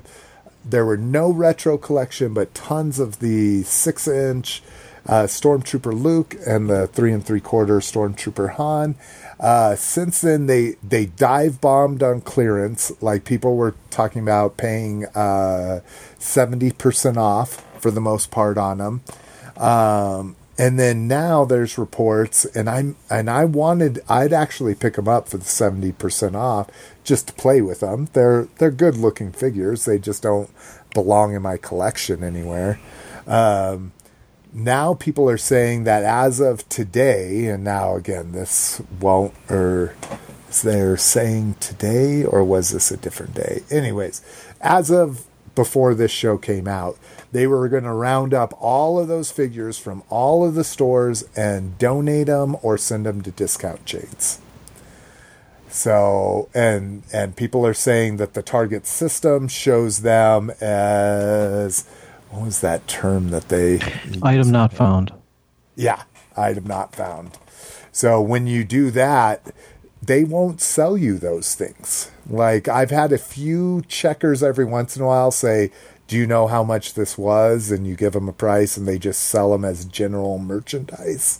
Speaker 1: there were no retro collection, but tons of the six inch uh, Stormtrooper Luke and the three and three quarter Stormtrooper Han. Uh, since then, they they dive bombed on clearance. Like people were talking about paying uh, seventy percent off for the most part on them. Um, and then now there's reports, and I'm and I wanted I'd actually pick them up for the seventy percent off just to play with them. They're they're good looking figures. They just don't belong in my collection anywhere. Um, now people are saying that as of today, and now again this won't or is they're saying today or was this a different day? Anyways, as of before this show came out, they were going to round up all of those figures from all of the stores and donate them or send them to discount chains. So and and people are saying that the target system shows them as what was that term that they
Speaker 3: Item not found.
Speaker 1: yeah, item not found. So when you do that, they won't sell you those things. Like I've had a few checkers every once in a while say, "Do you know how much this was?" and you give them a price and they just sell them as general merchandise.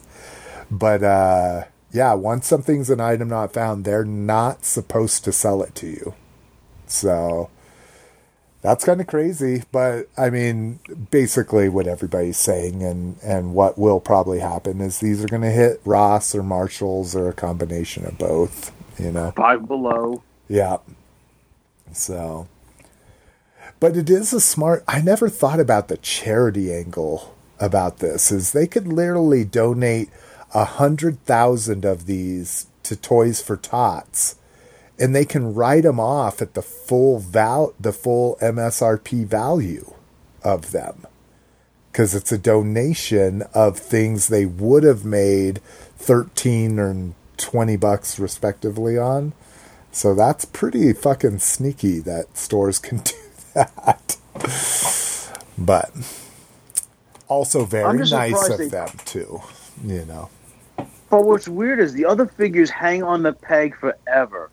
Speaker 1: But uh yeah, once something's an item not found, they're not supposed to sell it to you. So that's kind of crazy, but I mean, basically what everybody's saying and and what will probably happen is these are going to hit Ross or Marshalls or a combination of both, you know.
Speaker 2: Five below.
Speaker 1: Yeah. So but it is a smart I never thought about the charity angle about this is they could literally donate a hundred thousand of these to Toys for Tots and they can write them off at the full val the full MSRP value of them. Because it's a donation of things they would have made 13 or 20 bucks respectively on. So that's pretty fucking sneaky that stores can do that but also very nice of
Speaker 2: they-
Speaker 1: them too you know
Speaker 2: But what's weird is the other figures hang on the peg forever,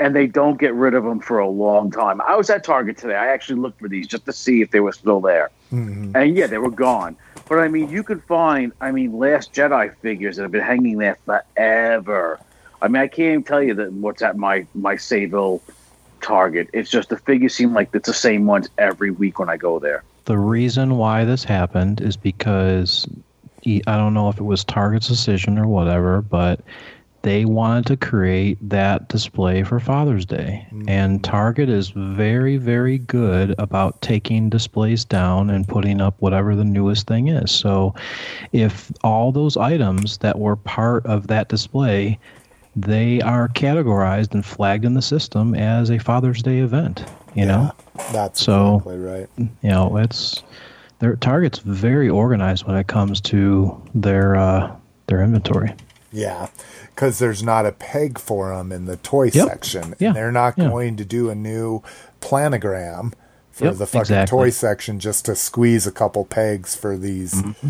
Speaker 2: and they don't get rid of them for a long time. I was at Target today. I actually looked for these just to see if they were still there,
Speaker 1: Mm-hmm.
Speaker 2: and yeah, they were gone. But I mean, you could find, I mean, Last Jedi figures that have been hanging there forever. I mean, I can't even tell you that what's at my my Sayville Target. It's just the figures seem like it's the same ones every week when I go there.
Speaker 3: The reason why this happened is because he- I don't know if it was Target's decision or whatever, but they wanted to create that display for Father's Day. Mm. And Target is very, very good about taking displays down and putting up whatever the newest thing is. So if all those items that were part of that display they are categorized and flagged in the system as a Father's Day event. You know,
Speaker 1: that's
Speaker 3: So-
Speaker 1: exactly right
Speaker 3: you know it's their target's very organized when it comes to their uh, their inventory.
Speaker 1: Yeah, because there's not a peg for them in the toy
Speaker 3: Yep.
Speaker 1: section.
Speaker 3: Yeah,
Speaker 1: And they're not
Speaker 3: yeah.
Speaker 1: going to do a new planogram for
Speaker 3: Yep,
Speaker 1: the fucking
Speaker 3: exactly.
Speaker 1: toy section just to squeeze a couple pegs for these
Speaker 3: Mm-hmm.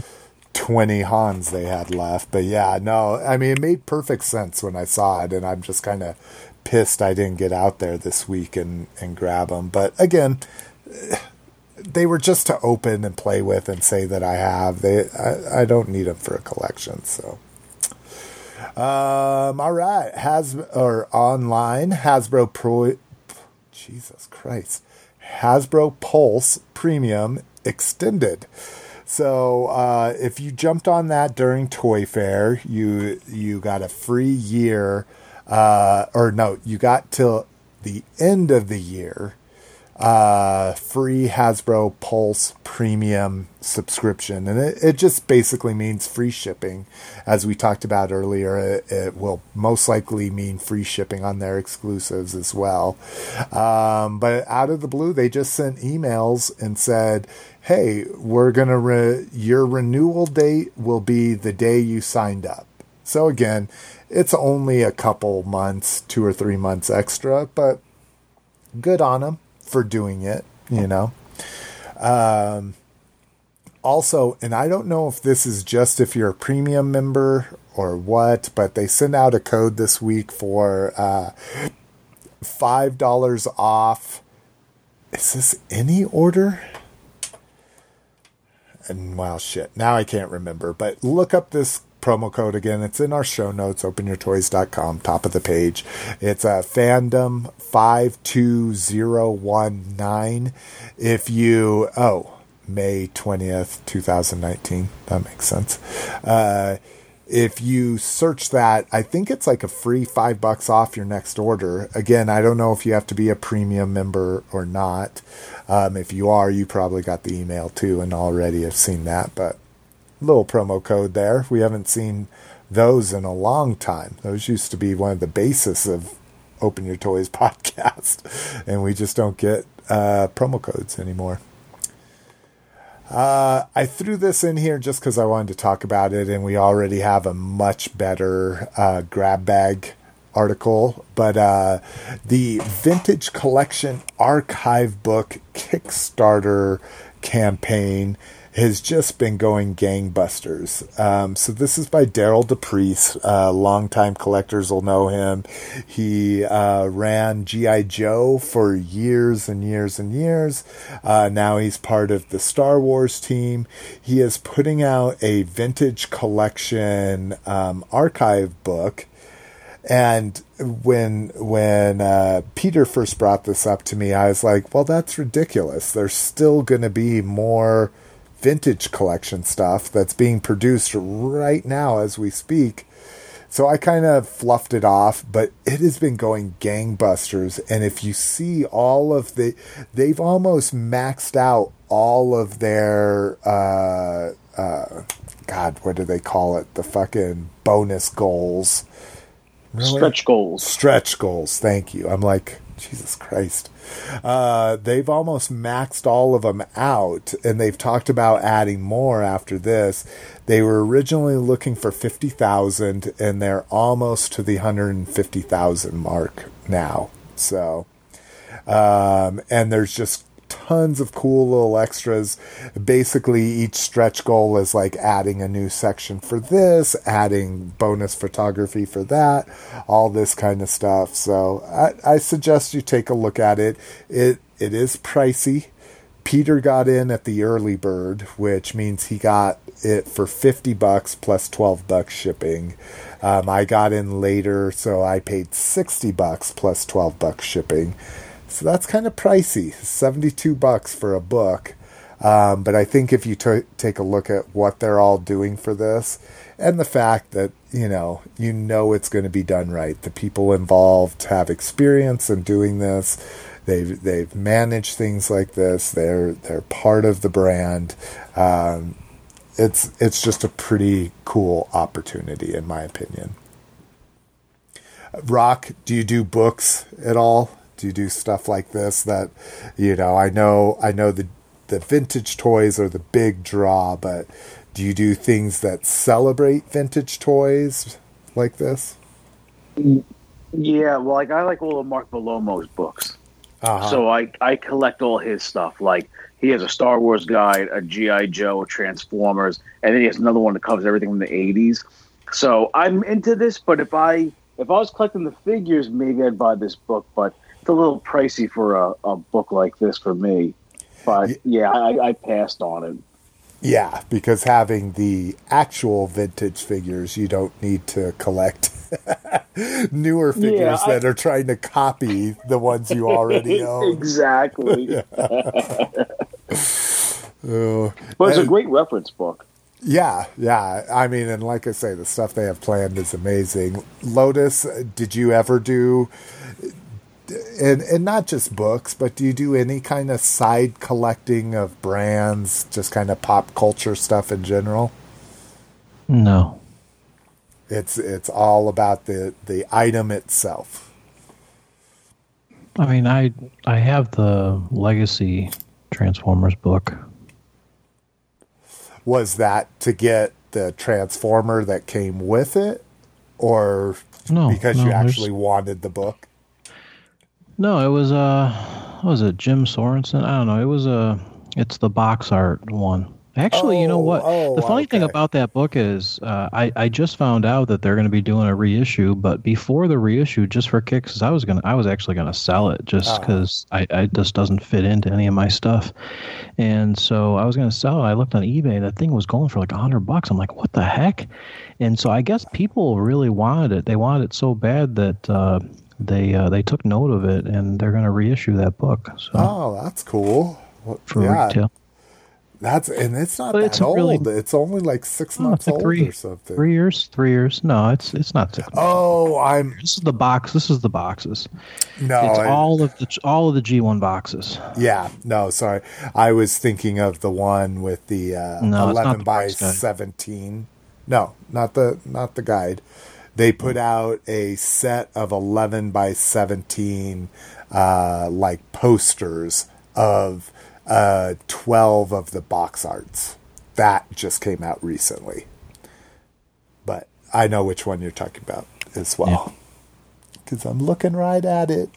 Speaker 1: 20 Hans they had left. But yeah, no, I mean, it made perfect sense when I saw it, and I'm just kind of pissed I didn't get out there this week and, and grab them. But again, they were just to open and play with and say that I have. They, I, I don't need them for a collection, so. Um, all right, Has or online Hasbro Pro. Jesus Christ, Hasbro Pulse Premium Extended. So uh, if you jumped on that during Toy Fair, you you got a free year, uh, or no, you got till the end of the year uh, free Hasbro Pulse Premium subscription. And it, it just basically means free shipping. As we talked about earlier, it, it will most likely mean free shipping on their exclusives as well. Um, but out of the blue, they just sent emails and said, hey, we're going to, re- your renewal date will be the day you signed up. So again, it's only a couple months, two or three months extra, but good on them for doing it, you know. Um, also, and I don't know if this is just if you're a premium member or what, but they sent out a code this week for uh, $5 off. Is this any order? And well, shit. Now I can't remember, but look up this promo code again. It's in our show notes, openyourtoys.com, top of the page. It's a fandom 52019. If you, oh, May 20th, 2019. That makes sense. Uh, if you search that, I think it's like a free five bucks off your next order. Again, I don't know if you have to be a premium member or not. Um, if you are, you probably got the email too and already have seen that, but little promo code there. We haven't seen those in a long time. Those used to be one of the basis of Open Your Toys podcast, and we just don't get uh, promo codes anymore. Uh, I threw this in here just because I wanted to talk about it, and we already have a much better uh, grab bag article, but uh, the Vintage Collection Archive Book Kickstarter campaign has just been going gangbusters. Um, so this is by Derryl DePriest. Uh, longtime collectors will know him. He uh, ran GI Joe for years and years and years. Uh, now he's part of the Star Wars team. He is putting out a vintage collection um, archive book. And when when uh, Peter first brought this up to me, I was like, "Well, that's ridiculous. There's still going to be more vintage collection stuff that's being produced right now as we speak. So I kind of fluffed it off, but it has been going gangbusters. And if you see all of the, they've almost maxed out all of their, uh, uh, God, what do they call it? The fucking bonus goals.
Speaker 2: Really? Stretch goals.
Speaker 1: Stretch goals. Thank you. I'm like, Jesus Christ. Uh, they've almost maxed all of them out, and they've talked about adding more after this. They were originally looking for 50,000, and they're almost to the 150,000 mark now. So, um, and there's just tons of cool little extras. Basically, each stretch goal is like adding a new section for this, adding bonus photography for that, all this kind of stuff. So I, I suggest you take a look at it. It it is pricey. Peter got in at the early bird, which means he got it for 50 bucks plus 12 bucks shipping. Um, I got in later, so I paid 60 bucks plus 12 bucks shipping. So that's kind of pricey, 72 bucks for a book. Um, but I think if you t- take a look at what they're all doing for this and the fact that, you know, you know it's going to be done right. The people involved have experience in doing this. They've, they've managed things like this. They're, they're part of the brand. Um, it's, it's just a pretty cool opportunity in my opinion. Rock, do you do books at all? Do you do stuff like this that you know i know i know the the vintage toys are the big draw but do you do things that celebrate vintage toys like this
Speaker 2: yeah well like i like all of mark Bellomo's books uh-huh. so i i collect all his stuff like he has a Star Wars guide, a GI Joe, Transformers, and then he has another one that covers everything from the '80s. So I'm into this, but if I if I was collecting the figures, maybe I'd buy this book. But a little pricey for a, a book like this for me. But yeah, I, I passed on it.
Speaker 1: Yeah, because having the actual vintage figures, you don't need to collect newer figures yeah, I, that are trying to copy the ones you already own.
Speaker 2: exactly. uh, but it's and, a great reference book.
Speaker 1: Yeah, yeah. I mean, and like I say, the stuff they have planned is amazing. Lotus, did you ever do and and not just books, but do you do any kind of side collecting of brands, just kind of pop culture stuff in general?
Speaker 3: No.
Speaker 1: It's it's all about the the item itself.
Speaker 3: I mean, I I have the Legacy Transformers book.
Speaker 1: Was that to get the Transformer that came with it, or no, because no, you actually wanted the book?
Speaker 3: No, it was uh, was it Jim Sorenson? I don't know. It was a, uh, it's the box art one. Actually, oh, you know what?
Speaker 1: Oh,
Speaker 3: the funny
Speaker 1: okay.
Speaker 3: thing about that book is, uh, I I just found out that they're going to be doing a reissue. But before the reissue, just for kicks, I was gonna, I was actually gonna sell it just because uh-huh. I, I just doesn't fit into any of my stuff, and so I was gonna sell it. I looked on eBay, that thing was going for like a hundred bucks. I'm like, what the heck? And so I guess people really wanted it. They wanted it so bad that uh, they uh, they took note of it and they're going to reissue that book. So
Speaker 1: oh, that's cool.
Speaker 3: Well, for yeah. retail.
Speaker 1: That's and it's not but that it's old. Really, it's only like six months like old
Speaker 3: three,
Speaker 1: or something.
Speaker 3: Three years, three years. No, it's it's not six.
Speaker 1: Oh, I'm.
Speaker 3: This is the box. This is the boxes.
Speaker 1: No,
Speaker 3: it's I, all of the all of the G one boxes.
Speaker 1: Yeah, no, sorry. I was thinking of the one with the uh, no, eleven by seventeen. No, not the not the guide they put out a set of 11 by 17 uh, like posters of uh, 12 of the box arts that just came out recently but i know which one you're talking about as well because I'm looking right at it.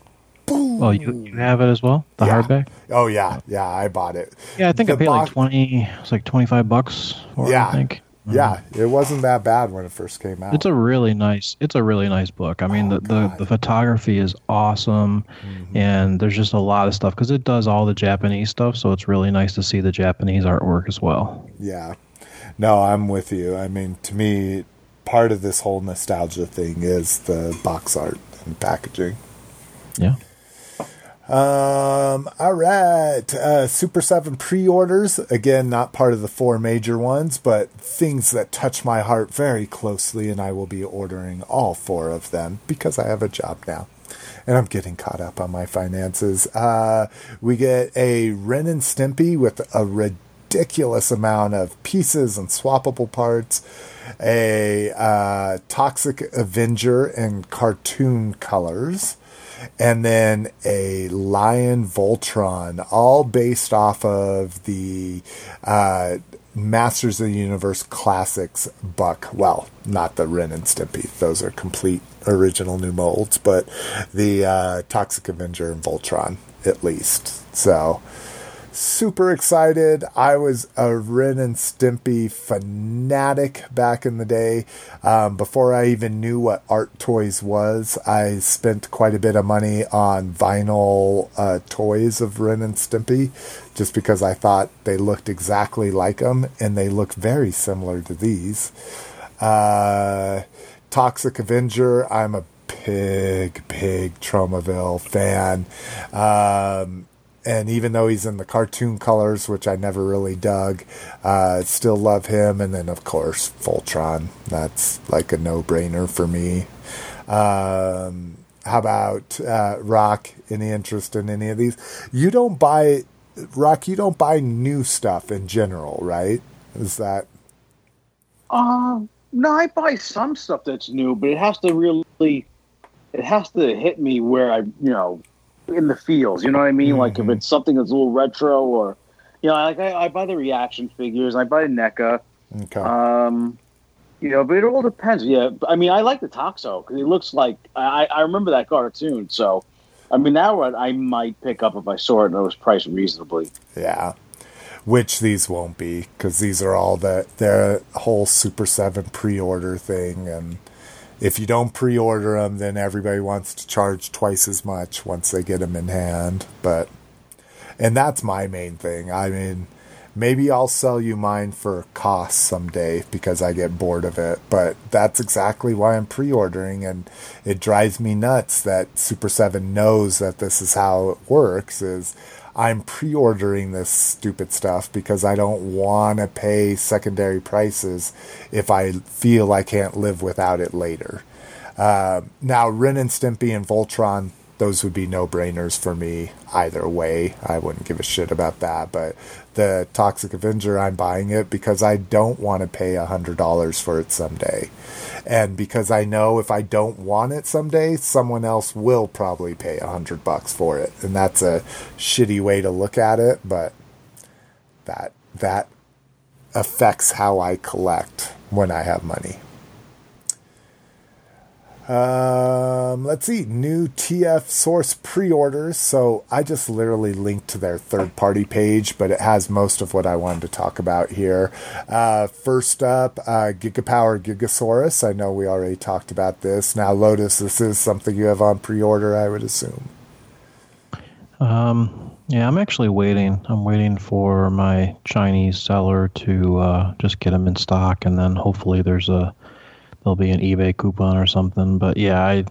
Speaker 1: Boom.
Speaker 3: Oh, you, you have it as well, the
Speaker 1: Yeah.
Speaker 3: hardback.
Speaker 1: Oh yeah, yeah, I bought it.
Speaker 3: Yeah, I think I
Speaker 1: The
Speaker 3: paid like twenty. It's like twenty five bucks for
Speaker 1: Yeah.
Speaker 3: it. I think.
Speaker 1: Yeah, it wasn't that bad when it first came out.
Speaker 3: It's a really nice. It's a really nice book. I mean,
Speaker 1: Oh,
Speaker 3: the, the the photography is awesome,
Speaker 1: Mm-hmm.
Speaker 3: and there's just a lot of stuff because it does all the Japanese stuff. So it's really nice to see the Japanese artwork as well.
Speaker 1: Yeah. No, I'm with you. I mean, to me, part of this whole nostalgia thing is the box art and packaging.
Speaker 3: Yeah.
Speaker 1: Um, all right. Uh, Super 7 pre orders. Again, not part of the four major ones, but things that touch my heart very closely, and I will be ordering all four of them because I have a job now. And I'm getting caught up on my finances. Uh, we get a Ren and Stimpy with a ridiculous amount of pieces and swappable parts. A uh, Toxic Avenger in cartoon colors and then a Lion Voltron, all based off of the uh, Masters of the Universe classics buck. Well, not the Ren and Stimpy; those are complete original new molds, but the uh, Toxic Avenger and Voltron, at least. So super excited. I was a Ren and Stimpy fanatic back in the day. Um, before I even knew what Art Toys was, I spent quite a bit of money on vinyl uh, toys of Ren and Stimpy just because I thought they looked exactly like them and they look very similar to these. Uh, Toxic Avenger, I'm a big, big Tromaville fan. Um, and even though he's in the cartoon colors, which I never really dug, uh, still love him. And then, of course, Voltron. That's like a no brainer for me. Um, how about uh, Rock? Any interest in any of these? You don't buy, Rock, you don't buy new stuff in general, right? Is that.
Speaker 2: Um, no, I buy some stuff that's new, but it has to really, it has to hit me where I, you know, in the feels. You know what I mean? Like if it's something that's a little retro, or you know, like I, I buy the reaction figures, I buy NECA.
Speaker 1: Okay.
Speaker 2: Um, you know, but it all depends. Yeah, I mean, I like the Toxo because it looks like I, I remember that cartoon. So, I mean, that one I might pick up if I saw it and it was priced reasonably.
Speaker 1: Yeah. Which these won't be because these are all the their whole Super Seven pre-order thing, and if you don't pre-order them, then everybody wants to charge twice as much once they get them in hand. But and that's my main thing. I mean, maybe I'll sell you mine for cost someday because I get bored of it. But that's exactly why I'm pre-ordering, and it drives me nuts that Super Seven knows that this is how it works. Is I'm pre-ordering this stupid stuff because I don't want to pay secondary prices if I feel I can't live without it later. Uh, now, Ren and Stimpy and Voltron, those would be no-brainers for me either way. I wouldn't give a shit about that. But the Toxic Avenger, I'm buying it because I don't want to pay a hundred dollars for it someday, and because I know if I don't want it someday, someone else will probably pay a hundred bucks for it, and that's a shitty way to look at it. But that that affects how I collect when I have money. Um, let's see, new TF source pre-orders. So I just literally linked to their third-party page, but it has most of what I wanted to talk about here. Uh, first up, uh, Gigapower Gigasaurus. I know we already talked about this. Now, Lotus, this is something you have on pre-order, I would assume.
Speaker 3: Um, yeah, I'm actually waiting. I'm waiting for my Chinese seller to uh, just get them in stock, and then hopefully there's a there'll be an eBay coupon or something. But yeah, I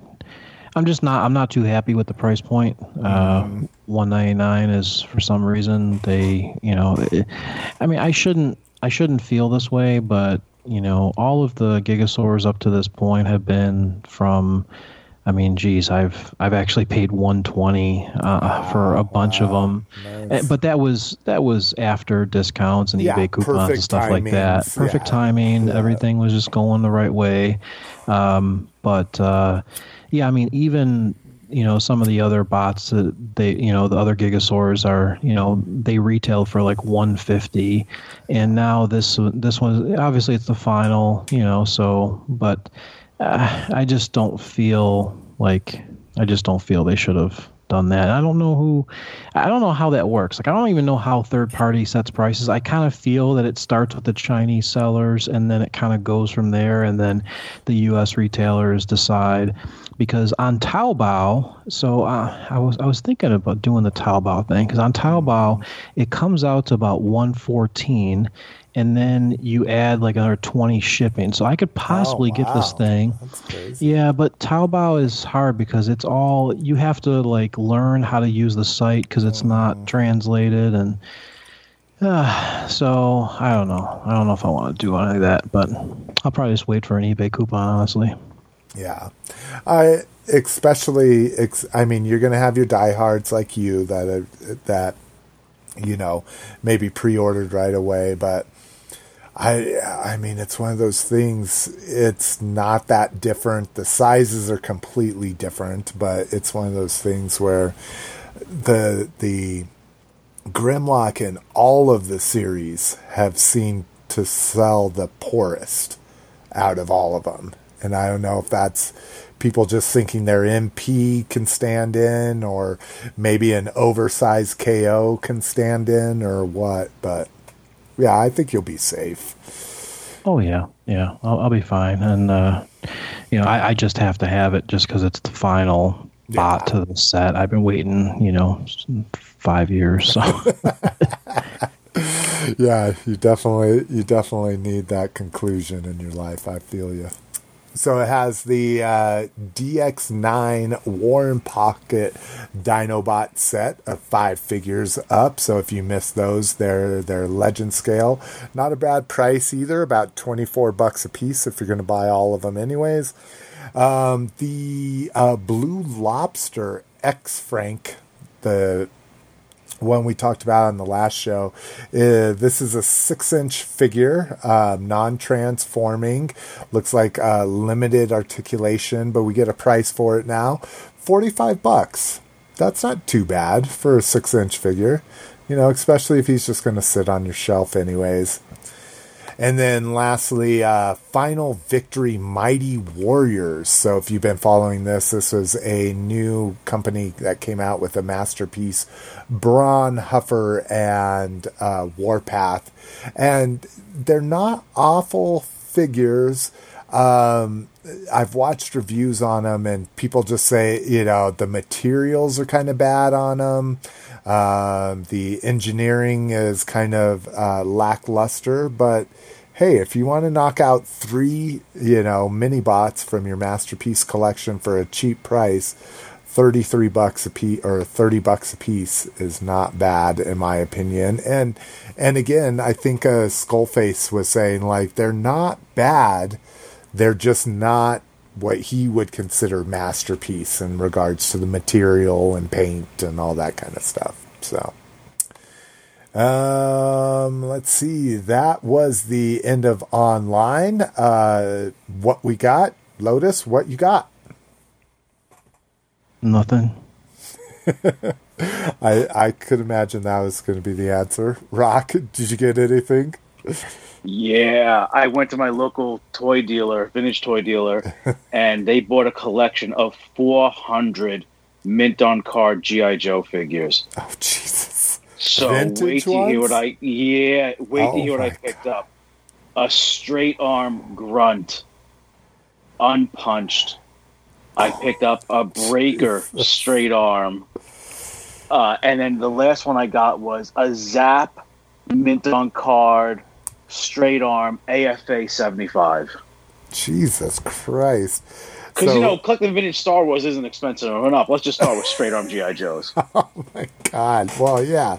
Speaker 3: I'm just not I'm not too happy with the price point. Uh, 199 is for some reason they you know it, I mean I shouldn't I shouldn't feel this way, but you know all of the Gigasaurs up to this point have been from. I mean, geez, I've I've actually paid 120 uh, for a bunch of them,
Speaker 1: Nice.
Speaker 3: but that was that was after discounts and
Speaker 1: Yeah,
Speaker 3: eBay coupons and stuff like that. Perfect
Speaker 1: yeah.
Speaker 3: timing,
Speaker 1: Yeah.
Speaker 3: everything was just going the right way. Um, but uh, yeah, I mean, even you know some of the other bots that they you know the other gigasaurs are you know they retail for like 150 and now this this one obviously it's the final you know so but uh, i just don't feel like I just don't feel they should have done that. I don't know who, I don't know how that works. Like I don't even know how third party sets prices. I kind of feel that it starts with the Chinese sellers and then it kind of goes from there, and then the U.S. retailers decide. Because on Taobao, so uh, I was I was thinking about doing the Taobao thing because on Taobao it comes out to about one fourteen, and then you add like another 20 shipping. So I could possibly
Speaker 1: Oh,
Speaker 3: get this thing.
Speaker 1: That's crazy.
Speaker 3: Yeah, but Taobao is hard because it's all you have to like learn how to use the site because it's
Speaker 1: Mm.
Speaker 3: not translated and uh, so I don't know. I don't know if I want to do any of that, but I'll probably just wait for an eBay coupon. Honestly,
Speaker 1: Yeah, I especially. Ex, I mean, you're going to have your diehards like you that are, that you know maybe pre-ordered right away, but I I mean, it's one of those things. It's not that different. The sizes are completely different, but it's one of those things where the the Grimlock and all of the series have seemed to sell the poorest out of all of them. And I don't know if that's people just thinking their MP can stand in, or maybe an oversized KO can stand in, or what. But yeah, I think you'll be safe.
Speaker 3: oh yeah, yeah, I'll, I'll be fine. And uh, you know, I, I just have to have it just because it's the final bot to the set. I've been waiting, you know, five years. So
Speaker 1: yeah, you definitely you definitely need that conclusion in your life. I feel you. So it has the uh, DX9 War in Pocket Dinobot set of five figures up. So if you miss those, they're they're legend scale. Not a bad price either. About twenty four bucks a piece if you're going to buy all of them, anyways. Um, the uh, Blue Lobster X Frank, the one we talked about on the last show. Uh, this is a six inch figure, um, non transforming. Looks like uh, limited articulation, but we get a price for it now 45 bucks. That's not too bad for a six inch figure, you know, especially if he's just going to sit on your shelf, anyways. And then lastly, uh, Final Victory Mighty Warriors. So if you've been following this, this was a new company that came out with a masterpiece, Brawn Huffer and uh, Warpath. And they're not awful figures. Um, I've watched reviews on them, and people just say, you know, the materials are kind of bad on them. Um, the engineering is kind of uh, lackluster, but hey, if you want to knock out three, you know, mini bots from your masterpiece collection for a cheap price, 33 bucks a piece or 30 bucks a piece is not bad in my opinion. And and again, I think uh, Skullface was saying like they're not bad. They're just not what he would consider masterpiece in regards to the material and paint and all that kind of stuff. So um, let's see. That was the end of online. Uh, what we got, Lotus? What you got?
Speaker 3: nothing.
Speaker 1: I I could imagine that was going to be the answer. Rock, did you get anything?
Speaker 2: Yeah, I went to my local toy dealer, vintage toy dealer, and they bought a collection of 400 mint on card GI Joe figures.
Speaker 1: Oh Jesus!
Speaker 2: So
Speaker 1: Vintage
Speaker 2: wait to hear what I yeah, wait
Speaker 1: Oh
Speaker 2: to hear what I picked up. A straight arm grunt, unpunched. I picked up a breaker straight arm. Uh, and then the last one I got was a Zap mint on card straight arm AFA 75.
Speaker 1: Jesus Christ!
Speaker 2: Because,
Speaker 1: So-
Speaker 2: you know, collecting vintage Star Wars isn't expensive enough. Let's just start with straight arm G.I. Joes.
Speaker 1: Oh, my God. Well, yeah,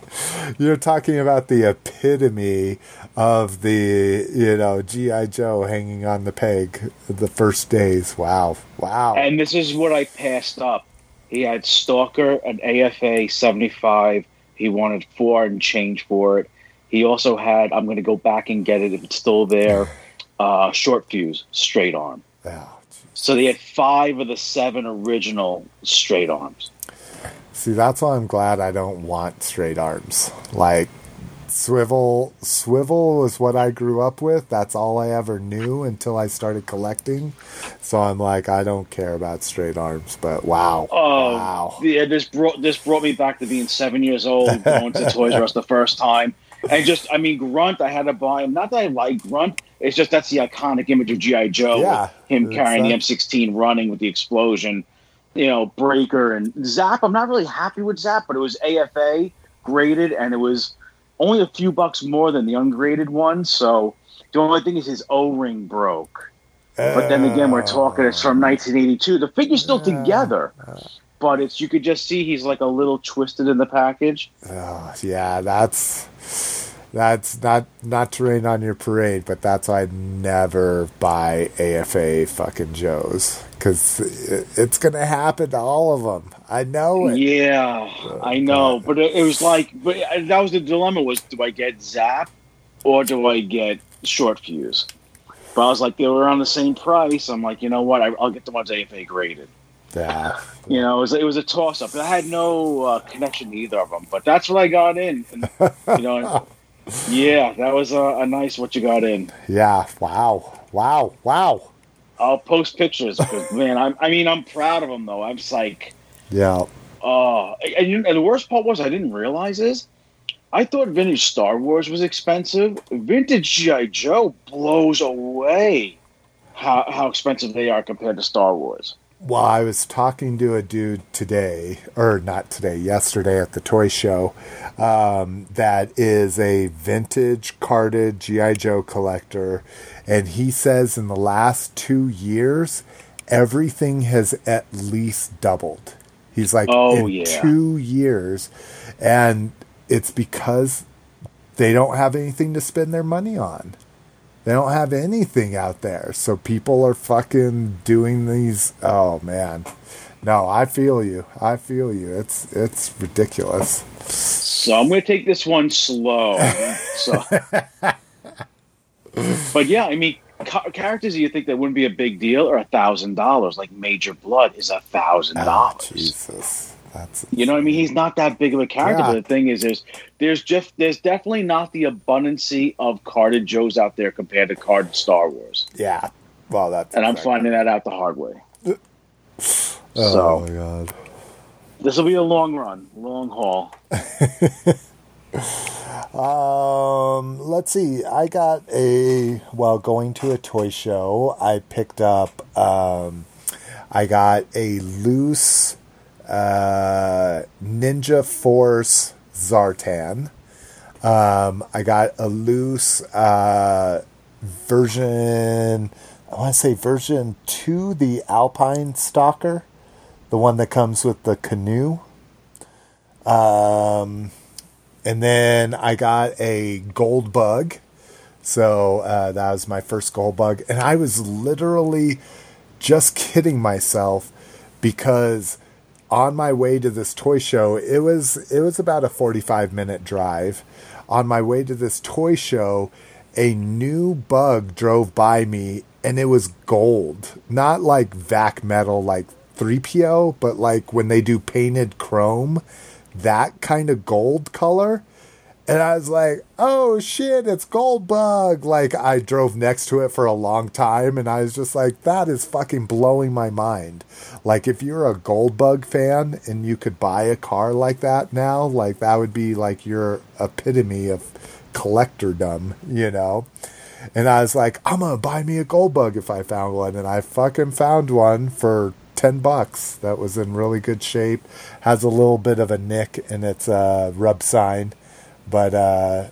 Speaker 1: you're talking about the epitome of the you know GI Joe hanging on the peg the first days. Wow, wow.
Speaker 2: And this is what I passed up. He had Stalker, an AFA 75. He wanted four and change for it. He also had, I'm going to go back and get it if it's still there, uh, short fuse, straight arm.
Speaker 1: yeah.
Speaker 2: So they had five of the seven original straight arms.
Speaker 1: See, that's why I'm glad I don't want straight arms. Like swivel swivel was what I grew up with. That's all I ever knew until I started collecting. So I'm like, I don't care about straight arms, but wow,
Speaker 2: Oh,
Speaker 1: wow,
Speaker 2: yeah. This brought this brought me back to being seven years old, going to Toys R Us the first time, and just I mean, Grunt. I had to buy him. Not that I like Grunt. It's just that's the iconic image of GI Joe.
Speaker 1: Yeah,
Speaker 2: him carrying the. M16, running with the explosion. You know, Breaker and Zap. I'm not really happy with Zap, but it was AFA graded, and it was only a few bucks more than the ungraded one. So the only thing is his O ring broke. But then again, we're talking it's from 1982. The figure's still together, but it's you could just see he's like a little twisted in the package.
Speaker 1: Oh, yeah, that's that's not not to rain on your parade, but that's why I'd never buy AFA fucking Joes because it's gonna happen to all of them. I know it.
Speaker 2: Yeah, I know, but it, it was like, but uh, that was the dilemma: was do I get Zap or do I get Short Fuse? But I was like, they were on the same price. I'm like, you know what? I, I'll get the ones AFA graded.
Speaker 1: Yeah,
Speaker 2: You know, it was it was a toss up. I had no uh, connection to either of them, but that's what I got in. And, you know, yeah, that was a, a nice what you got in.
Speaker 1: yeah. Wow, wow, wow.
Speaker 2: I'll post pictures because man, I'm, I mean, I'm proud of them though. I'm just like,
Speaker 1: Yeah,
Speaker 2: oh, and, you, and the worst part was I didn't realize is I thought vintage Star Wars was expensive. Vintage GI Joe blows away how how expensive they are compared to Star Wars.
Speaker 1: Well, I was talking to a dude today, or not today, yesterday at the toy show, um, that is a vintage carded G.I. Joe collector. And he says in the last two years, everything has at least doubled. He's like,
Speaker 2: Oh,
Speaker 1: in
Speaker 2: yeah.
Speaker 1: two years. And it's because they don't have anything to spend their money on. They don't have anything out there. So people are fucking doing these oh man. No, I feel you. I feel you. It's it's ridiculous.
Speaker 2: So I'm going to take this one slow. so, but yeah, I mean, ca- characters you think that wouldn't be a big deal are a thousand dollars. Like Major Blood is a thousand dollars.
Speaker 1: Ah, Jesus. That's
Speaker 2: You know what I mean? He's not that big of a character.
Speaker 1: Yeah.
Speaker 2: But the thing is, there's there's just there's definitely not the abundancy of carded Joes out there compared to carded Star Wars,
Speaker 1: yeah. Well that's
Speaker 2: and I'm finding that out the hard way.
Speaker 1: Oh
Speaker 2: so
Speaker 1: my god.
Speaker 2: this will be a long run, long haul.
Speaker 1: Um, let's see. I got a well going to a toy show. I picked up. Um, I got a loose uh, Ninja Force Zartan. Um, I got a loose uh, version. I want to say version two, the Alpine Stalker, the one that comes with the canoe. Um, and then I got a gold bug. So uh, that was my first gold bug. And I was literally just kidding myself because on my way to this toy show, it was it was about a 45 minute drive. On my way to this toy show, a new bug drove by me and it was gold. Not like vac metal like 3PO, but like when they do painted chrome, that kind of gold color. And I was like, oh shit, it's Goldbug. Like, I drove next to it for a long time, and I was just like, that is fucking blowing my mind. Like, if you're a Goldbug fan and you could buy a car like that now, like, that would be like your epitome of collectordom, you know? And I was like, I'm gonna buy me a Goldbug if I found one. And I fucking found one for 10 bucks that was in really good shape. Has a little bit of a nick in its uh, rub sign but uh,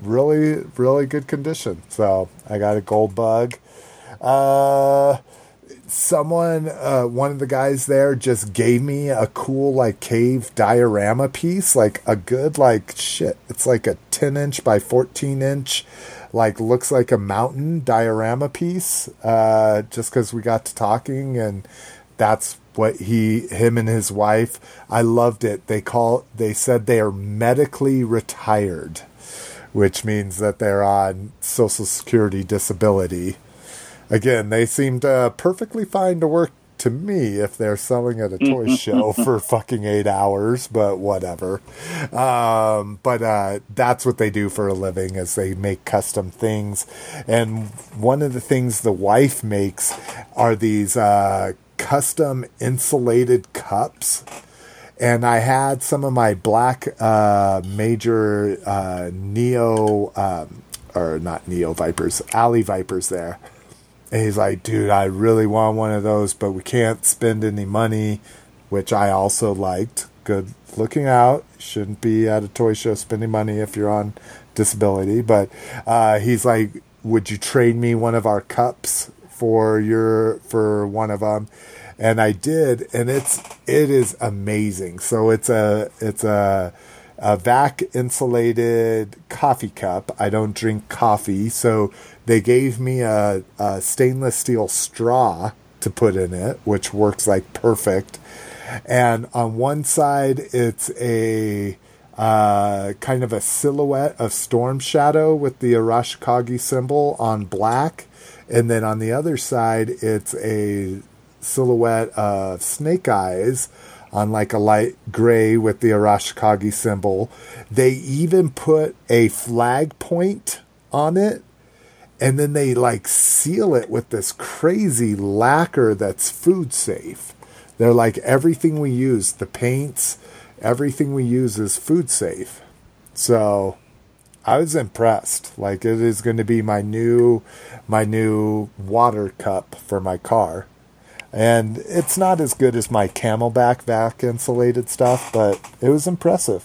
Speaker 1: really, really good condition. So I got a gold bug. Uh, someone, uh, one of the guys there, just gave me a cool like cave diorama piece, like a good like shit. It's like a ten inch by fourteen inch, like looks like a mountain diorama piece. Uh, just because we got to talking and that's what he him and his wife i loved it they call they said they are medically retired which means that they're on social security disability again they seemed uh, perfectly fine to work to me if they're selling at a toy show for fucking eight hours, but whatever. Um, but uh, that's what they do for a living is they make custom things. And one of the things the wife makes are these uh, custom insulated cups and I had some of my black uh, major uh, Neo, um, or not Neo Vipers, Alley Vipers there. And he's like, dude, I really want one of those, but we can't spend any money, which I also liked. Good looking out. Shouldn't be at a toy show spending money if you're on disability. But uh, he's like, would you trade me one of our cups for your for one of them? and I did, and it's it is amazing. So it's a it's a a vac insulated coffee cup. I don't drink coffee, so they gave me a, a stainless steel straw to put in it, which works like perfect. And on one side, it's a uh, kind of a silhouette of Storm Shadow with the Arashikage symbol on black. And then on the other side, it's a silhouette of Snake Eyes on like a light gray with the Arashikage symbol. They even put a flag point on it and then they like seal it with this crazy lacquer that's food safe. They're like everything we use, the paints, everything we use is food safe. So I was impressed. Like it is going to be my new my new water cup for my car and it's not as good as my CamelBak vac insulated stuff, but it was impressive.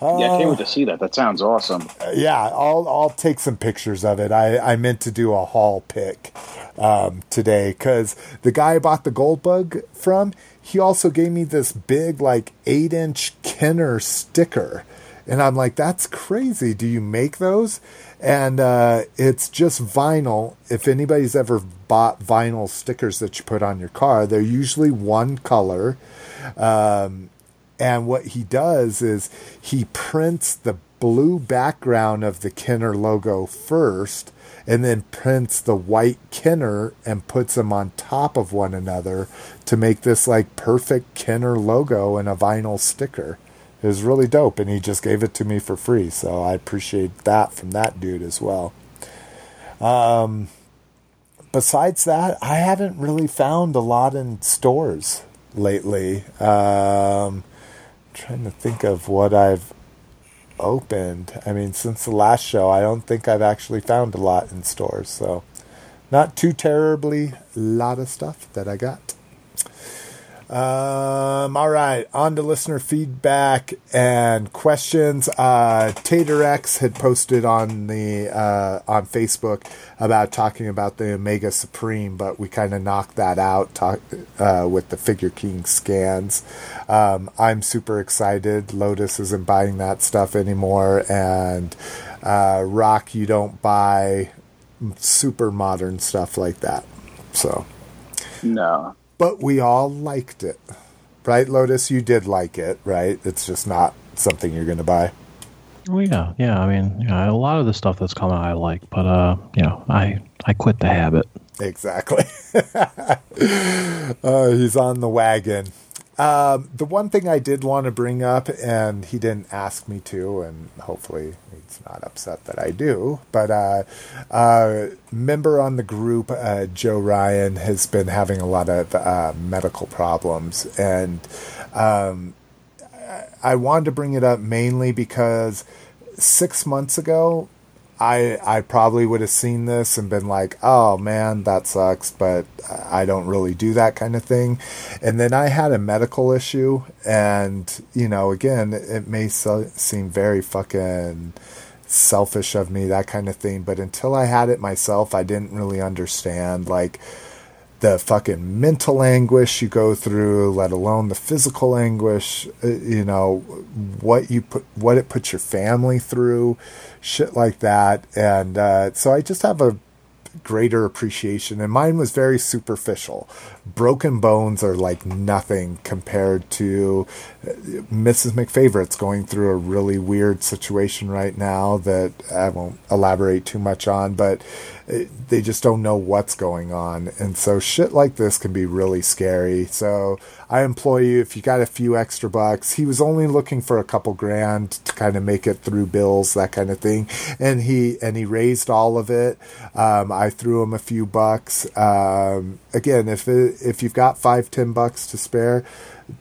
Speaker 2: Uh, yeah, I can't wait to see that. That sounds awesome.
Speaker 1: Yeah, I'll I'll take some pictures of it. I, I meant to do a haul pick um, today because the guy I bought the gold bug from, he also gave me this big like eight inch Kenner sticker, and I'm like, that's crazy. Do you make those? and uh, it's just vinyl. If anybody's ever bought vinyl stickers that you put on your car, they're usually one color. Um, and what he does is he prints the blue background of the Kenner logo first, and then prints the white Kenner and puts them on top of one another to make this like perfect Kenner logo in a vinyl sticker. Was really dope, and he just gave it to me for free. So I appreciate that from that dude as well. Um, besides that, I haven't really found a lot in stores lately. Um, trying to think of what I've opened. I mean, since the last show, I don't think I've actually found a lot in stores. So, not too terribly a lot of stuff that I got. Um, all right, on to listener feedback and questions. Uh, Tater X had posted on the uh, on Facebook about talking about the Omega Supreme, but we kind of knocked that out talk, uh, with the Figure King scans. Um, I'm super excited. Lotus isn't buying that stuff anymore, and uh, Rock, you don't buy super modern stuff like that. So,
Speaker 2: no
Speaker 1: but we all liked it. Right, Lotus? You did like it, right? It's just not something you're going to buy.
Speaker 3: Oh yeah, yeah. I mean, you know, a lot of the stuff that's coming, I like, but uh, you know, I I quit the habit.
Speaker 1: Exactly. uh, he's on the wagon. Um, the one thing I did want to bring up, and he didn't ask me to, and hopefully he's not upset that I do, but uh, uh, member on the group, uh, Joe Ryan, has been having a lot of uh, medical problems, and um, I wanted to bring it up mainly because six months ago I I probably would have seen this and been like, "Oh man, that sucks," but I don't really do that kind of thing. And then I had a medical issue, and you know, again, it may so, seem very fucking selfish of me, that kind of thing. But until I had it myself, I didn't really understand like the fucking mental anguish you go through, let alone the physical anguish, uh, you know, what you put, what it puts your family through, shit like that. And uh, so I just have a greater appreciation. And mine was very superficial. Broken Bones are like nothing compared to uh, Mrs. McFavorite's going through a really weird situation right now that I won't elaborate too much on, but uh, they just don't know what's going on. And so shit like this can be really scary. So I employ you if you got a few extra bucks. He was only looking for a couple grand to kind of make it through bills, that kind of thing. And he and he raised all of it. Um, I threw him a few bucks. Um, again, if it, if you've got five, ten bucks to spare,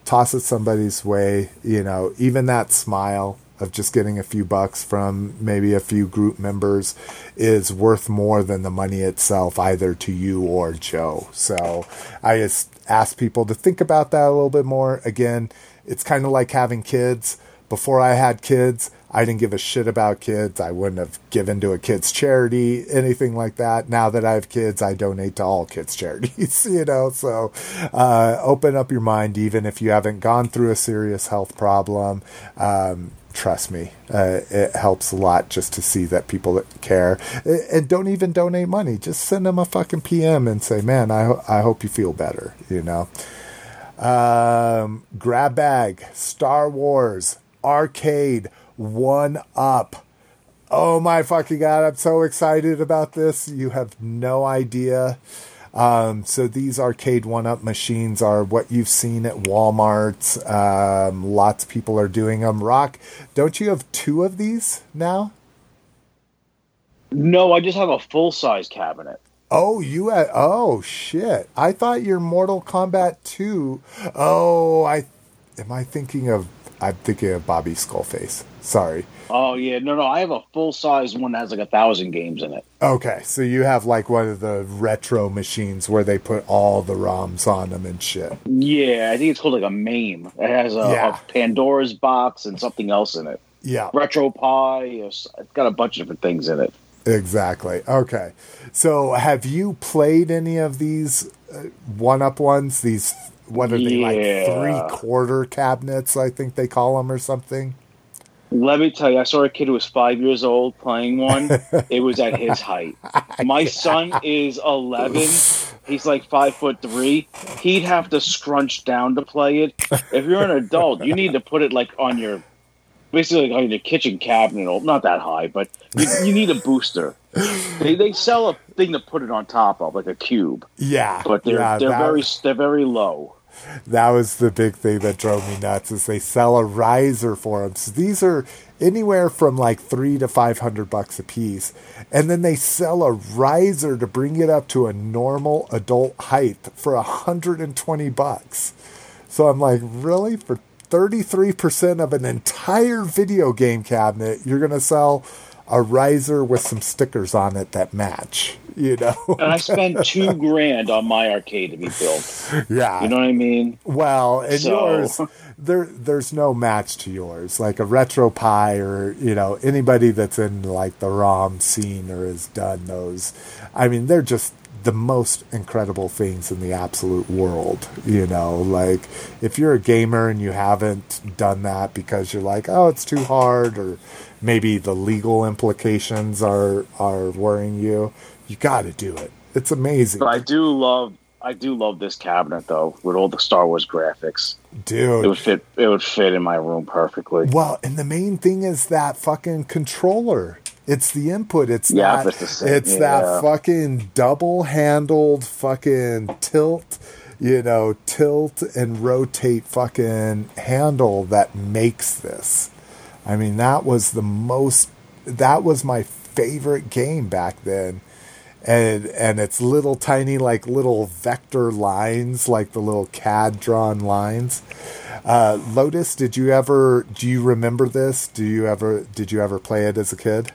Speaker 1: toss it somebody's way. You know, even that smile of just getting a few bucks from maybe a few group members is worth more than the money itself, either to you or Joe. So I just ask people to think about that a little bit more. Again, it's kind of like having kids. Before I had kids, I didn't give a shit about kids. I wouldn't have given to a kids charity, anything like that. Now that I have kids, I donate to all kids charities, you know. So, uh, open up your mind, even if you haven't gone through a serious health problem. Um, trust me, uh, it helps a lot just to see that people care. And don't even donate money. Just send them a fucking PM and say, man, I, ho- I hope you feel better, you know. Um, grab bag, Star Wars, arcade, one up. Oh my fucking god, I'm so excited about this. You have no idea. Um, so these Arcade1Up machines are what you've seen at Walmart. Um, lots of people are doing them. Rock, don't you have two of these now?
Speaker 2: No, I just have a full size cabinet.
Speaker 1: Oh, you had, oh shit. I thought your Mortal Kombat 2. Oh, I am I thinking of I'm thinking of Bobby Skullface. Sorry.
Speaker 2: Oh yeah, no, no, I have a full size one that has like a thousand games in it.
Speaker 1: Okay, so you have like one of the retro machines where they put all the ROMs on them and shit.
Speaker 2: Yeah, I think it's called like a MAME. It has a,
Speaker 1: Yeah.
Speaker 2: a Pandora's box and something else in it.
Speaker 1: Yeah.
Speaker 2: RetroPie. It's got a bunch of different things in it.
Speaker 1: Exactly. Okay. So, have you played any of these uh, one-up ones? These what are they like three-quarter cabinets? I think they call them or something.
Speaker 2: Let me tell you, I saw a kid who was five years old playing one. it was at his height. My son is eleven. He's like five foot three. He'd have to scrunch down to play it. If you're an adult, you need to put it like on your, basically like on your kitchen cabinet. or- Not that high, but you, you need a booster. They, they sell a thing to put it on top of, like a cube,
Speaker 1: Yeah,
Speaker 2: but they're
Speaker 1: yeah,
Speaker 2: they're
Speaker 1: that-
Speaker 2: very they're very low.
Speaker 1: That was the big thing that drove me nuts. Is they sell a riser for them. So these are anywhere from like three to five hundred bucks a piece, and then they sell a riser to bring it up to a normal adult height for a hundred and twenty bucks. So I'm like, really for thirty three percent of an entire video game cabinet, you're gonna sell a riser with some stickers on it that match. You know?
Speaker 2: And I spent two grand on my arcade to be built.
Speaker 1: yeah.
Speaker 2: You know what I mean?
Speaker 1: Well, and
Speaker 2: So-
Speaker 1: yours, there, there's no match to yours. Like a RetroPie, or you know, anybody that's in like the ROM scene or has done those. I mean, they're just the most incredible things in the absolute world. You know, like if you're a gamer and you haven't done that because you're like, oh, it's too hard, or maybe the legal implications are are worrying you. You got to do it. It's amazing,
Speaker 2: But I do love I do love this cabinet though, with all the Star Wars graphics.
Speaker 1: dude.
Speaker 2: It would fit it would fit in my room perfectly.
Speaker 1: Well, and the main thing is that fucking controller. It's the input. It's
Speaker 2: Yeah,
Speaker 1: that.
Speaker 2: it's
Speaker 1: It's that fucking double-handled fucking tilt. You know, tilt and rotate fucking handle that makes this. I mean, that was the most. That was my favorite game back then. And and it's little tiny like little vector lines, like the little CAD drawn lines. Uh, Lotus, did you ever? Do you remember this? Do you ever? Did you ever play it as a kid?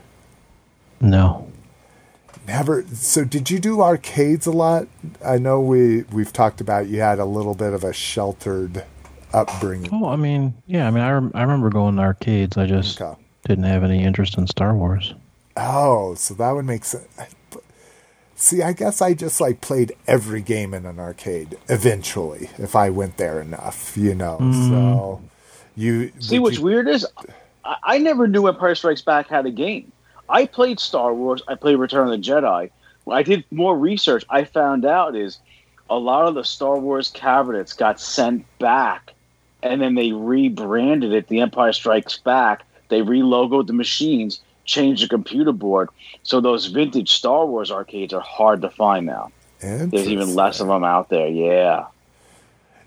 Speaker 3: No.
Speaker 1: Never. So, did you do arcades a lot? I know we we've talked about you had a little bit of a sheltered upbringing.
Speaker 3: Oh, I mean, yeah. I mean, I, rem- I remember going to arcades. I just
Speaker 1: Okay.
Speaker 3: didn't have any interest in Star Wars.
Speaker 1: Oh, so that would make sense. See, I guess I just like played every game in an arcade eventually, if I went there enough, you know. Mm. So you
Speaker 2: See what's
Speaker 1: you-
Speaker 2: weird is I, I never knew when Empire Strikes Back had a game. I played Star Wars, I played Return of the Jedi, When I did more research. I found out is a lot of the Star Wars cabinets got sent back, and then they rebranded it. The Empire Strikes Back. They relogoed the machines, changed the computer board. So those vintage Star Wars arcades are hard to find now. There's even less of them out there. Yeah.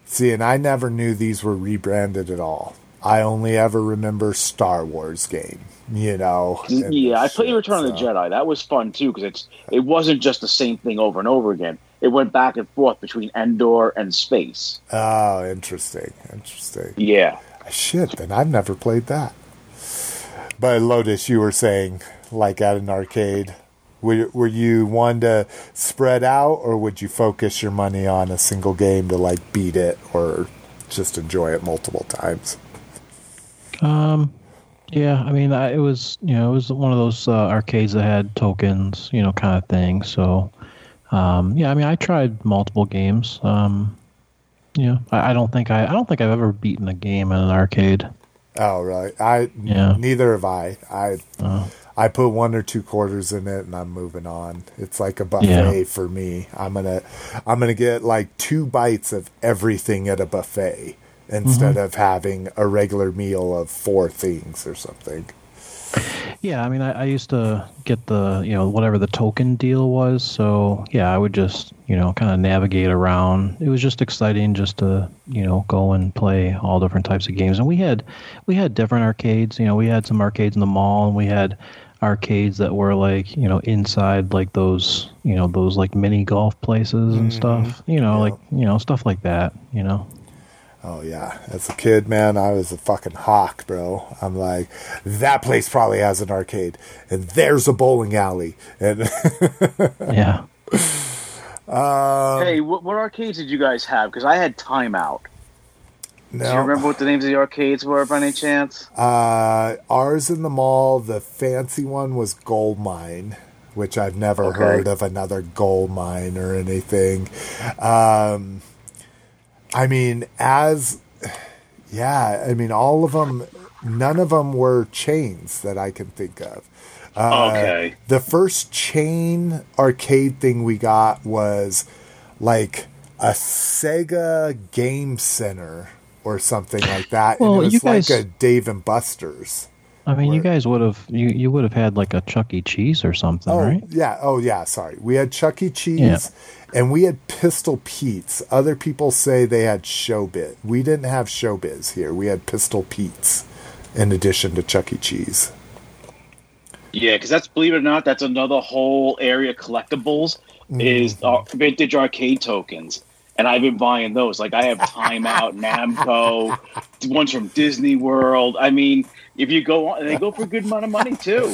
Speaker 1: See, and I never knew these were rebranded at all. I only ever remember Star Wars game, you know.
Speaker 2: Yeah, I played
Speaker 1: shit,
Speaker 2: Return of the Jedi. That was fun too because it's it wasn't just the same thing over and over again. It went back and forth between Endor and space.
Speaker 1: Oh, interesting, interesting.
Speaker 2: Yeah.
Speaker 1: Shit, then I've never played that. But Lotus, you were saying, like at an arcade, were, were you one to spread out, or would you focus your money on a single game to like beat it, or just enjoy it multiple times?
Speaker 3: Um, yeah, I mean, I, it was you know it was one of those uh, arcades that had tokens, you know, kind of thing. So, um, yeah, I mean, I tried multiple games. Um, know, I, I don't think I I don't think I've ever beaten a game in an arcade.
Speaker 1: Oh, right. I
Speaker 3: Yeah.
Speaker 1: neither have I. I
Speaker 3: Oh.
Speaker 1: I put one or two quarters in it, and I'm moving on. It's like a buffet
Speaker 3: Yeah.
Speaker 1: for me. I'm gonna I'm gonna get like two bites of everything at a buffet instead
Speaker 3: Mm-hmm.
Speaker 1: of having a regular meal of four things or something.
Speaker 3: Yeah, I mean, I, I used to get the you know whatever the token deal was. So yeah, I would just you know kind of navigate around. It was just exciting just to you know go and play all different types of games. And we had we had different arcades. You know, we had some arcades in the mall, and we had arcades that were like you know inside like those you know those like mini golf places and mm-hmm. stuff. You know,
Speaker 1: Yeah.
Speaker 3: like you know stuff like that. You know.
Speaker 1: Oh yeah, as a kid, man, I was a fucking hawk, bro. I'm like, that place probably has an arcade, and there's a bowling alley, and
Speaker 3: Yeah.
Speaker 1: um,
Speaker 2: hey, what, what arcades did you guys have? Because I had Timeout. Do you remember what the names of the arcades were by any chance?
Speaker 1: Uh, ours in the mall, the fancy one was Gold Mine, which I've never
Speaker 2: Okay.
Speaker 1: heard of another gold mine or anything. Um, I mean, as yeah, I mean, all of them, none of them were chains that I can think of. Uh,
Speaker 2: Okay.
Speaker 1: The first chain arcade thing we got was like a Sega Game Center or something like that.
Speaker 3: Well,
Speaker 1: and it was
Speaker 3: you guys-
Speaker 1: like a Dave and Buster's.
Speaker 3: I mean, you guys would have you you would have had like a Chuck E. Cheese or something,
Speaker 1: Oh
Speaker 3: right?
Speaker 1: yeah, oh yeah. Sorry, we had Chuck E. Cheese,
Speaker 3: Yeah.
Speaker 1: and we had Pistol Pete's. Other people say they had Showbiz. We didn't have Showbiz here. We had Pistol Pete's, in addition to Chuck E. Cheese.
Speaker 2: Yeah, because that's believe it or not, that's another whole area collectibles is uh, vintage arcade tokens, and I've been buying those. Like I have Timeout, Namco, ones from Disney World. I mean, if you go on, they go for a good amount of money too.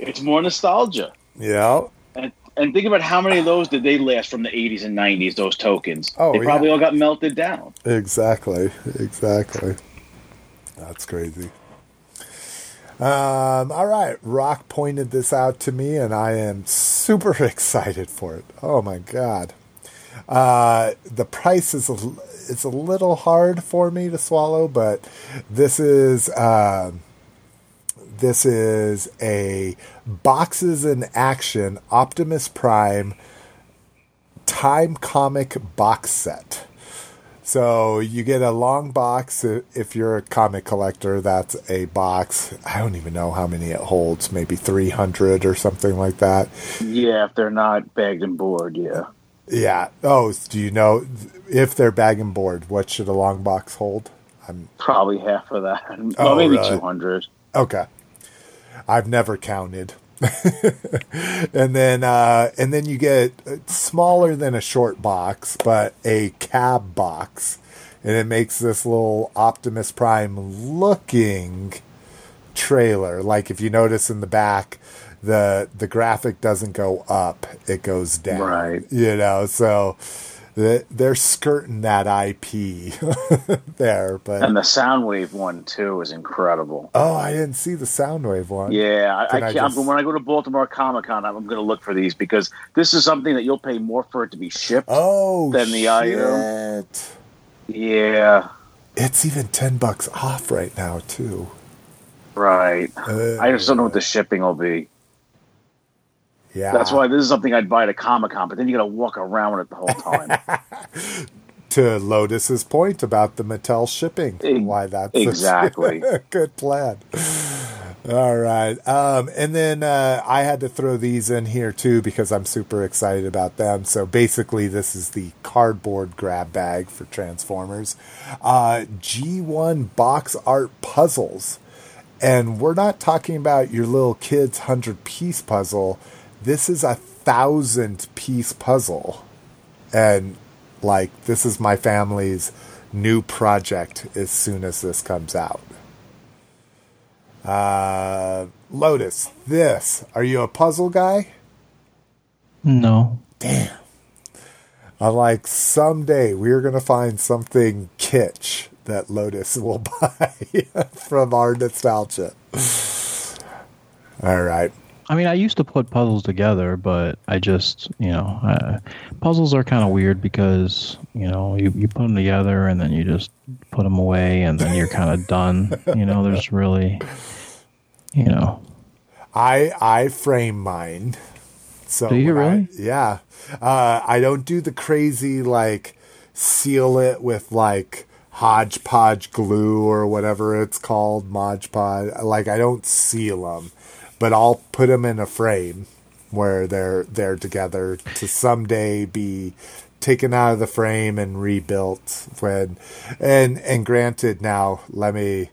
Speaker 2: It's more nostalgia.
Speaker 1: Yeah.
Speaker 2: And, and think about how many of those did they last from the 80s and 90s, those tokens.
Speaker 1: Oh,
Speaker 2: they probably
Speaker 1: yeah.
Speaker 2: all got melted down.
Speaker 1: Exactly. Exactly. That's crazy. Um, all right. Rock pointed this out to me, and I am super excited for it. Oh my god. Uh, the price is a, it's a little hard for me to swallow, but this is um, this is a boxes in action Optimus Prime time comic box set. So you get a long box. If you're a comic collector, that's a box. I don't even know how many it holds. Maybe 300 or something like that.
Speaker 2: Yeah, if they're not bagged and board, yeah.
Speaker 1: Yeah. Oh, do you know if they're bag and board? What should a long box hold? I'm
Speaker 2: Probably half of that.
Speaker 1: Oh,
Speaker 2: well, maybe
Speaker 1: really?
Speaker 2: 200.
Speaker 1: okay. I've never counted. and then uh, and then you get uh, smaller than a short box, but a cab box, and it makes this little Optimus Prime looking trailer. Like if you notice in the back, the the graphic doesn't go up; it goes down.
Speaker 2: Right.
Speaker 1: You know, so th- they're skirting that IP there. But
Speaker 2: And the Soundwave one, too, is incredible.
Speaker 1: oh, I didn't see the Soundwave one.
Speaker 2: Yeah, I, I
Speaker 1: I just-
Speaker 2: when I go to Baltimore Comic Con, I'm, going to look for these because this is something that you'll pay more for it to be shipped.
Speaker 1: Oh,
Speaker 2: Than the
Speaker 1: shit.
Speaker 2: item. Yeah,
Speaker 1: It's even ten bucks off right now too.
Speaker 2: right.
Speaker 1: Uh,
Speaker 2: I just don't know what the shipping will be.
Speaker 1: Yeah.
Speaker 2: That's why this is something I'd buy at a Comic Con, but then you got to walk around with it the whole time.
Speaker 1: to Lotus's point about the Mattel shipping. Why that's
Speaker 2: exactly.
Speaker 1: a good plan. All right. Um, and then uh, I had to throw these in here too because I'm super excited about them. So basically, this is the cardboard grab bag for Transformers. Uh, G1 box art puzzles. And we're not talking about your little kid's 100 piece puzzle. This is a thousand piece puzzle. And like, this is my family's new project as soon as this comes out. Uh, Lotus, this. Are you a puzzle guy?
Speaker 3: No.
Speaker 1: Damn. I'm like, someday we're going to find something kitsch that Lotus will buy from our nostalgia. All right.
Speaker 3: I mean, I used to put puzzles together, but I just, you know, uh, puzzles are kind of weird because, you know, you, you put them together and then you just put them away and then you're kind of done. You know, there's really, you know,
Speaker 1: I I frame mine. So
Speaker 3: Do you
Speaker 1: when I-
Speaker 3: really?
Speaker 1: yeah. Uh, I don't do the crazy like seal it with like hodgepodge glue or whatever it's called, Mod Podge. Like I don't seal them, but I'll put them in a frame where they're they're together to someday be taken out of the frame and rebuilt when and and granted now let me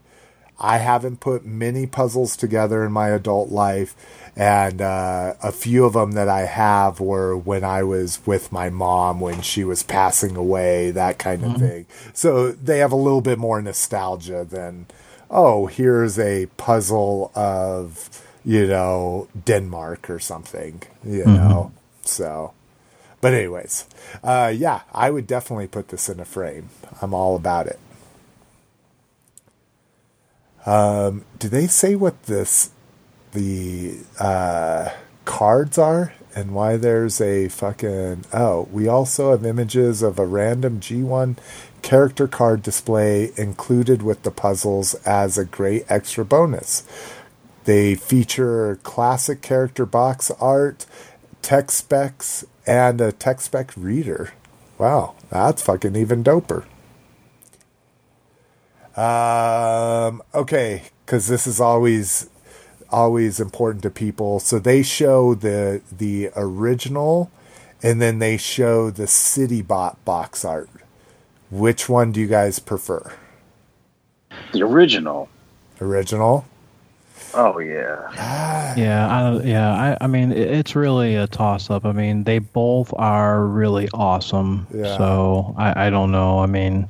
Speaker 1: I haven't put many puzzles together in my adult life, and uh, a few of them that I have were when I was with my mom when she was passing away, that kind of thing. So they have a little bit more nostalgia than, oh, here's a puzzle of, you know, Denmark or something, you know. So, but anyways, uh, yeah, I would definitely put this in a frame. I'm all about it. Um, do they say what this the uh, cards are and why there's a fucking oh we also have images of a random G1 character card display included with the puzzles as a great extra bonus. They feature classic character box art, tech specs, and a tech spec reader. Wow, that's fucking even doper. Um, okay, because this is always always important to people. So they show the the original, and then they show the city bot box art. Which one do you guys prefer?
Speaker 2: the original.
Speaker 1: Original.
Speaker 2: Oh yeah.
Speaker 3: yeah, I, yeah. I, I mean, it, it's really a toss up. I mean, they both are really awesome.
Speaker 1: Yeah.
Speaker 3: So I, I don't know. I mean,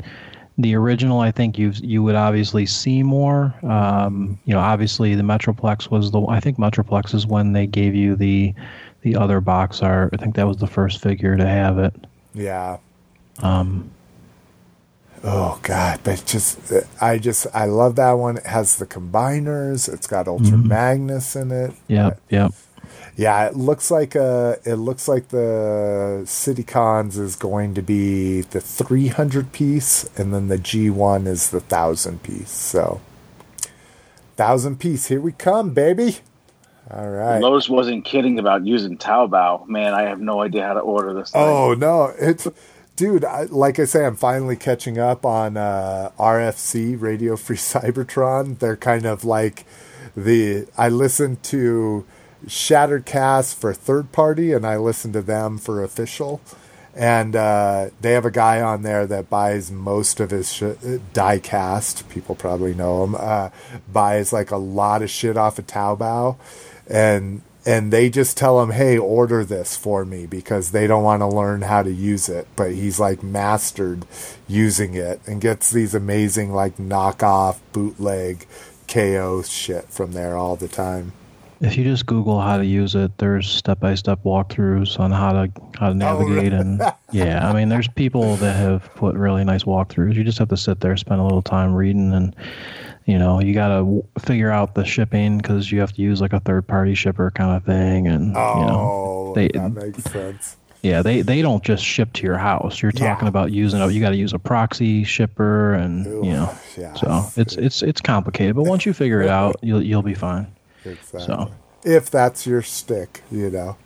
Speaker 3: the original, I think you you would obviously see more. Um, you know, obviously the Metroplex was the. I think Metroplex is when they gave you the the other box art. I think that was the first figure to have it.
Speaker 1: Yeah.
Speaker 3: Um,
Speaker 1: Oh God, but just I just I love that one. It has the combiners. It's got Ultra Magnus in it.
Speaker 3: Yeah, yeah,
Speaker 1: Yeah, it looks like uh it looks like the City Cons is going to be the 300 piece and then the G1 is the 1000 piece. So 1000 piece, here we come, baby. All right.
Speaker 2: Lotus wasn't kidding about using Taobao. Man, I have no idea how to order this. Thing.
Speaker 1: Oh no, it's dude. I, like I say, I'm finally catching up on uh, RFC Radio Free Cybertron. They're kind of like the. I listened to Shattered Cast for third party, and I listened to them for official. And uh, they have a guy on there that buys most of his sh- diecast. People probably know him. Uh, buys like a lot of shit off of Taobao, and and they just tell him, "Hey, order this for me," because they don't want to learn how to use it. But he's like mastered using it and gets these amazing like knockoff bootleg KO shit from there all the time.
Speaker 3: If you just Google how to use it, there's step-by-step walkthroughs on how to how to oh, navigate, and yeah, I mean, there's people that have put really nice walkthroughs. You just have to sit there, spend a little time reading, and you know, you got to w- figure out the shipping because you have to use like a third-party shipper kind of thing, and
Speaker 1: Oh,
Speaker 3: you know, oh, they
Speaker 1: that makes sense.
Speaker 3: yeah they they don't just ship to your house. You're
Speaker 1: Yeah.
Speaker 3: talking about using a you got to use a proxy shipper, and you know,
Speaker 1: yeah.
Speaker 3: so it's it's it's complicated. But once you figure it out, you'll you'll be fine.
Speaker 1: Exactly.
Speaker 3: So.
Speaker 1: If that's your stick, you know.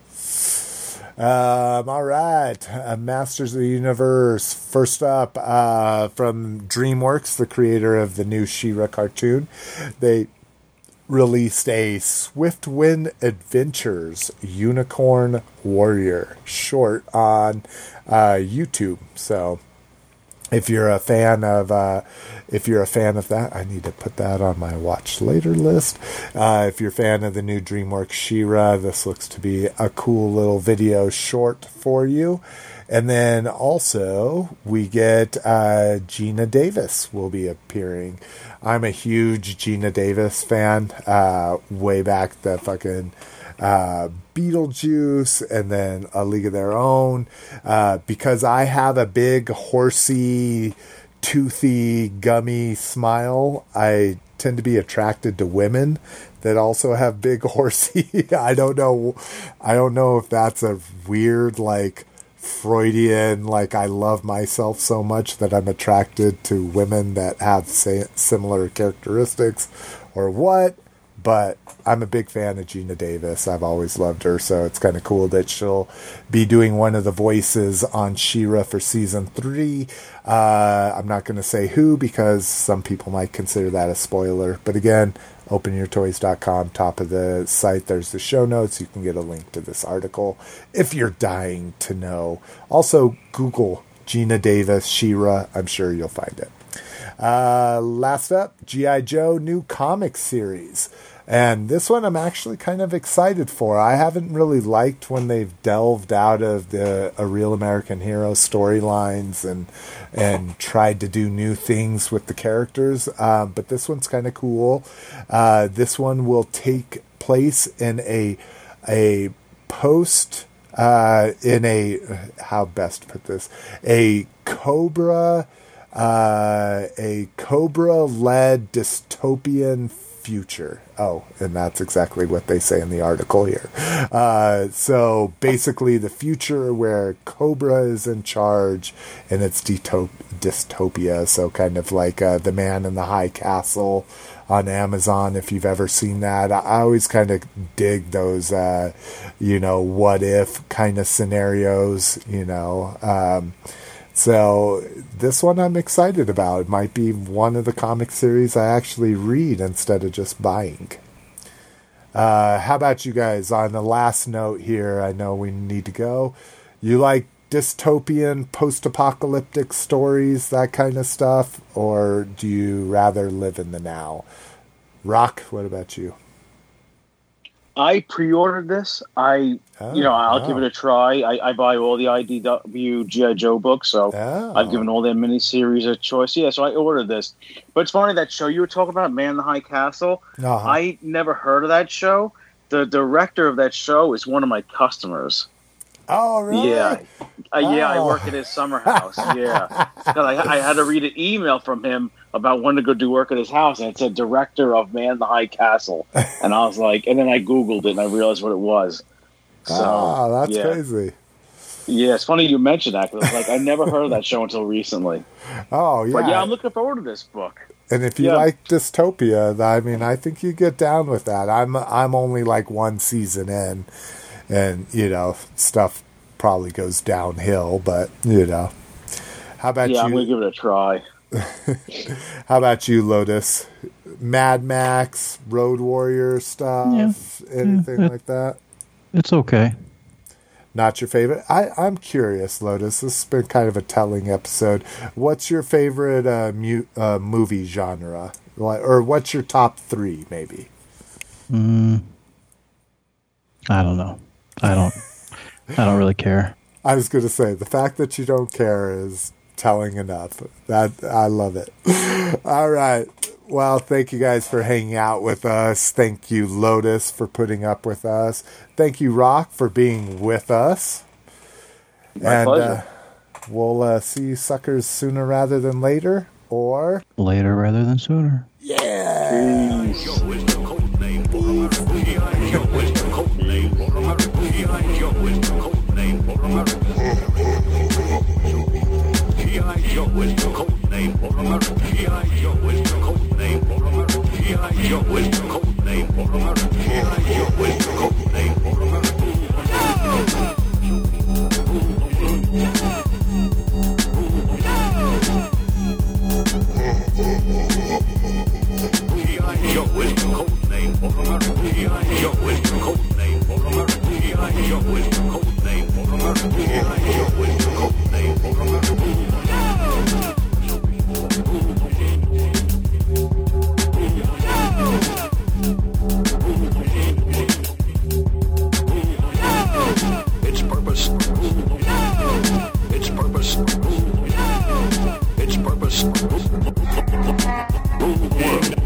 Speaker 1: Um, all right, uh, Masters of the Universe. First up, uh, from DreamWorks, the creator of the new She-Ra cartoon, they released a Swiftwind Adventures Unicorn Warrior short on uh, YouTube. So if you're a fan of uh, if you're a fan of that i need to put that on my watch later list. Uh, if you're a fan of the new dreamworks She-Ra this looks to be a cool little video short for you. And then also we get uh, Geena Davis will be appearing. I'm a huge Geena Davis fan uh, way back the fucking uh, Beetlejuice, and then A League of Their Own. Uh, because I have a big, horsey, toothy, gummy smile, I tend to be attracted to women that also have big, horsey. I don't know. I don't know if that's a weird, like, Freudian, like I love myself so much that I'm attracted to women that have similar characteristics or what but I'm a big fan of Geena Davis. I've always loved her, so it's kind of cool that she'll be doing one of the voices on She-Ra for season three. Uh, I'm not going to say who because some people might consider that a spoiler. But again, openyourtoys.com, top of the site, there's the show notes. You can get a link to this article if you're dying to know. Also, Google Geena Davis She-Ra. I'm sure you'll find it. Uh, last up, G.I. Joe new comic series. And this one I'm actually kind of excited for. I haven't really liked when they've delved out of the a real American hero storylines and and tried to do new things with the characters. Uh, but this one's kind of cool. Uh, this one will take place in a a post uh, in a how best put this a Cobra uh, a Cobra led dystopian future. Oh, and that's exactly what they say in the article here. Uh, so basically, the future where Cobra is in charge and it's dystopia. So kind of like uh, the Man in the High Castle on Amazon. If you've ever seen that, I always kind of dig those, uh, you know, what if kind of scenarios. You know. Um, so this one I'm excited about. It might be one of the comic series I actually read instead of just buying. Uh, how about you guys? On the last note here, I know we need to go. You like dystopian, post apocalyptic stories, that kind of stuff? Or do you rather live in the now? Rock, what about you?
Speaker 2: I pre-ordered this. I, oh, you know, I'll give it a try. I, I, buy all the IDW GI Joe books, so oh. I've given all their miniseries a choice. Yeah, so I ordered this. But it's funny that show you were talking about, Man in the High Castle. Uh-huh. I never heard of that show. The director of that show is one of my customers.
Speaker 1: Oh, really?
Speaker 2: Yeah. Uh, oh. Yeah, I work at his summer house. Yeah. I, I had to read an email from him about when to go do work at his house, and it said director of Man the High Castle, and I was like, and then I googled it and I realized what it was.
Speaker 1: So, oh, that's
Speaker 2: yeah.
Speaker 1: crazy.
Speaker 2: Yeah, it's funny you mentioned that because like I never heard of that show until recently.
Speaker 1: Oh yeah,
Speaker 2: but yeah, I'm looking forward to this book.
Speaker 1: And if you yeah. like dystopia, I mean, I think you get down with that. I'm I'm only like one season in, and you know stuff probably goes downhill. But you know, how about
Speaker 2: yeah,
Speaker 1: you?
Speaker 2: I'm gonna give it a try.
Speaker 1: How about you, Lotus? Mad Max, Road Warrior stuff, yeah. anything yeah, it, like that?
Speaker 3: It's okay.
Speaker 1: Not your favorite? I, I'm curious, Lotus. This has been kind of a telling episode. What's your favorite uh, mu- uh, movie genre? Or what's your top three, maybe?
Speaker 3: Mm, I don't know. I don't. I don't really care.
Speaker 1: I was going to say the fact that you don't care is telling enough. That I love it. All right. Well, thank you guys for hanging out with us. Thank you, Lotus, for putting up with us. Thank you, Rock, for being with us.
Speaker 2: My and uh,
Speaker 1: we'll uh, see you suckers sooner rather than later, or
Speaker 3: later rather than sooner.
Speaker 1: Yeah. G.I.
Speaker 7: Ooh. purpose. Its purpose. Its purpose.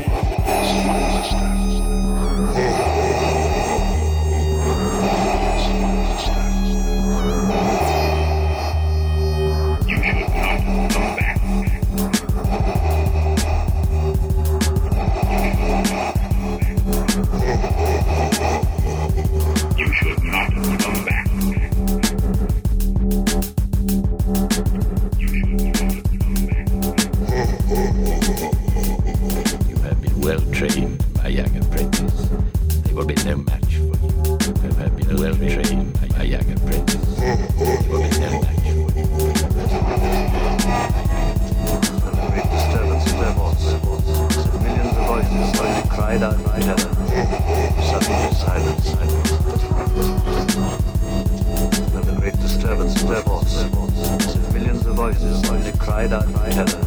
Speaker 7: voices, only cried out in heaven.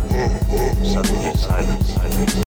Speaker 7: Suddenly silence, silence.